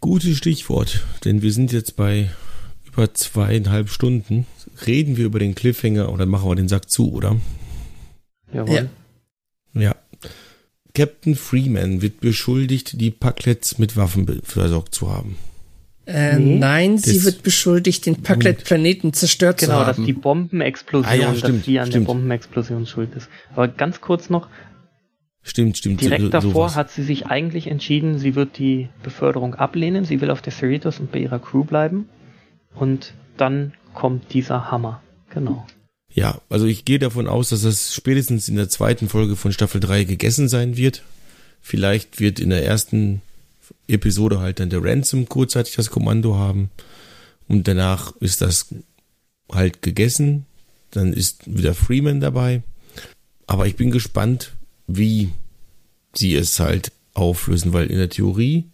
Gutes Stichwort, denn wir sind jetzt bei über zweieinhalb Stunden. Reden wir über den Cliffhanger oder machen wir den Sack zu, oder? Jawohl. Ja. ja. Captain Freeman wird beschuldigt, die Packlets mit Waffen versorgt zu haben. Äh, nee. Nein, sie das wird beschuldigt, den Packlet-Planeten zerstört genau, zu haben. Genau, dass die Bombenexplosion, ah, ja, stimmt, dass die an stimmt. der Bombenexplosion schuld ist. Aber ganz kurz noch, Stimmt, stimmt. Direkt so, davor sowas. hat sie sich eigentlich entschieden, sie wird die Beförderung ablehnen, sie will auf der Cerritos und bei ihrer Crew bleiben. Und dann kommt dieser Hammer. Genau. Ja, also ich gehe davon aus, dass das spätestens in der zweiten Folge von Staffel 3 gegessen sein wird. Vielleicht wird in der ersten Episode halt dann der Ransom kurzzeitig das Kommando haben. Und danach ist das halt gegessen. Dann ist wieder Freeman dabei. Aber ich bin gespannt, wie sie es halt auflösen, weil in der Theorie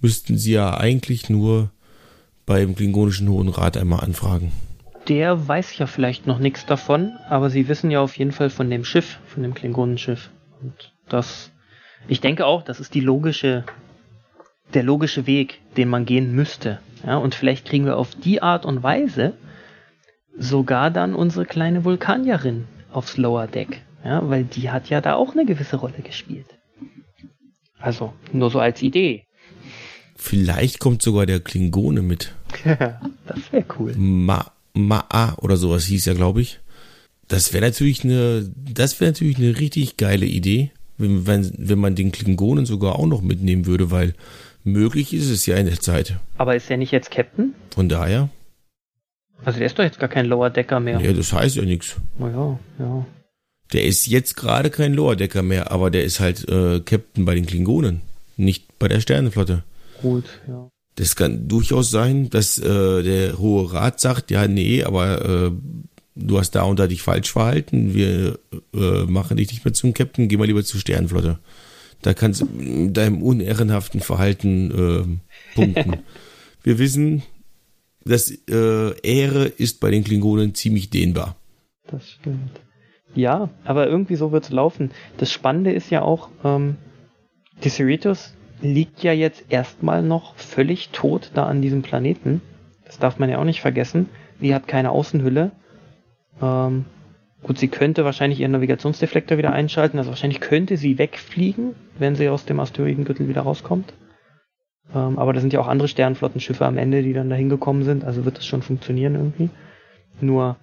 müssten sie ja eigentlich nur beim klingonischen Hohen Rat einmal anfragen. Der weiß ja vielleicht noch nichts davon, aber sie wissen ja auf jeden Fall von dem Schiff, von dem Klingonenschiff. Und das, ich denke auch, das ist die logische, der logische Weg, den man gehen müsste. Ja, und vielleicht kriegen wir auf die Art und Weise sogar dann unsere kleine Vulkanierin aufs Lower Deck. Ja, weil die hat ja da auch eine gewisse Rolle gespielt. Also, nur so als Idee. Vielleicht kommt sogar der Klingone mit. Das wäre cool. Ma, Ma'a oder sowas hieß ja, glaube ich. Das wäre natürlich eine, das wäre natürlich eine richtig geile Idee, wenn, wenn, wenn man den Klingonen sogar auch noch mitnehmen würde, weil möglich ist es ja in der Zeit. Aber ist er nicht jetzt Captain? Von daher. Also der ist doch jetzt gar kein Lower Decker mehr. Ja, das heißt ja nichts. Naja, ja. Der ist jetzt gerade kein Lower Decker mehr, aber der ist halt äh, Captain bei den Klingonen, nicht bei der Sternenflotte. Gut, ja. Das kann durchaus sein, dass äh, der Hohe Rat sagt, ja, nee, aber äh, du hast da und da dich falsch verhalten, wir äh, machen dich nicht mehr zum Captain, geh mal lieber zur Sternenflotte. Da kannst du mit deinem unehrenhaften Verhalten äh, punkten. [laughs] wir wissen, dass äh, Ehre ist bei den Klingonen ziemlich dehnbar. Das stimmt. Ja, aber irgendwie so wird's laufen. Das Spannende ist ja auch, ähm, die Cerritos liegt ja jetzt erstmal noch völlig tot da an diesem Planeten. Das darf man ja auch nicht vergessen. Sie hat keine Außenhülle. Ähm, gut, sie könnte wahrscheinlich ihren Navigationsdeflektor wieder einschalten. Also wahrscheinlich könnte sie wegfliegen, wenn sie aus dem Asteroidengürtel wieder rauskommt. Ähm, aber da sind ja auch andere Sternflottenschiffe am Ende, die dann da hingekommen sind. Also wird das schon funktionieren irgendwie. Nur,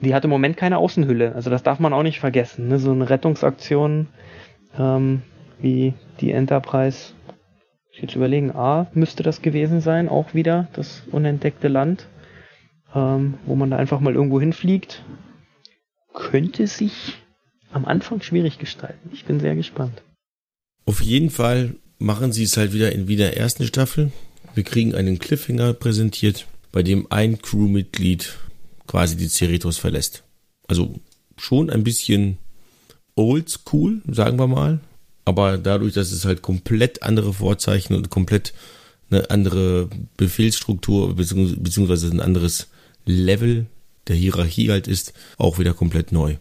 die hat im Moment keine Außenhülle. Also das darf man auch nicht vergessen. Ne? So eine Rettungsaktion ähm, wie die Enterprise. Ich jetzt überlegen, A müsste das gewesen sein, auch wieder das unentdeckte Land, ähm, wo man da einfach mal irgendwo hinfliegt. Könnte sich am Anfang schwierig gestalten. Ich bin sehr gespannt. Auf jeden Fall machen sie es halt wieder in wieder ersten Staffel. Wir kriegen einen Cliffhanger präsentiert, bei dem ein Crewmitglied quasi die Cerritos verlässt. Also schon ein bisschen oldschool, sagen wir mal. Aber dadurch, dass es halt komplett andere Vorzeichen und komplett eine andere Befehlsstruktur beziehungsweise ein anderes Level der Hierarchie halt ist, auch wieder komplett neu.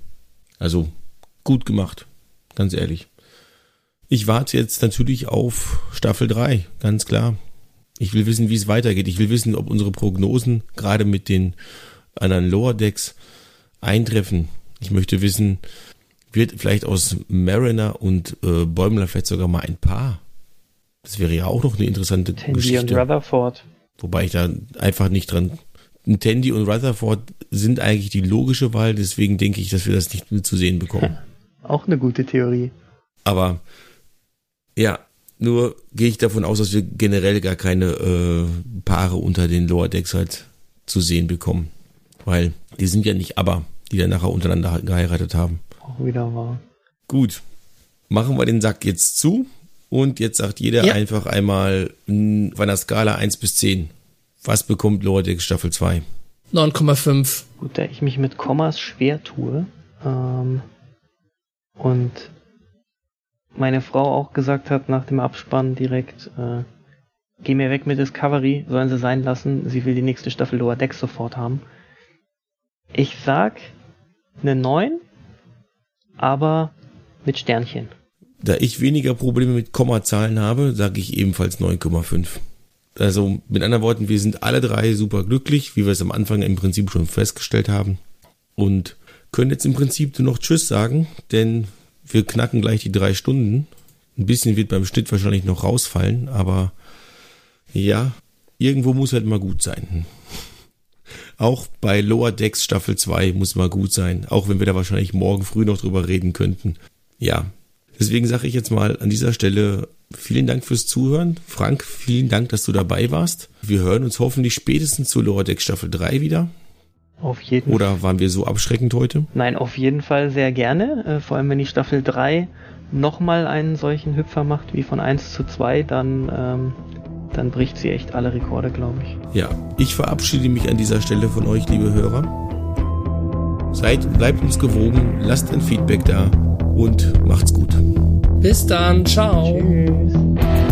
Also gut gemacht, ganz ehrlich. Ich warte jetzt natürlich auf Staffel 3, ganz klar. Ich will wissen, wie es weitergeht. Ich will wissen, ob unsere Prognosen gerade mit den anderen Lower Decks eintreffen. Ich möchte wissen, wird vielleicht aus Mariner und äh, Bäumler vielleicht sogar mal ein Paar. Das wäre ja auch noch eine interessante Tandy Geschichte. und Rutherford. Wobei ich da einfach nicht dran. Tandy und Rutherford sind eigentlich die logische Wahl, deswegen denke ich, dass wir das nicht zu sehen bekommen. [laughs] Auch eine gute Theorie. Aber ja, nur gehe ich davon aus, dass wir generell gar keine äh, Paare unter den Lower Decks halt zu sehen bekommen. Weil die sind ja nicht aber, die dann nachher untereinander geheiratet haben. Auch wieder wahr. Gut, machen wir den Sack jetzt zu. Und jetzt sagt jeder Ja. einfach einmal auf einer Skala 1 bis 10. Was bekommt Lower Decks Staffel 2? 9,5. Gut, da ich mich mit Kommas schwer tue ähm, und meine Frau auch gesagt hat nach dem Abspann direkt, äh, geh mir weg mit Discovery, sollen sie sein lassen, sie will die nächste Staffel Lower Decks sofort haben. Ich sag eine 9, aber mit Sternchen. Da ich weniger Probleme mit Kommazahlen habe, sage ich ebenfalls 9,5. Also mit anderen Worten, wir sind alle drei super glücklich, wie wir es am Anfang im Prinzip schon festgestellt haben. Und können jetzt im Prinzip nur noch Tschüss sagen, denn wir knacken gleich die drei Stunden. Ein bisschen wird beim Schnitt wahrscheinlich noch rausfallen, aber ja, irgendwo muss halt mal gut sein. Auch bei Lower Decks Staffel 2 muss mal gut sein, auch wenn wir da wahrscheinlich morgen früh noch drüber reden könnten. Ja, deswegen sage ich jetzt mal an dieser Stelle vielen Dank fürs Zuhören. Frank, vielen Dank, dass du dabei warst. Wir hören uns hoffentlich spätestens zu Lower Decks Staffel 3 wieder. Auf jeden Oder waren wir so abschreckend heute? Nein, auf jeden Fall sehr gerne. Äh, vor allem wenn die Staffel 3 nochmal einen solchen Hüpfer macht wie von 1 zu 2, dann, ähm, dann bricht sie echt alle Rekorde, glaube ich. Ja, ich verabschiede mich an dieser Stelle von euch, liebe Hörer. Seid, bleibt uns gewogen, lasst ein Feedback da und macht's gut. Bis dann. Ciao. Tschüss.